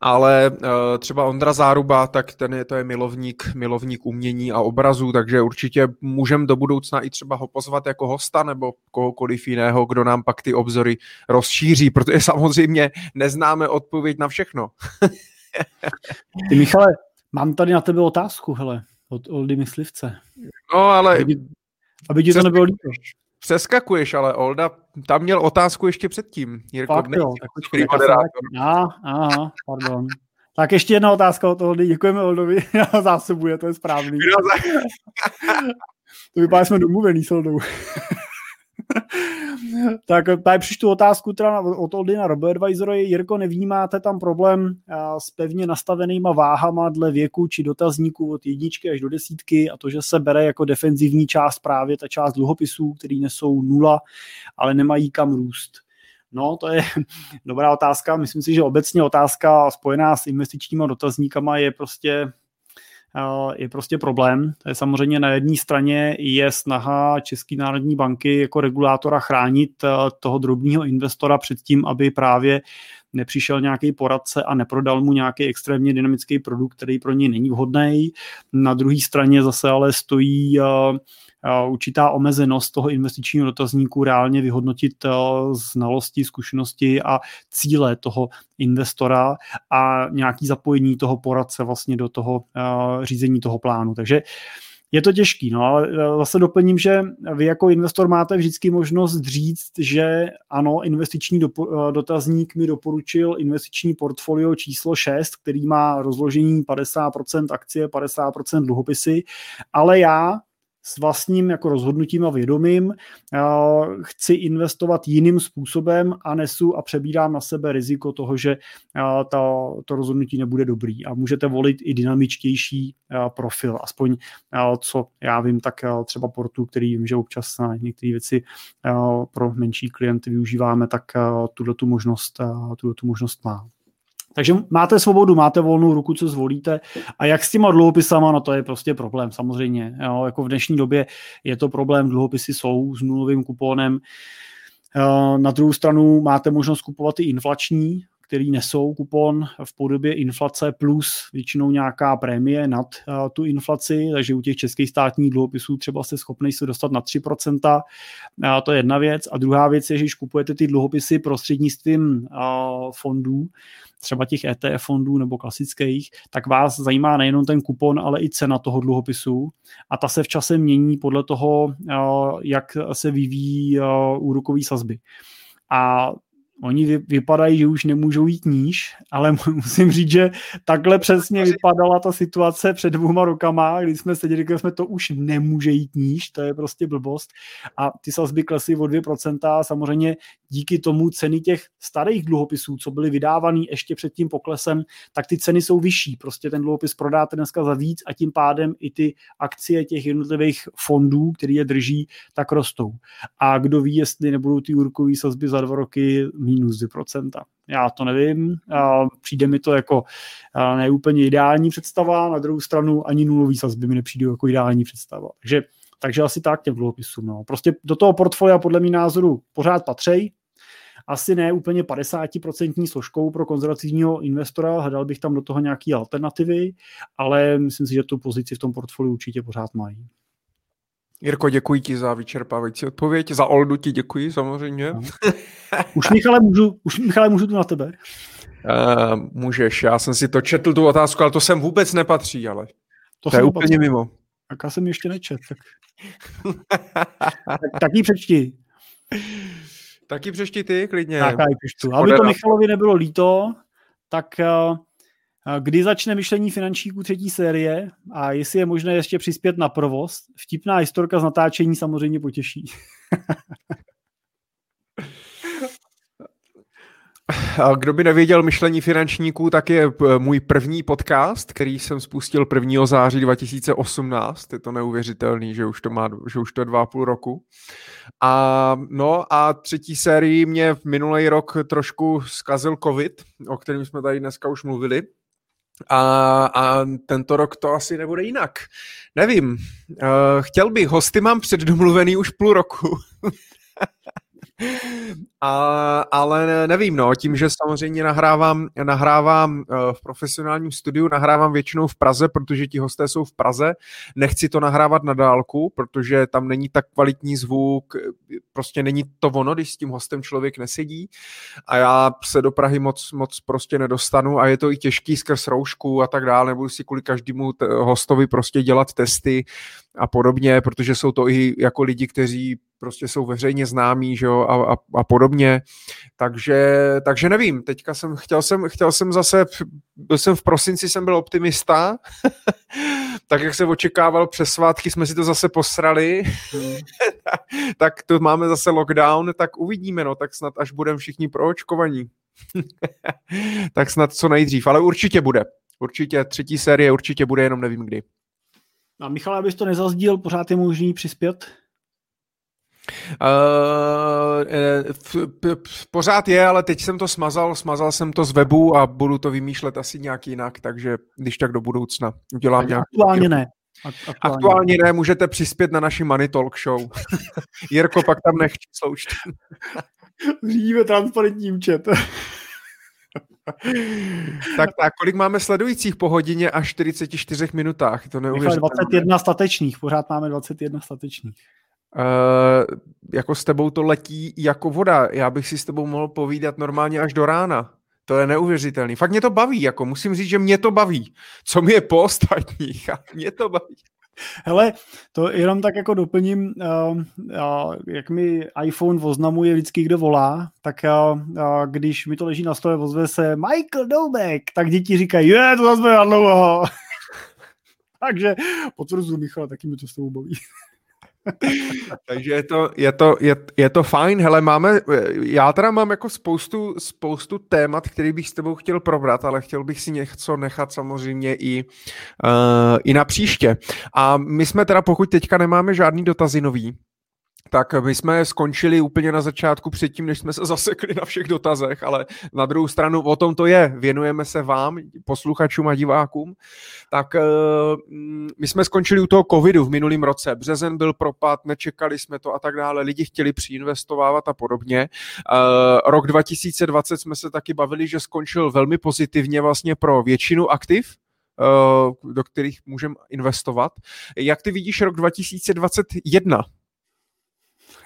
ale uh, třeba Ondra Záruba, tak ten je, to je milovník, milovník umění a obrazů, takže určitě můžeme do budoucna i třeba ho pozvat jako hosta nebo kohokoliv jiného, kdo nám pak ty obzory rozšíří, protože samozřejmě neznáme odpověď na všechno. Ty Michale, mám tady na tebe otázku, hele, od Oldy Myslivce. No, ale... Aby, aby ti to nebylo líto přeskakuješ, ale Olda tam měl otázku ještě předtím. Jirko, Fakt jo, tak počkej, aha, aha, pardon. Tak ještě jedna otázka od Oldy. Děkujeme Oldovi, zásobuje, to je správný. to vypadá, jsme domluvený s Oldou. tak tady přištu otázku teda od Oldina RoboAdvisor. Jirko, nevnímáte tam problém s pevně nastavenýma váhama dle věku či dotazníků od jedničky až do desítky a to, že se bere jako defenzivní část právě ta část dluhopisů, který nesou nula, ale nemají kam růst. No, to je dobrá otázka. Myslím si, že obecně otázka spojená s investičníma dotazníkama je prostě Eh, je prostě problém. Samozřejmě na jedné straně je snaha České národní banky jako regulátora chránit eh, toho drobního investora před tím, aby právě nepřišel nějaký poradce a neprodal mu nějaký extrémně dynamický produkt, který pro něj není vhodný. Na druhé straně zase ale stojí uh, určitá omezenost toho investičního dotazníku reálně vyhodnotit eh, znalosti, zkušenosti a cíle toho investora a nějaký zapojení toho poradce vlastně do toho eh, řízení toho plánu. Takže je to těžký, no ale eh, zase doplním, že vy jako investor máte vždycky možnost říct, že ano, investiční dopo- dotazník mi doporučil investiční portfolio číslo 6, který má rozložení 50% akcie, 50% dluhopisy, ale já s vlastním jako rozhodnutím a vědomím. Chci investovat jiným způsobem a nesu a přebírám na sebe riziko toho, že ta, to rozhodnutí nebude dobrý. A můžete volit i dynamičtější profil, aspoň co já vím, tak třeba portu, který vím, že občas na některé věci pro menší klienty využíváme, tak tuto tu možnost, tuto tu možnost má. Takže máte svobodu, máte volnou ruku, co zvolíte. A jak s těma dluhopisama, no to je prostě problém, samozřejmě. Jo, jako v dnešní době je to problém, dluhopisy jsou s nulovým kuponem. Na druhou stranu máte možnost kupovat i inflační, který nesou kupon v podobě inflace plus většinou nějaká prémie nad uh, tu inflaci, takže u těch českých státních dluhopisů třeba jste schopni se dostat na 3%. Uh, to je jedna věc. A druhá věc je, že když kupujete ty dluhopisy prostřednictvím uh, fondů, třeba těch ETF fondů nebo klasických, tak vás zajímá nejenom ten kupon, ale i cena toho dluhopisu a ta se v čase mění podle toho, jak se vyvíjí úrokové sazby. A Oni vypadají, že už nemůžou jít níž, ale musím říct, že takhle přesně vypadala ta situace před dvouma rokama, kdy jsme seděli, říkali jsme, to už nemůže jít níž, to je prostě blbost. A ty sazby klesly o 2% a samozřejmě díky tomu ceny těch starých dluhopisů, co byly vydávaný ještě před tím poklesem, tak ty ceny jsou vyšší. Prostě ten dluhopis prodáte dneska za víc a tím pádem i ty akcie těch jednotlivých fondů, který je drží, tak rostou. A kdo ví, jestli nebudou ty úrokové sazby za dva roky minus 2%. Já to nevím, přijde mi to jako neúplně ideální představa, na druhou stranu ani nulový sazby mi nepřijde jako ideální představa. Takže, takže asi tak těm dluhopisům. No. Prostě do toho portfolia podle mý názoru pořád patří, asi ne úplně 50% složkou pro konzervativního investora, hledal bych tam do toho nějaké alternativy, ale myslím si, že tu pozici v tom portfoliu určitě pořád mají. Jirko, děkuji ti za vyčerpávající odpověď. Za Oldu ti děkuji samozřejmě. No. Už Michale můžu, už Michale můžu tu na tebe. Uh, můžeš, já jsem si to četl, tu otázku, ale to sem vůbec nepatří, ale to, to je úplně nepatří. mimo. Tak já jsem ještě nečet. Tak, tak, tak ji přečti. Taky přečti ty, klidně. Tak já ji přečtu. Aby to Michalovi nebylo líto, tak uh, Kdy začne myšlení finančníků třetí série a jestli je možné ještě přispět na provoz? Vtipná historka z natáčení samozřejmě potěší. Kdo by nevěděl myšlení finančníků, tak je můj první podcast, který jsem spustil 1. září 2018. Je to neuvěřitelný, že už to má, že už to je dva a půl roku. A no a třetí sérii mě v minulý rok trošku zkazil covid, o kterém jsme tady dneska už mluvili. A, a tento rok to asi nebude jinak. Nevím. Chtěl bych, hosty mám předdomluvený už půl roku. A, ale nevím, no, tím, že samozřejmě nahrávám, nahrávám eh, v profesionálním studiu, nahrávám většinou v Praze, protože ti hosté jsou v Praze, nechci to nahrávat na dálku, protože tam není tak kvalitní zvuk, prostě není to ono, když s tím hostem člověk nesedí a já se do Prahy moc, moc prostě nedostanu a je to i těžký skrz roušku a tak dále, nebudu si kvůli každému t- hostovi prostě dělat testy a podobně, protože jsou to i jako lidi, kteří prostě jsou veřejně známí, že jo, a, a, a podobně. Takže, takže nevím, teďka jsem, chtěl jsem, chtěl jsem zase, byl jsem v prosinci, jsem byl optimista, tak jak se očekával přes svátky, jsme si to zase posrali, tak to máme zase lockdown, tak uvidíme, no, tak snad až budeme všichni proočkovaní. tak snad co nejdřív, ale určitě bude. Určitě třetí série, určitě bude, jenom nevím kdy. A Michal, abys to nezazdíl, pořád je možný přispět? Uh, pořád je, ale teď jsem to smazal, smazal jsem to z webu a budu to vymýšlet asi nějak jinak, takže když tak do budoucna udělám nějak. Aktuálně ne. Aktuálně. Aktuálně ne, můžete přispět na naši Money Talk Show. Jirko, pak tam nech číslo Řídíme transparentní účet. tak, tak, kolik máme sledujících po hodině a 44 minutách? To neuvěřitelné. 21 statečných, pořád máme 21 statečných. Uh, jako s tebou to letí jako voda. Já bych si s tebou mohl povídat normálně až do rána. To je neuvěřitelný. Fakt mě to baví, jako musím říct, že mě to baví. Co mi je po ostatních a mě to baví. Hele, to jenom tak jako doplním, uh, uh, jak mi iPhone oznamuje vždycky, kdo volá, tak uh, uh, když mi to leží na stole, ozve se Michael Doubek, tak děti říkají, je, to zase dlouho. Takže potvrzuji, Michal, taky mi to s tebou baví. Takže je to, je, to, je, je to fajn. Hele, máme, já teda mám jako spoustu, spoustu témat, který bych s tebou chtěl probrat, ale chtěl bych si něco nechat samozřejmě i, uh, i na příště. A my jsme teda, pokud teďka nemáme žádný dotazy nový, tak my jsme skončili úplně na začátku předtím, než jsme se zasekli na všech dotazech, ale na druhou stranu o tom to je. Věnujeme se vám, posluchačům a divákům. Tak eh, mm, my jsme skončili u toho covidu v minulém roce. Březen byl propad, nečekali jsme to a tak dále. Lidi chtěli přiinvestovávat a podobně. Eh, rok 2020 jsme se taky bavili, že skončil velmi pozitivně vlastně pro většinu aktiv, eh, do kterých můžeme investovat. Jak ty vidíš rok 2021?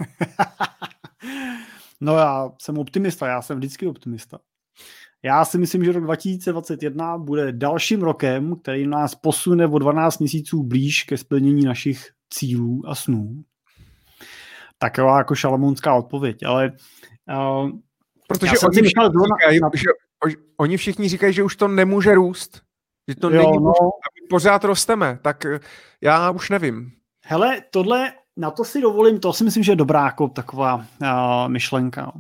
no já jsem optimista, já jsem vždycky optimista. Já si myslím, že rok 2021 bude dalším rokem, který nás posune o 12 měsíců blíž ke splnění našich cílů a snů. Taková jako šalamounská odpověď, ale uh, Protože oni všichni, říkají, na... že, oni všichni říkají, že už to nemůže růst. Že to jo, není no. pořád rosteme, tak já už nevím. Hele, tohle na to si dovolím, to si myslím, že je dobrá jako taková uh, myšlenka.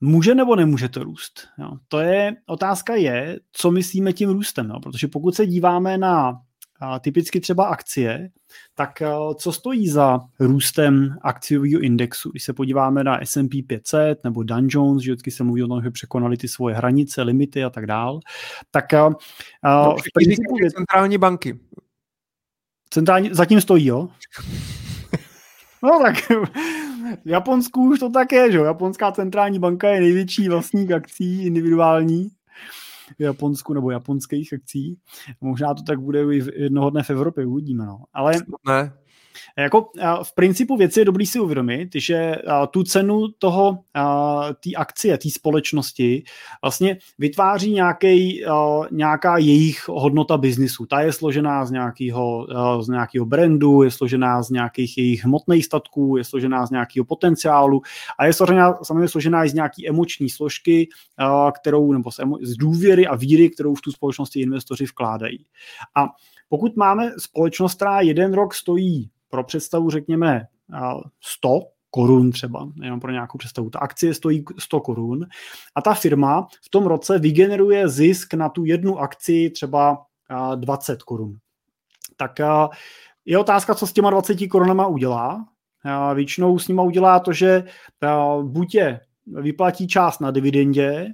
Může nebo nemůže to růst? Jo. To je, otázka je, co myslíme tím růstem, jo. protože pokud se díváme na uh, typicky třeba akcie, tak uh, co stojí za růstem akciového indexu? Když se podíváme na S&P 500 nebo Dow Jones, že vždycky se mluví o tom, že překonali ty svoje hranice, limity a tak dál, tak uh, no, v principu, centrální banky. Centrální, zatím stojí, jo? No tak v Japonsku už to tak je, že Japonská centrální banka je největší vlastník akcí individuální v Japonsku nebo japonských akcí. Možná to tak bude i jednoho dne v Evropě, uvidíme. No. Ale ne. Jako v principu věci je dobrý si uvědomit, že tu cenu toho, té akcie, té společnosti vlastně vytváří nějaký, nějaká jejich hodnota biznisu. Ta je složená z nějakého, z nějakého brandu, je složená z nějakých jejich hmotných statků, je složená z nějakého potenciálu a je složená, samozřejmě složená i z nějaké emoční složky, kterou, nebo z, důvěry a víry, kterou v tu společnosti investoři vkládají. A pokud máme společnost, která jeden rok stojí pro představu řekněme 100 korun třeba, jenom pro nějakou představu. Ta akcie stojí 100 korun a ta firma v tom roce vygeneruje zisk na tu jednu akci třeba 20 korun. Tak je otázka, co s těma 20 korunama udělá. Většinou s nima udělá to, že buď je vyplatí část na dividendě,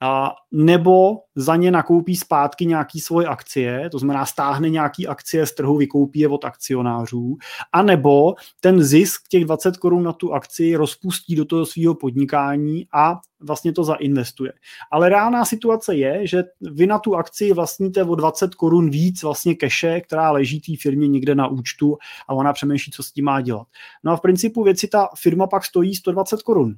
a, nebo za ně nakoupí zpátky nějaký svoje akcie, to znamená stáhne nějaký akcie z trhu, vykoupí je od akcionářů, a nebo ten zisk těch 20 korun na tu akci rozpustí do toho svého podnikání a vlastně to zainvestuje. Ale reálná situace je, že vy na tu akci vlastníte o 20 korun víc vlastně keše, která leží té firmě někde na účtu a ona přemýšlí, co s tím má dělat. No a v principu věci ta firma pak stojí 120 korun.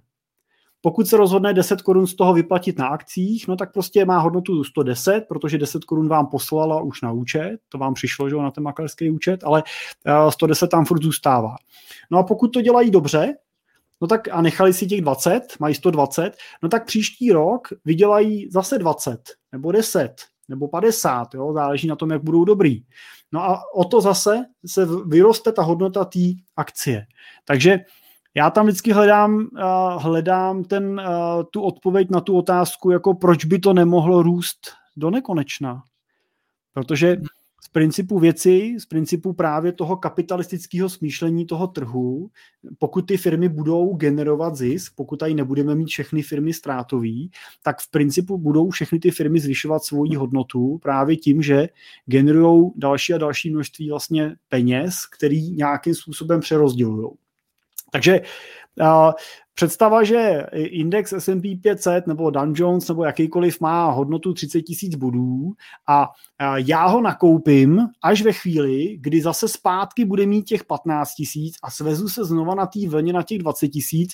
Pokud se rozhodne 10 korun z toho vyplatit na akcích, no tak prostě má hodnotu 110, protože 10 korun vám poslala už na účet, to vám přišlo, že na ten maklerský účet, ale 110 eh, tam furt zůstává. No a pokud to dělají dobře, no tak a nechali si těch 20, mají 120, no tak příští rok vydělají zase 20, nebo 10, nebo 50, jo, záleží na tom, jak budou dobrý. No a o to zase se vyroste ta hodnota té akcie. Takže já tam vždycky hledám, uh, hledám ten, uh, tu odpověď na tu otázku, jako proč by to nemohlo růst do nekonečna. Protože z principu věci, z principu právě toho kapitalistického smýšlení toho trhu, pokud ty firmy budou generovat zisk, pokud tady nebudeme mít všechny firmy ztrátový, tak v principu budou všechny ty firmy zvyšovat svoji hodnotu právě tím, že generují další a další množství vlastně peněz, který nějakým způsobem přerozdělují. Takže představa, že index S&P 500 nebo Dow Jones nebo jakýkoliv má hodnotu 30 tisíc bodů a já ho nakoupím až ve chvíli, kdy zase zpátky bude mít těch 15 tisíc a svezu se znova na té vlně na těch 20 tisíc,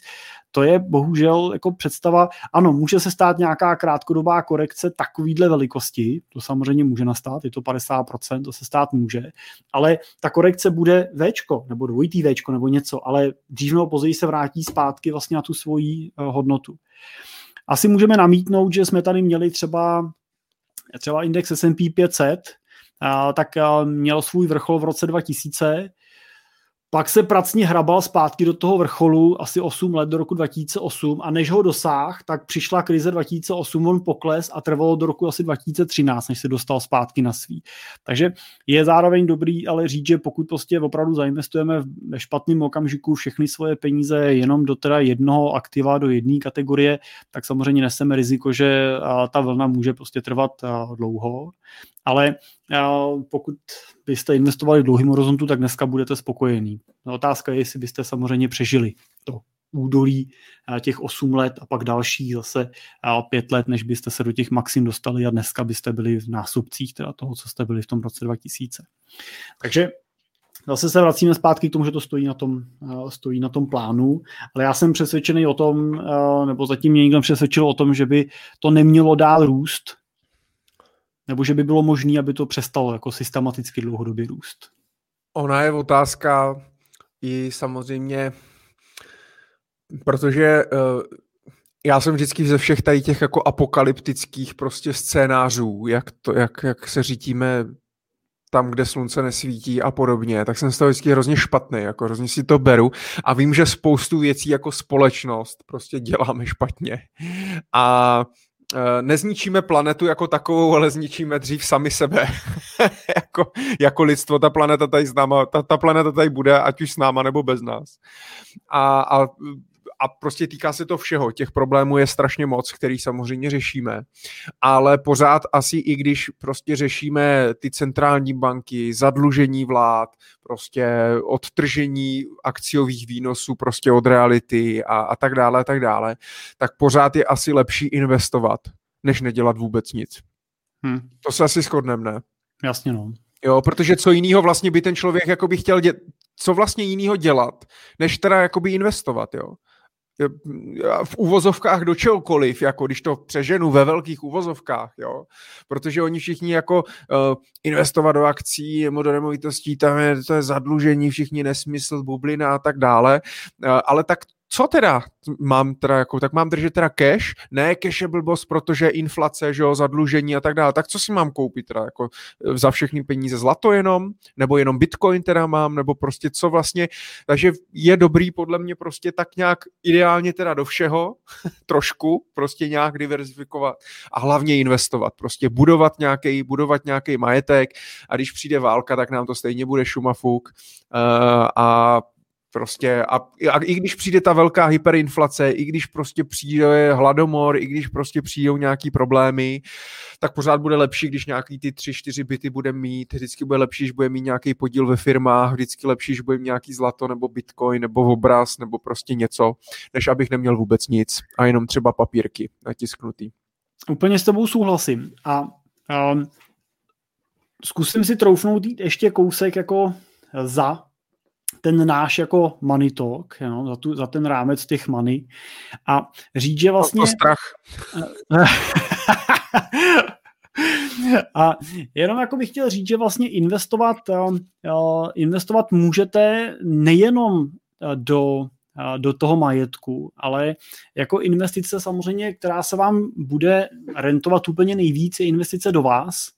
to je bohužel jako představa, ano, může se stát nějaká krátkodobá korekce takovýhle velikosti, to samozřejmě může nastat, je to 50%, to se stát může, ale ta korekce bude Včko, nebo dvojitý Včko, nebo něco, ale dřív nebo později se vrátí zpátky vlastně na tu svoji uh, hodnotu. Asi můžeme namítnout, že jsme tady měli třeba třeba index S&P 500, uh, tak měl svůj vrchol v roce 2000, pak se pracně hrabal zpátky do toho vrcholu asi 8 let do roku 2008 a než ho dosáh, tak přišla krize 2008, on pokles a trvalo do roku asi 2013, než se dostal zpátky na svý. Takže je zároveň dobrý ale říct, že pokud prostě opravdu zainvestujeme ve špatném okamžiku všechny svoje peníze jenom do teda jednoho aktiva, do jedné kategorie, tak samozřejmě neseme riziko, že ta vlna může prostě trvat dlouho ale uh, pokud byste investovali v dlouhým horizontu, tak dneska budete spokojení. No, otázka je, jestli byste samozřejmě přežili to údolí těch 8 let a pak další zase 5 let, než byste se do těch maxim dostali a dneska byste byli v násobcích teda toho, co jste byli v tom roce 2000. Takže Zase se vracíme zpátky k tomu, že to stojí na tom, stojí na tom plánu, ale já jsem přesvědčený o tom, nebo zatím mě někdo přesvědčil o tom, že by to nemělo dál růst, nebo že by bylo možné, aby to přestalo jako systematicky dlouhodobě růst? Ona je otázka i samozřejmě, protože uh, já jsem vždycky ze všech tady těch jako apokalyptických prostě scénářů, jak, to, jak, jak se řítíme tam, kde slunce nesvítí a podobně, tak jsem z toho vždycky hrozně špatný, jako hrozně si to beru a vím, že spoustu věcí jako společnost prostě děláme špatně. A Eh, nezničíme planetu jako takovou, ale zničíme dřív sami sebe. jako, jako lidstvo, ta planeta tady s náma, ta, ta planeta tady bude, ať už s náma nebo bez nás. A, a a prostě týká se to všeho. Těch problémů je strašně moc, který samozřejmě řešíme, ale pořád asi i když prostě řešíme ty centrální banky, zadlužení vlád, prostě odtržení akciových výnosů prostě od reality a, a tak dále a tak dále, tak pořád je asi lepší investovat, než nedělat vůbec nic. Hmm. To se asi shodneme, ne? Jasně, no. Jo, protože co jiného vlastně by ten člověk jako by chtěl dělat, co vlastně jiného dělat, než teda jakoby investovat, jo v uvozovkách do čehokoliv, jako když to přeženu ve velkých uvozovkách, jo, protože oni všichni jako uh, investovat do akcí do nemovitostí, tam je to je zadlužení, všichni nesmysl, bublina a tak dále, uh, ale tak co teda mám teda, jako, tak mám držet teda cash? Ne, cash je blbost, protože inflace, že jo, zadlužení a tak dále. Tak co si mám koupit teda, jako za všechny peníze zlato jenom? Nebo jenom bitcoin teda mám? Nebo prostě co vlastně? Takže je dobrý podle mě prostě tak nějak ideálně teda do všeho, trošku, prostě nějak diverzifikovat a hlavně investovat, prostě budovat nějaký, budovat nějaký majetek a když přijde válka, tak nám to stejně bude šumafuk uh, a Prostě a, a i když přijde ta velká hyperinflace, i když prostě přijde hladomor, i když prostě přijdou nějaký problémy, tak pořád bude lepší, když nějaký ty tři, čtyři byty bude mít, vždycky bude lepší, když bude mít nějaký podíl ve firmách, vždycky lepší, když bude mít nějaký zlato nebo bitcoin nebo obraz nebo prostě něco, než abych neměl vůbec nic a jenom třeba papírky natisknutý. Úplně s tebou souhlasím a um, zkusím si troufnout ještě kousek jako za ten náš jako money talk, jo, za, tu, za ten rámec těch money a říct, že vlastně... To strach. a jenom jako bych chtěl říct, že vlastně investovat, uh, investovat můžete nejenom eh, do do toho majetku, ale jako investice samozřejmě, která se vám bude rentovat úplně nejvíc, je investice do vás,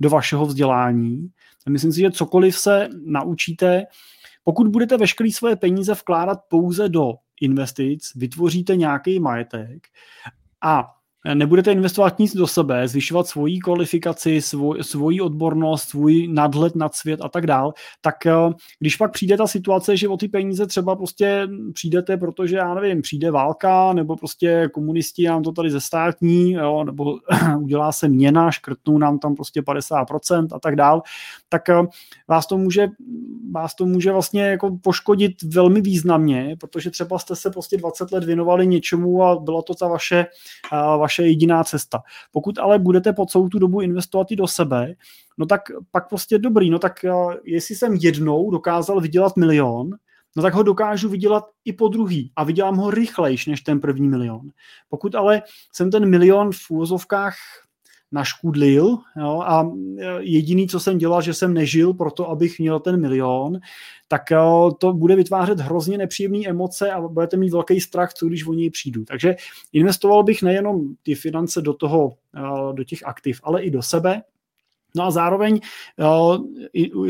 do vašeho vzdělání. Myslím si, že cokoliv se naučíte, pokud budete veškeré svoje peníze vkládat pouze do investic, vytvoříte nějaký majetek a nebudete investovat nic do sebe, zvyšovat svoji kvalifikaci, svoj, svoji odbornost, svůj nadhled nad svět a tak dál, tak eh, když pak přijde ta situace, že o ty peníze třeba prostě přijdete, protože já nevím, přijde válka, nebo prostě komunisti nám to tady zestátní, jo, nebo udělá se měna, škrtnou nám tam prostě 50% a tak dál, tak eh, vás to může, vás to může vlastně jako poškodit velmi významně, protože třeba jste se prostě 20 let věnovali něčemu a byla to ta vaše, eh, vaše jediná cesta. Pokud ale budete po celou tu dobu investovat i do sebe, no tak pak prostě dobrý, no tak eh, jestli jsem jednou dokázal vydělat milion, no tak ho dokážu vydělat i po druhý a vydělám ho rychlejš než ten první milion. Pokud ale jsem ten milion v úvozovkách naškudlil jo, a e, jediný, co jsem dělal, že jsem nežil proto, abych měl ten milion, tak jo, to bude vytvářet hrozně nepříjemné emoce a budete mít velký strach, co když o něj přijdu. Takže investoval bych nejenom ty finance do toho, e, do těch aktiv, ale i do sebe, No a zároveň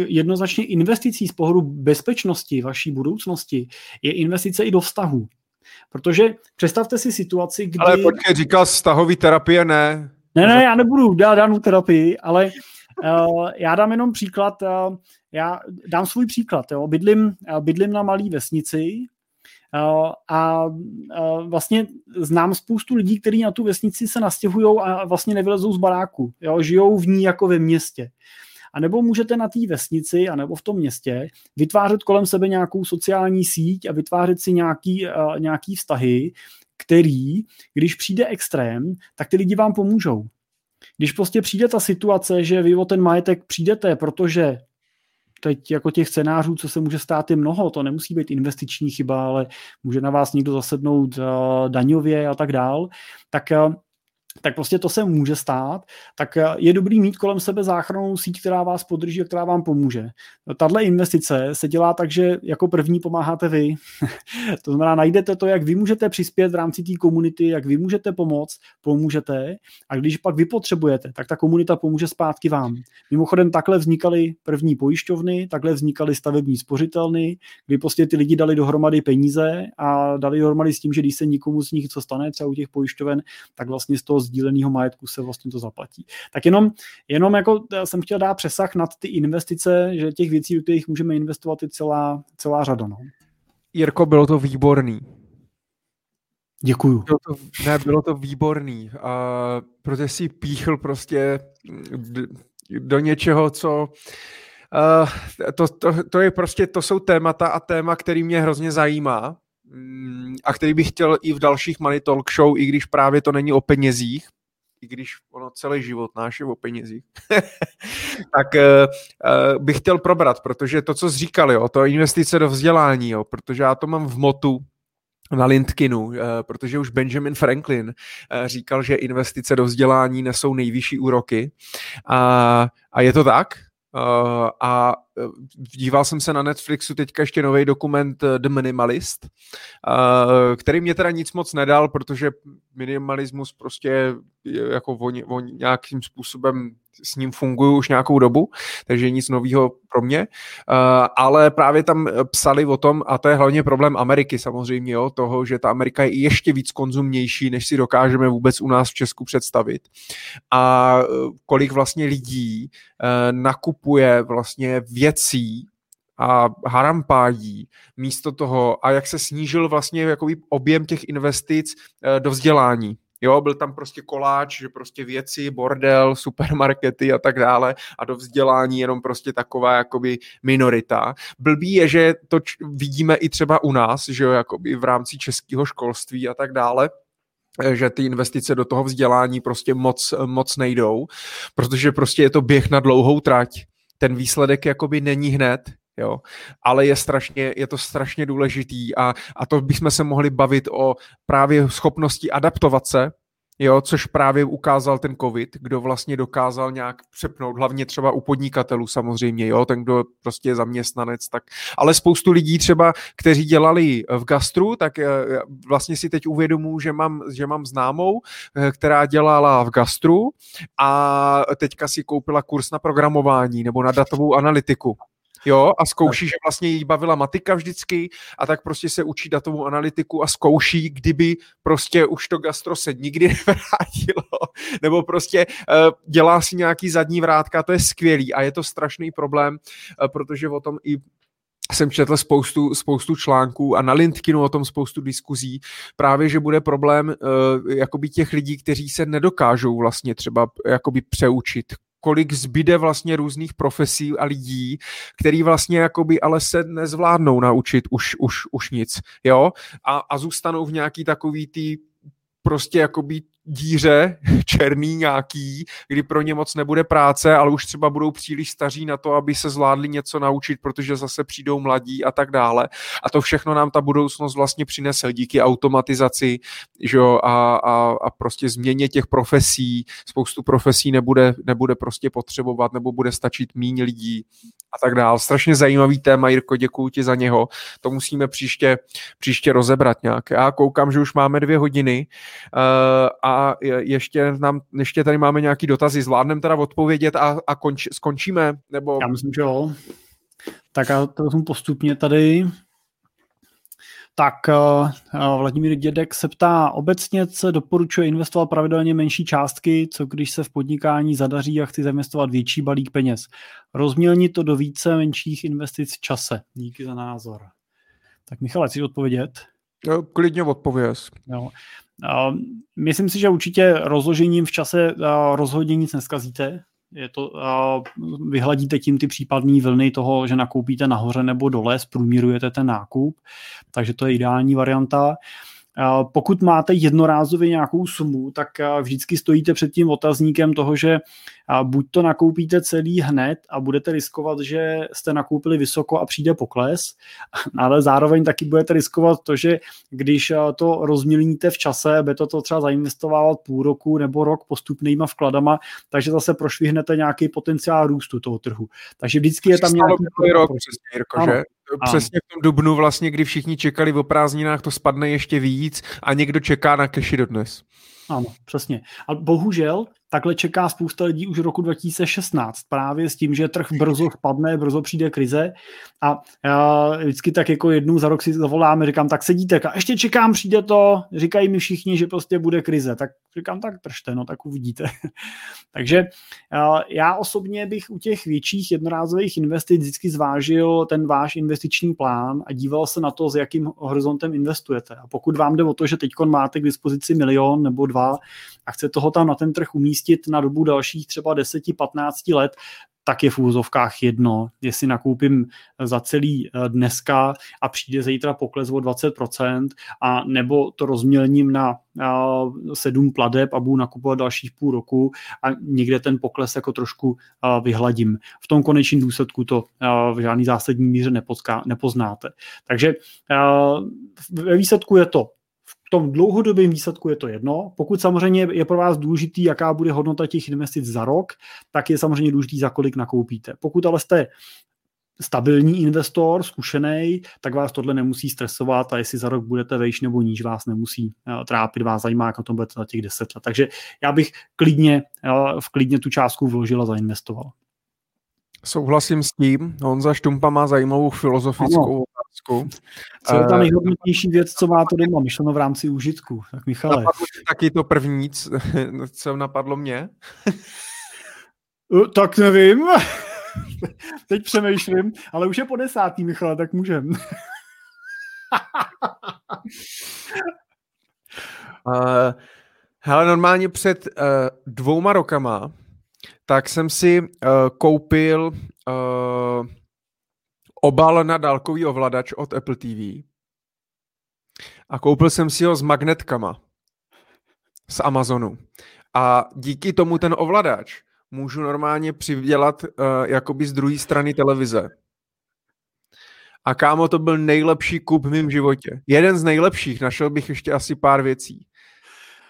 jednoznačně investicí z pohledu bezpečnosti vaší budoucnosti je investice i do vztahu. Protože představte si situaci, kdy... Ale počkej, říkal vztahový terapie ne. Ne, ne, já nebudu dát danou terapii, ale uh, já dám jenom příklad, uh, já dám svůj příklad, jo. Bydlím, uh, bydlím na malé vesnici uh, a uh, vlastně znám spoustu lidí, kteří na tu vesnici se nastěhují a vlastně nevylezou z baráku, jo. žijou v ní jako ve městě. A nebo můžete na té vesnici a nebo v tom městě vytvářet kolem sebe nějakou sociální síť a vytvářet si nějaký, uh, nějaký vztahy, který, když přijde extrém, tak ty lidi vám pomůžou. Když prostě přijde ta situace, že vy o ten majetek přijdete, protože teď jako těch scénářů, co se může stát, je mnoho. To nemusí být investiční chyba, ale může na vás někdo zasednout uh, daňově a tak dál. Tak uh, tak prostě to se může stát, tak eh, je dobrý mít kolem sebe záchrannou síť, která vás podrží a která vám pomůže. Tahle investice se dělá tak, že jako první pomáháte vy. to znamená, najdete to, jak vy můžete přispět v rámci té komunity, jak vy můžete pomoct, pomůžete a když pak vy potřebujete, tak ta komunita pomůže zpátky vám. Mimochodem takhle vznikaly první pojišťovny, takhle vznikaly stavební spořitelny, kdy prostě ty lidi dali dohromady peníze a dali dohromady s tím, že když se nikomu z nich něco stane, třeba u těch pojišťoven, tak vlastně z toho sdíleného majetku se vlastně to zaplatí. Tak jenom, jenom jako jsem chtěl dát přesah nad ty investice, že těch věcí, do kterých můžeme investovat, je celá, celá řada. No. Jirko, bylo to výborný. Děkuju. Bylo to, ne, bylo to výborný, uh, protože si píchl prostě do něčeho, co uh, to, to, to je prostě, to jsou témata a téma, který mě hrozně zajímá Mm, a který bych chtěl i v dalších Money Talk Show, i když právě to není o penězích, i když ono celý život náš je o penězích, tak uh, bych chtěl probrat, protože to, co jsi říkal, jo, to investice do vzdělání, jo, protože já to mám v motu, na Lindkinu, protože už Benjamin Franklin říkal, že investice do vzdělání nesou nejvyšší úroky. A, a je to tak? Uh, a díval jsem se na Netflixu teďka ještě nový dokument The Minimalist, který mě teda nic moc nedal, protože minimalismus prostě jako o, o nějakým způsobem s ním funguju už nějakou dobu, takže nic nového pro mě, uh, ale právě tam psali o tom, a to je hlavně problém Ameriky samozřejmě, jo, toho, že ta Amerika je ještě víc konzumnější, než si dokážeme vůbec u nás v Česku představit. A kolik vlastně lidí nakupuje vlastně věcí, a harampádí místo toho a jak se snížil vlastně jakoby objem těch investic do vzdělání. Jo, byl tam prostě koláč, že prostě věci, bordel, supermarkety a tak dále a do vzdělání jenom prostě taková jakoby minorita. Blbý je, že to č- vidíme i třeba u nás, že jo, jakoby v rámci českého školství a tak dále, eh, že ty investice do toho vzdělání prostě moc, moc nejdou, protože prostě je to běh na dlouhou trať. Ten výsledek jakoby není hned, jo. Ale je strašně, je to strašně důležitý a, a to bychom se mohli bavit o právě schopnosti adaptovat se, jo, což právě ukázal ten covid, kdo vlastně dokázal nějak přepnout, hlavně třeba u podnikatelů samozřejmě, jo, ten, kdo prostě je zaměstnanec, tak, ale spoustu lidí třeba, kteří dělali v gastru, tak eh, vlastně si teď uvědomuji, že mám, že mám známou, eh, která dělala v gastru a teďka si koupila kurz na programování nebo na datovou analytiku jo, a zkouší, že vlastně jí bavila matika vždycky a tak prostě se učí datovou analytiku a zkouší, kdyby prostě už to gastro se nikdy nevrátilo, nebo prostě uh, dělá si nějaký zadní vrátka, to je skvělý a je to strašný problém, uh, protože o tom i jsem četl spoustu, spoustu článků a na LinkedInu o tom spoustu diskuzí, právě, že bude problém uh, jakoby těch lidí, kteří se nedokážou vlastně třeba jakoby přeučit kolik zbyde vlastně různých profesí a lidí, který vlastně jakoby ale se nezvládnou naučit už, už, už nic, jo, a, a zůstanou v nějaký takový tý prostě jakoby díře černý nějaký, kdy pro ně moc nebude práce, ale už třeba budou příliš staří na to, aby se zvládli něco naučit, protože zase přijdou mladí a tak dále. A to všechno nám ta budoucnost vlastně přinese díky automatizaci že jo, a, a, a prostě změně těch profesí. Spoustu profesí nebude, nebude prostě potřebovat nebo bude stačit míň lidí a tak dále. Strašně zajímavý téma, Jirko, děkuji ti za něho. To musíme příště, příště rozebrat nějak. Já koukám, že už máme dvě hodiny uh, a ještě, nám, ještě tady máme nějaký dotazy. Zvládneme teda odpovědět a, a konč, skončíme? Nebo... Já myslím, že jo. Tak a to jsem postupně tady. Tak uh, Vladimír Dědek se ptá, obecně se doporučuje investovat pravidelně menší částky, co když se v podnikání zadaří a chci zainvestovat větší balík peněz. Rozmělnit to do více menších investic v čase. Díky za názor. Tak Michale, chceš odpovědět? Jo, klidně odpověz. Jo. Myslím si, že určitě rozložením v čase rozhodně nic neskazíte. Je to, vyhladíte tím ty případné vlny toho, že nakoupíte nahoře nebo dole, zprůmírujete ten nákup, takže to je ideální varianta. Pokud máte jednorázově nějakou sumu, tak vždycky stojíte před tím otazníkem toho, že buď to nakoupíte celý hned a budete riskovat, že jste nakoupili vysoko a přijde pokles, ale zároveň taky budete riskovat to, že když to rozmělníte v čase, by to, to třeba zainvestovávat půl roku nebo rok postupnýma vkladama, takže zase prošvihnete nějaký potenciál růstu toho trhu. Takže vždycky je tam nějaký... Rok, přesně, Jirko, že? Přesně v tom dubnu vlastně, kdy všichni čekali o prázdninách, to spadne ještě víc a někdo čeká na keši dodnes. Ano, přesně. A bohužel takhle čeká spousta lidí už roku 2016, právě s tím, že trh brzo spadne, brzo přijde krize a já vždycky tak jako jednou za rok si zavoláme, říkám, tak sedíte a ještě čekám, přijde to, říkají mi všichni, že prostě bude krize, tak říkám, tak držte, no tak uvidíte. Takže já osobně bych u těch větších jednorázových investic vždycky zvážil ten váš investiční plán a díval se na to, s jakým horizontem investujete. A pokud vám jde o to, že teď máte k dispozici milion nebo dva a chcete ho tam na ten trh umístit na dobu dalších třeba 10-15 let, tak je v úzovkách jedno, jestli nakoupím za celý eh, dneska a přijde zítra pokles o 20%, a nebo to rozmělním na eh, sedm pladeb a budu nakupovat dalších půl roku a někde ten pokles jako trošku eh, vyhladím. V tom konečném důsledku to v žádný zásadní míře nepoznáte. Takže ve výsledku je to v tom dlouhodobém výsledku je to jedno. Pokud samozřejmě je pro vás důležitý, jaká bude hodnota těch investic za rok, tak je samozřejmě důležitý, za kolik nakoupíte. Pokud ale jste stabilní investor, zkušený, tak vás tohle nemusí stresovat a jestli za rok budete vejš nebo níž, vás nemusí uh, trápit, vás zajímá, jak na tom budete za těch 10 let. Takže já bych klidně, uh, v klidně tu částku vložil a zainvestoval. Souhlasím s tím. Honza Štumpa má zajímavou filozofickou Co je ta eh, nejhodnotnější věc, co má to doma, myšleno v rámci užitku? Tak Michale. Napadlo taky to první, co napadlo mě? tak nevím. Teď přemýšlím, ale už je po desátý, Michale, tak můžem. uh, hele, normálně před uh, dvouma rokama tak jsem si uh, koupil uh, obal na dálkový ovladač od Apple TV a koupil jsem si ho s magnetkama z Amazonu. A díky tomu ten ovladač můžu normálně přidělat uh, jakoby z druhé strany televize. A kámo, to byl nejlepší kup v mém životě. Jeden z nejlepších, našel bych ještě asi pár věcí.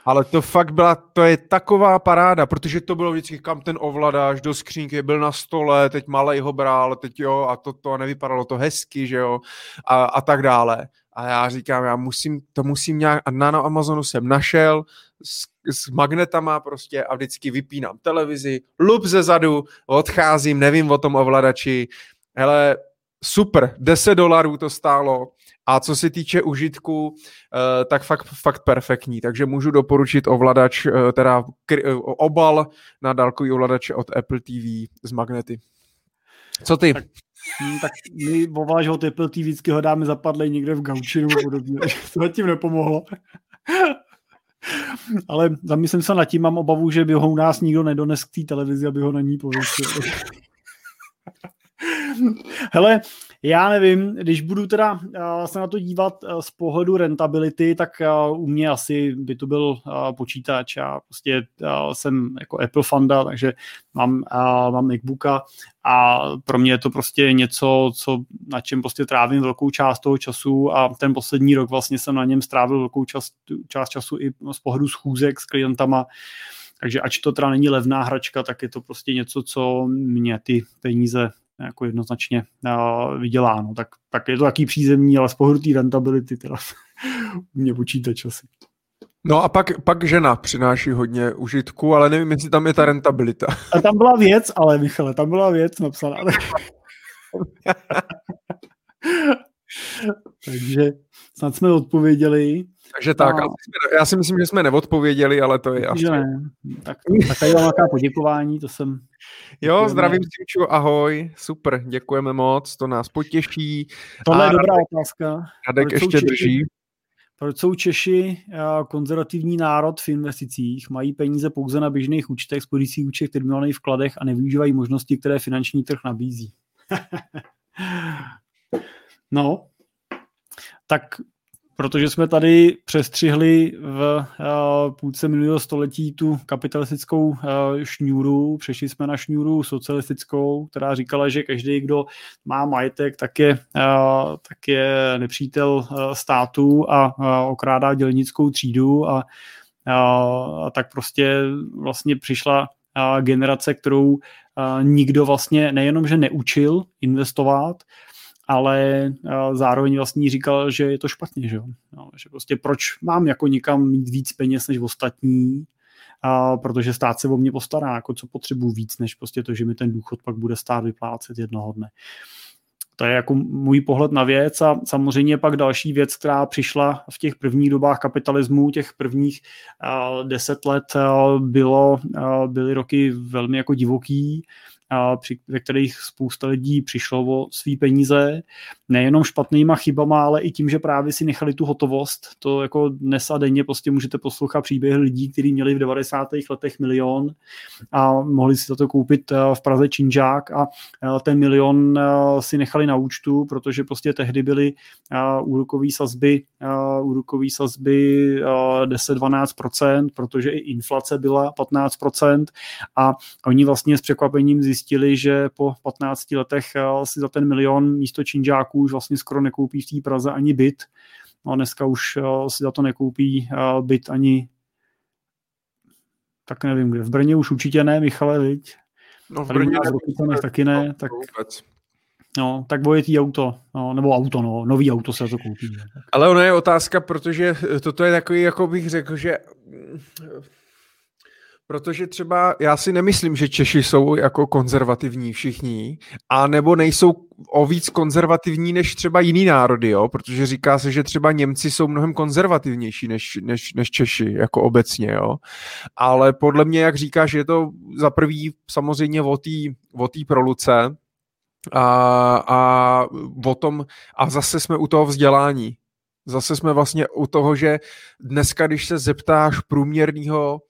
Ale to fakt byla, to je taková paráda, protože to bylo vždycky, kam ten ovladač do skřínky, byl na stole, teď malej ho bral, teď jo, a to, to nevypadalo to hezky, že jo, a, a tak dále. A já říkám, já musím, to musím nějak, a na, na Amazonu jsem našel s, s magnetama prostě a vždycky vypínám televizi, lup ze zadu, odcházím, nevím o tom ovladači, hele, super, 10 dolarů to stálo, a co se týče užitku, eh, tak fakt, fakt perfektní. Takže můžu doporučit ovladač, eh, teda eh, obal na dálkový ovladač od Apple TV z magnety. Co ty? Tak, hm, tak my ovladač od Apple TV vždycky ho dáme zapadlej někde v gauči nebo podobně. to zatím nepomohlo. Ale zamyslím se nad tím, mám obavu, že by ho u nás nikdo nedones k té televizi, aby ho na ní pověsil. Hele, já nevím, když budu teda uh, se na to dívat uh, z pohledu rentability, tak uh, u mě asi by to byl počítač. Já prostě jsem jako Apple fanda, takže mám, mám Macbooka a pro mě je to prostě něco, co, na čem prostě trávím velkou část toho času a ten poslední rok vlastně jsem na něm strávil velkou část, část času i z pohledu schůzek s klientama. Takže ač to teda není levná hračka, tak je to prostě něco, co mě ty peníze jako jednoznačně uh, vyděláno. Tak, tak je to taký přízemní, ale z pohledu té rentability teda mě počítač asi. No a pak, pak žena přináší hodně užitku, ale nevím, jestli tam je ta rentabilita. A tam byla věc, ale Michale, tam byla věc napsaná. Takže snad jsme odpověděli. Takže tak, a... já si myslím, že jsme neodpověděli, ale to je asi... ne. Tak, tak tady mám poděkování, to jsem... Jo, děkujeme. zdravím Simču, ahoj, super, děkujeme moc, to nás potěší. Tohle a je dobrá Radek, otázka. Radek ještě Češi, drží. Proč jsou Češi konzervativní národ v investicích, mají peníze pouze na běžných účtech, spořících účtech, terminálních vkladech a nevyužívají možnosti, které finanční trh nabízí? no, tak protože jsme tady přestřihli v uh, půlce minulého století tu kapitalistickou uh, šňůru, přešli jsme na šňůru socialistickou, která říkala, že každý, kdo má majetek, tak je, uh, tak je nepřítel státu a okrádá dělnickou třídu a, a tak prostě vlastně přišla generace, kterou nikdo vlastně nejenom, že neučil investovat, ale zároveň vlastně říkal, že je to špatně, že, no, že prostě proč mám jako nikam mít víc peněz než ostatní, a protože stát se o mě postará, jako co potřebuji víc, než prostě to, že mi ten důchod pak bude stát vyplácet jednoho dne. To je jako můj pohled na věc a samozřejmě pak další věc, která přišla v těch prvních dobách kapitalismu, těch prvních deset let bylo, byly roky velmi jako divoký, při, ve kterých spousta lidí přišlo o svý peníze, nejenom špatnýma chybama, ale i tím, že právě si nechali tu hotovost. To jako dnes a denně prostě můžete poslouchat příběhy lidí, kteří měli v 90. letech milion a mohli si za to koupit eh, v Praze činžák a eh, ten milion eh, si nechali na účtu, protože prostě tehdy byly úrokové sazby, úrokové sazby 10-12%, protože i inflace byla 15% a oni vlastně s překvapením zjistili, že po 15 letech si za ten milion místo činžáků už vlastně skoro nekoupí v té Praze ani byt, No dneska už uh, si za to nekoupí uh, byt ani tak nevím kde. V Brně už určitě ne, Michale, viď? No v Brně ne, taky ne, tak... Vůbec. No, tak vojetý auto, no, nebo auto, no, nový auto se to koupí. Tak. Ale ono je otázka, protože toto je takový, jako bych řekl, že Protože třeba já si nemyslím, že Češi jsou jako konzervativní všichni, a nebo nejsou o víc konzervativní než třeba jiný národy, jo? protože říká se, že třeba Němci jsou mnohem konzervativnější než, než, než Češi, jako obecně, jo. Ale podle mě, jak říkáš, je to za prvý samozřejmě o té proluce, a, a o tom, a zase jsme u toho vzdělání. Zase jsme vlastně u toho, že dneska, když se zeptáš průměrného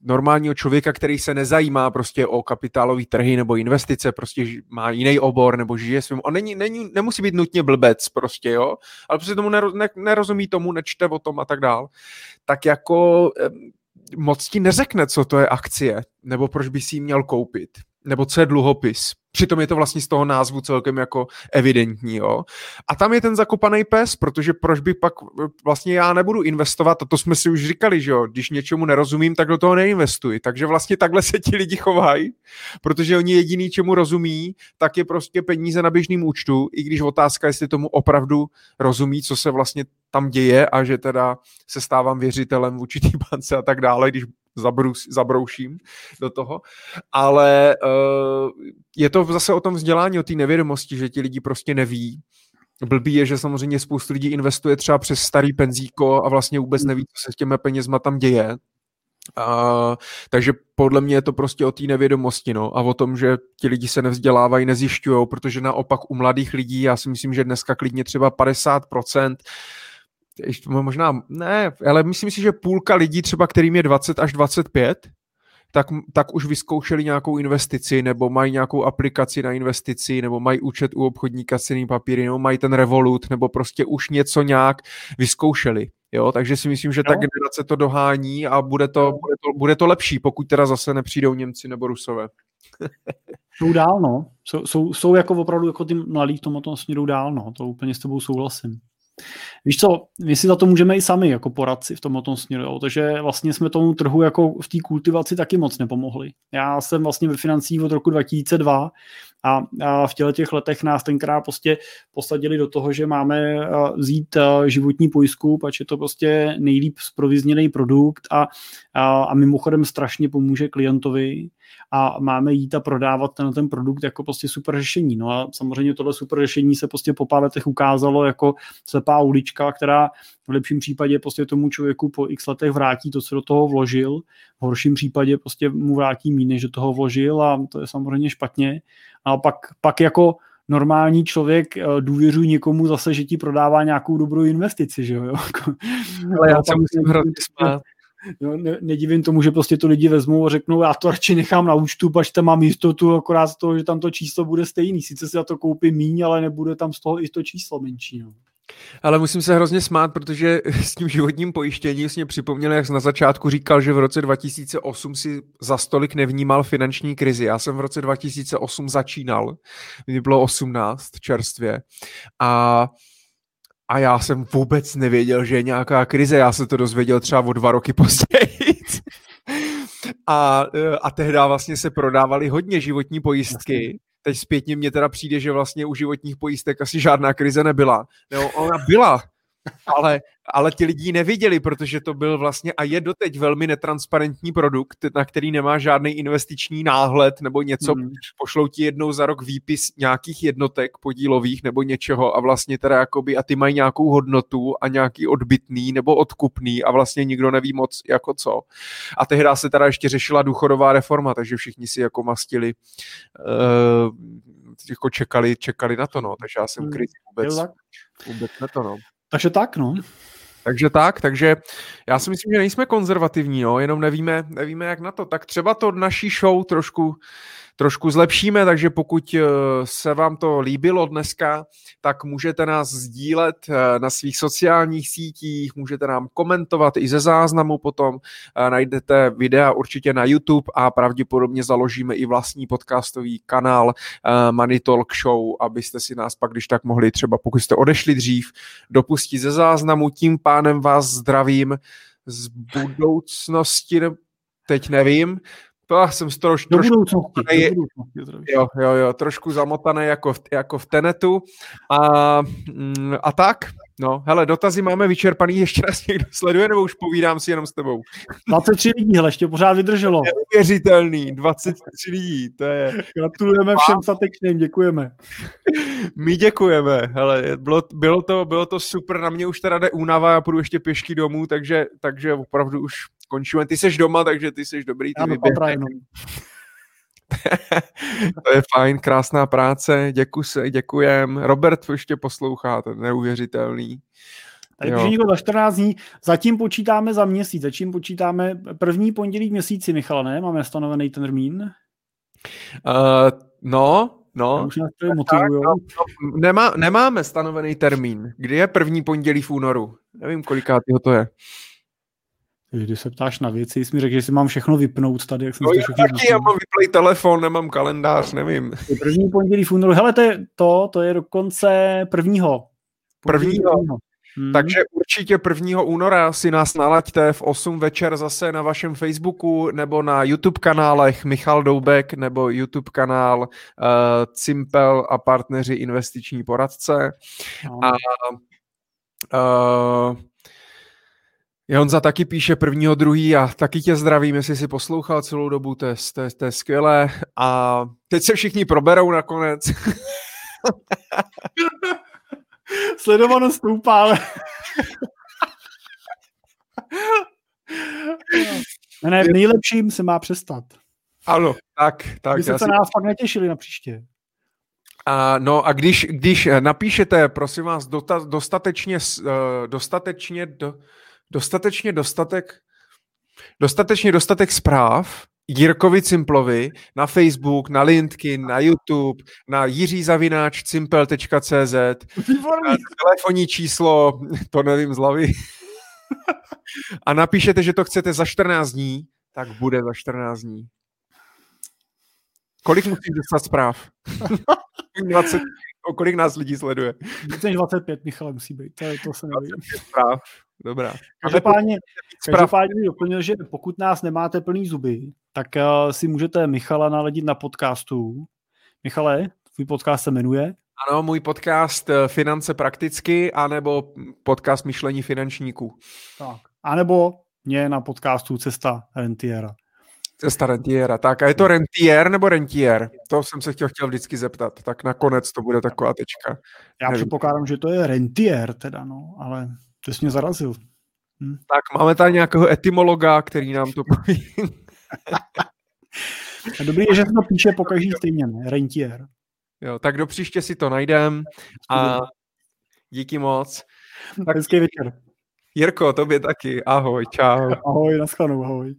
normálního člověka, který se nezajímá prostě o kapitálové trhy nebo investice, prostě má jiný obor nebo žije svým, on není, není, nemusí být nutně blbec prostě, jo, ale prostě tomu nero, ne, nerozumí tomu, nečte o tom a tak dál, tak jako moc ti neřekne, co to je akcie, nebo proč by si ji měl koupit, nebo co je dluhopis. Přitom je to vlastně z toho názvu celkem jako evidentní, jo. A tam je ten zakopaný pes, protože proč by pak vlastně já nebudu investovat, a to jsme si už říkali, že jo, když něčemu nerozumím, tak do toho neinvestuji. Takže vlastně takhle se ti lidi chovají, protože oni jediný, čemu rozumí, tak je prostě peníze na běžným účtu, i když otázka, jestli tomu opravdu rozumí, co se vlastně tam děje a že teda se stávám věřitelem v určitý bance a tak dále, když zabrus, zabrouším do toho, ale uh, je to zase o tom vzdělání, o té nevědomosti, že ti lidi prostě neví. Blbý je, že samozřejmě spoustu lidí investuje třeba přes starý penzíko a vlastně vůbec neví, co se s těmi penězma tam děje. Uh, takže podle mě je to prostě o té nevědomosti no, a o tom, že ti lidi se nevzdělávají, nezjišťují, protože naopak u mladých lidí, já si myslím, že dneska klidně třeba 50% ještě možná ne, ale myslím si, že půlka lidí třeba, kterým je 20 až 25, tak, tak už vyzkoušeli nějakou investici, nebo mají nějakou aplikaci na investici, nebo mají účet u obchodníka cený papíry, nebo mají ten Revolut, nebo prostě už něco nějak vyzkoušeli. Jo, takže si myslím, že ta generace to dohání a bude to, bude to, bude to lepší, pokud teda zase nepřijdou Němci nebo Rusové. jsou dál, no. Jsou, jsou, jsou jako opravdu jako ty mladí v tom tom směru dál, no. To úplně s tebou souhlasím. Víš co, my si za to můžeme i sami jako poradci v tomto směru, jo. takže vlastně jsme tomu trhu jako v té kultivaci taky moc nepomohli. Já jsem vlastně ve financích od roku 2002 a, a v těle těch letech nás tenkrát prostě posadili do toho, že máme vzít životní pojistku, pač je to prostě nejlíp zprovizněný produkt a, a, a mimochodem strašně pomůže klientovi a máme jít a prodávat ten, ten produkt jako prostě super řešení. No a samozřejmě tohle super řešení se prostě po pár letech ukázalo jako slepá ulička, která v lepším případě prostě tomu člověku po x letech vrátí to, co do toho vložil, v horším případě prostě mu vrátí méně, než do toho vložil a to je samozřejmě špatně. A pak, pak jako normální člověk eh, důvěřuje někomu zase, že ti prodává nějakou dobrou investici, že jo? Ale já se musím hrozně smát Jo, ne, nedivím tomu, že prostě to lidi vezmou a řeknou, já to radši nechám na účtu, pač tam mám jistotu, akorát z toho, že tam to číslo bude stejný. Sice si za to koupím míň, ale nebude tam z toho i to číslo menší. No. Ale musím se hrozně smát, protože s tím životním pojištěním jsi mě připomněl, jak jsi na začátku říkal, že v roce 2008 si za stolik nevnímal finanční krizi. Já jsem v roce 2008 začínal, kdy bylo 18 čerstvě. A a já jsem vůbec nevěděl, že je nějaká krize. Já se to dozvěděl třeba o dva roky později. A, a tehdy vlastně se prodávaly hodně životní pojistky. Teď zpětně mně teda přijde, že vlastně u životních pojistek asi žádná krize nebyla. No, ona byla, ale, ale ti lidi neviděli, protože to byl vlastně a je doteď velmi netransparentní produkt, na který nemá žádný investiční náhled nebo něco, hmm. pošlou ti jednou za rok výpis nějakých jednotek podílových nebo něčeho a vlastně teda jakoby a ty mají nějakou hodnotu a nějaký odbytný nebo odkupný a vlastně nikdo neví moc jako co. A tehdy se teda ještě řešila důchodová reforma, takže všichni si jako mastili uh, jako čekali, čekali na to, no, takže já jsem hmm. krizi vůbec, vůbec na to, no. Takže tak, no. Takže tak, takže já si myslím, že nejsme konzervativní, no, jenom nevíme, nevíme, jak na to. Tak třeba to naší show trošku, trošku zlepšíme, takže pokud eh, se vám to líbilo dneska, tak můžete nás sdílet eh, na svých sociálních sítích, můžete nám komentovat i ze záznamu potom, najdete videa určitě na YouTube a pravděpodobně založíme i vlastní podcastový kanál Money Talk Show, abyste si nás pak, když tak mohli třeba, pokud jste odešli dřív, dopustit ze záznamu. Tím pánem vás zdravím z budoucnosti, teď nevím, to jsem z troš, trošku budoucnosti, zamotaný, budoucnosti jo, jo, jo, trošku zamotaný jako v, jako v Tenetu a, mm, a tak. No, hele, dotazy máme vyčerpaný, ještě nás někdo sleduje, nebo už povídám si jenom s tebou? 23 lidí, hele, ještě pořád vydrželo. Neuvěřitelný, 23 lidí, to je... Gratulujeme všem statečným, děkujeme. My děkujeme, hele, bylo, bylo, to, bylo to super, na mě už teda jde únava, já půjdu ještě pěšky domů, takže, takže opravdu už končíme. Ty seš doma, takže ty seš dobrý. Ty to je fajn, krásná práce, děkuji se, děkujem. Robert ještě poslouchá, to je neuvěřitelný. Takže někdo za 14 dní, zatím počítáme za měsíc, zatím počítáme první pondělí měsíci, Michal, ne? Máme stanovený ten termín? Uh, no, no. Už nás to motivujou. No, no, nemá, nemáme stanovený termín. Kdy je první pondělí v únoru? Nevím, kolikátýho to je. Když se ptáš na věci, jsi mi řekl, že si mám všechno vypnout tady. Jak jsem no já taky, vypnout. já mám vyplej telefon, nemám kalendář, nevím. První pondělí v únoru. Hele, to je, to, to je dokonce prvního. Prvního. prvního. Hmm. Takže určitě 1. února si nás nalaďte v 8 večer zase na vašem Facebooku nebo na YouTube kanálech Michal Doubek nebo YouTube kanál uh, Cimpel a partneři investiční poradce. No. A uh, Honza taky píše prvního, druhý a taky tě zdravím, jestli jsi poslouchal celou dobu, to je, to je, to je skvělé. A teď se všichni proberou nakonec. Sledovanost stoupá, ale... ne, ne, v nejlepším se má přestat. Ano, tak, tak. Vy se si... nás pak netěšili na příště. A, no a když, když napíšete, prosím vás, dota, dostatečně, uh, dostatečně do, dostatečně dostatek, dostatečně dostatek zpráv Jirkovi Cimplovi na Facebook, na LinkedIn, na YouTube, na jiřizavináč.cimpel.cz telefonní číslo, to nevím z hlavy, a napíšete, že to chcete za 14 dní, tak bude za 14 dní. Kolik musíš dostat zpráv? 20, o kolik nás lidí sleduje? Více než 25, Michale, musí být. To, je, to se nevím. Zpráv. Dobrá. Každopádně, každopádně doplnil, že pokud nás nemáte plný zuby, tak uh, si můžete Michala naledit na podcastu. Michale, tvůj podcast se jmenuje? Ano, můj podcast eh, Finance prakticky, anebo podcast Myšlení finančníků. Tak. A nebo mě na podcastu Cesta rentiera. Cesta rentiera, tak. A je to rentier nebo rentier? To jsem se chtěl, chtěl vždycky zeptat. Tak nakonec to bude taková tečka. Já Nevím. předpokládám, že to je rentier teda, no, ale to jsi mě zarazil. Hm. Tak máme tady nějakého etymologa, který nám to poví. Dobrý je, že se to píše po každý stejně, ne? Rentier. Jo, tak do příště si to najdem a díky moc. Tak, Hezký večer. Jirko, tobě taky. Ahoj, čau. Ahoj, naschledanou, ahoj.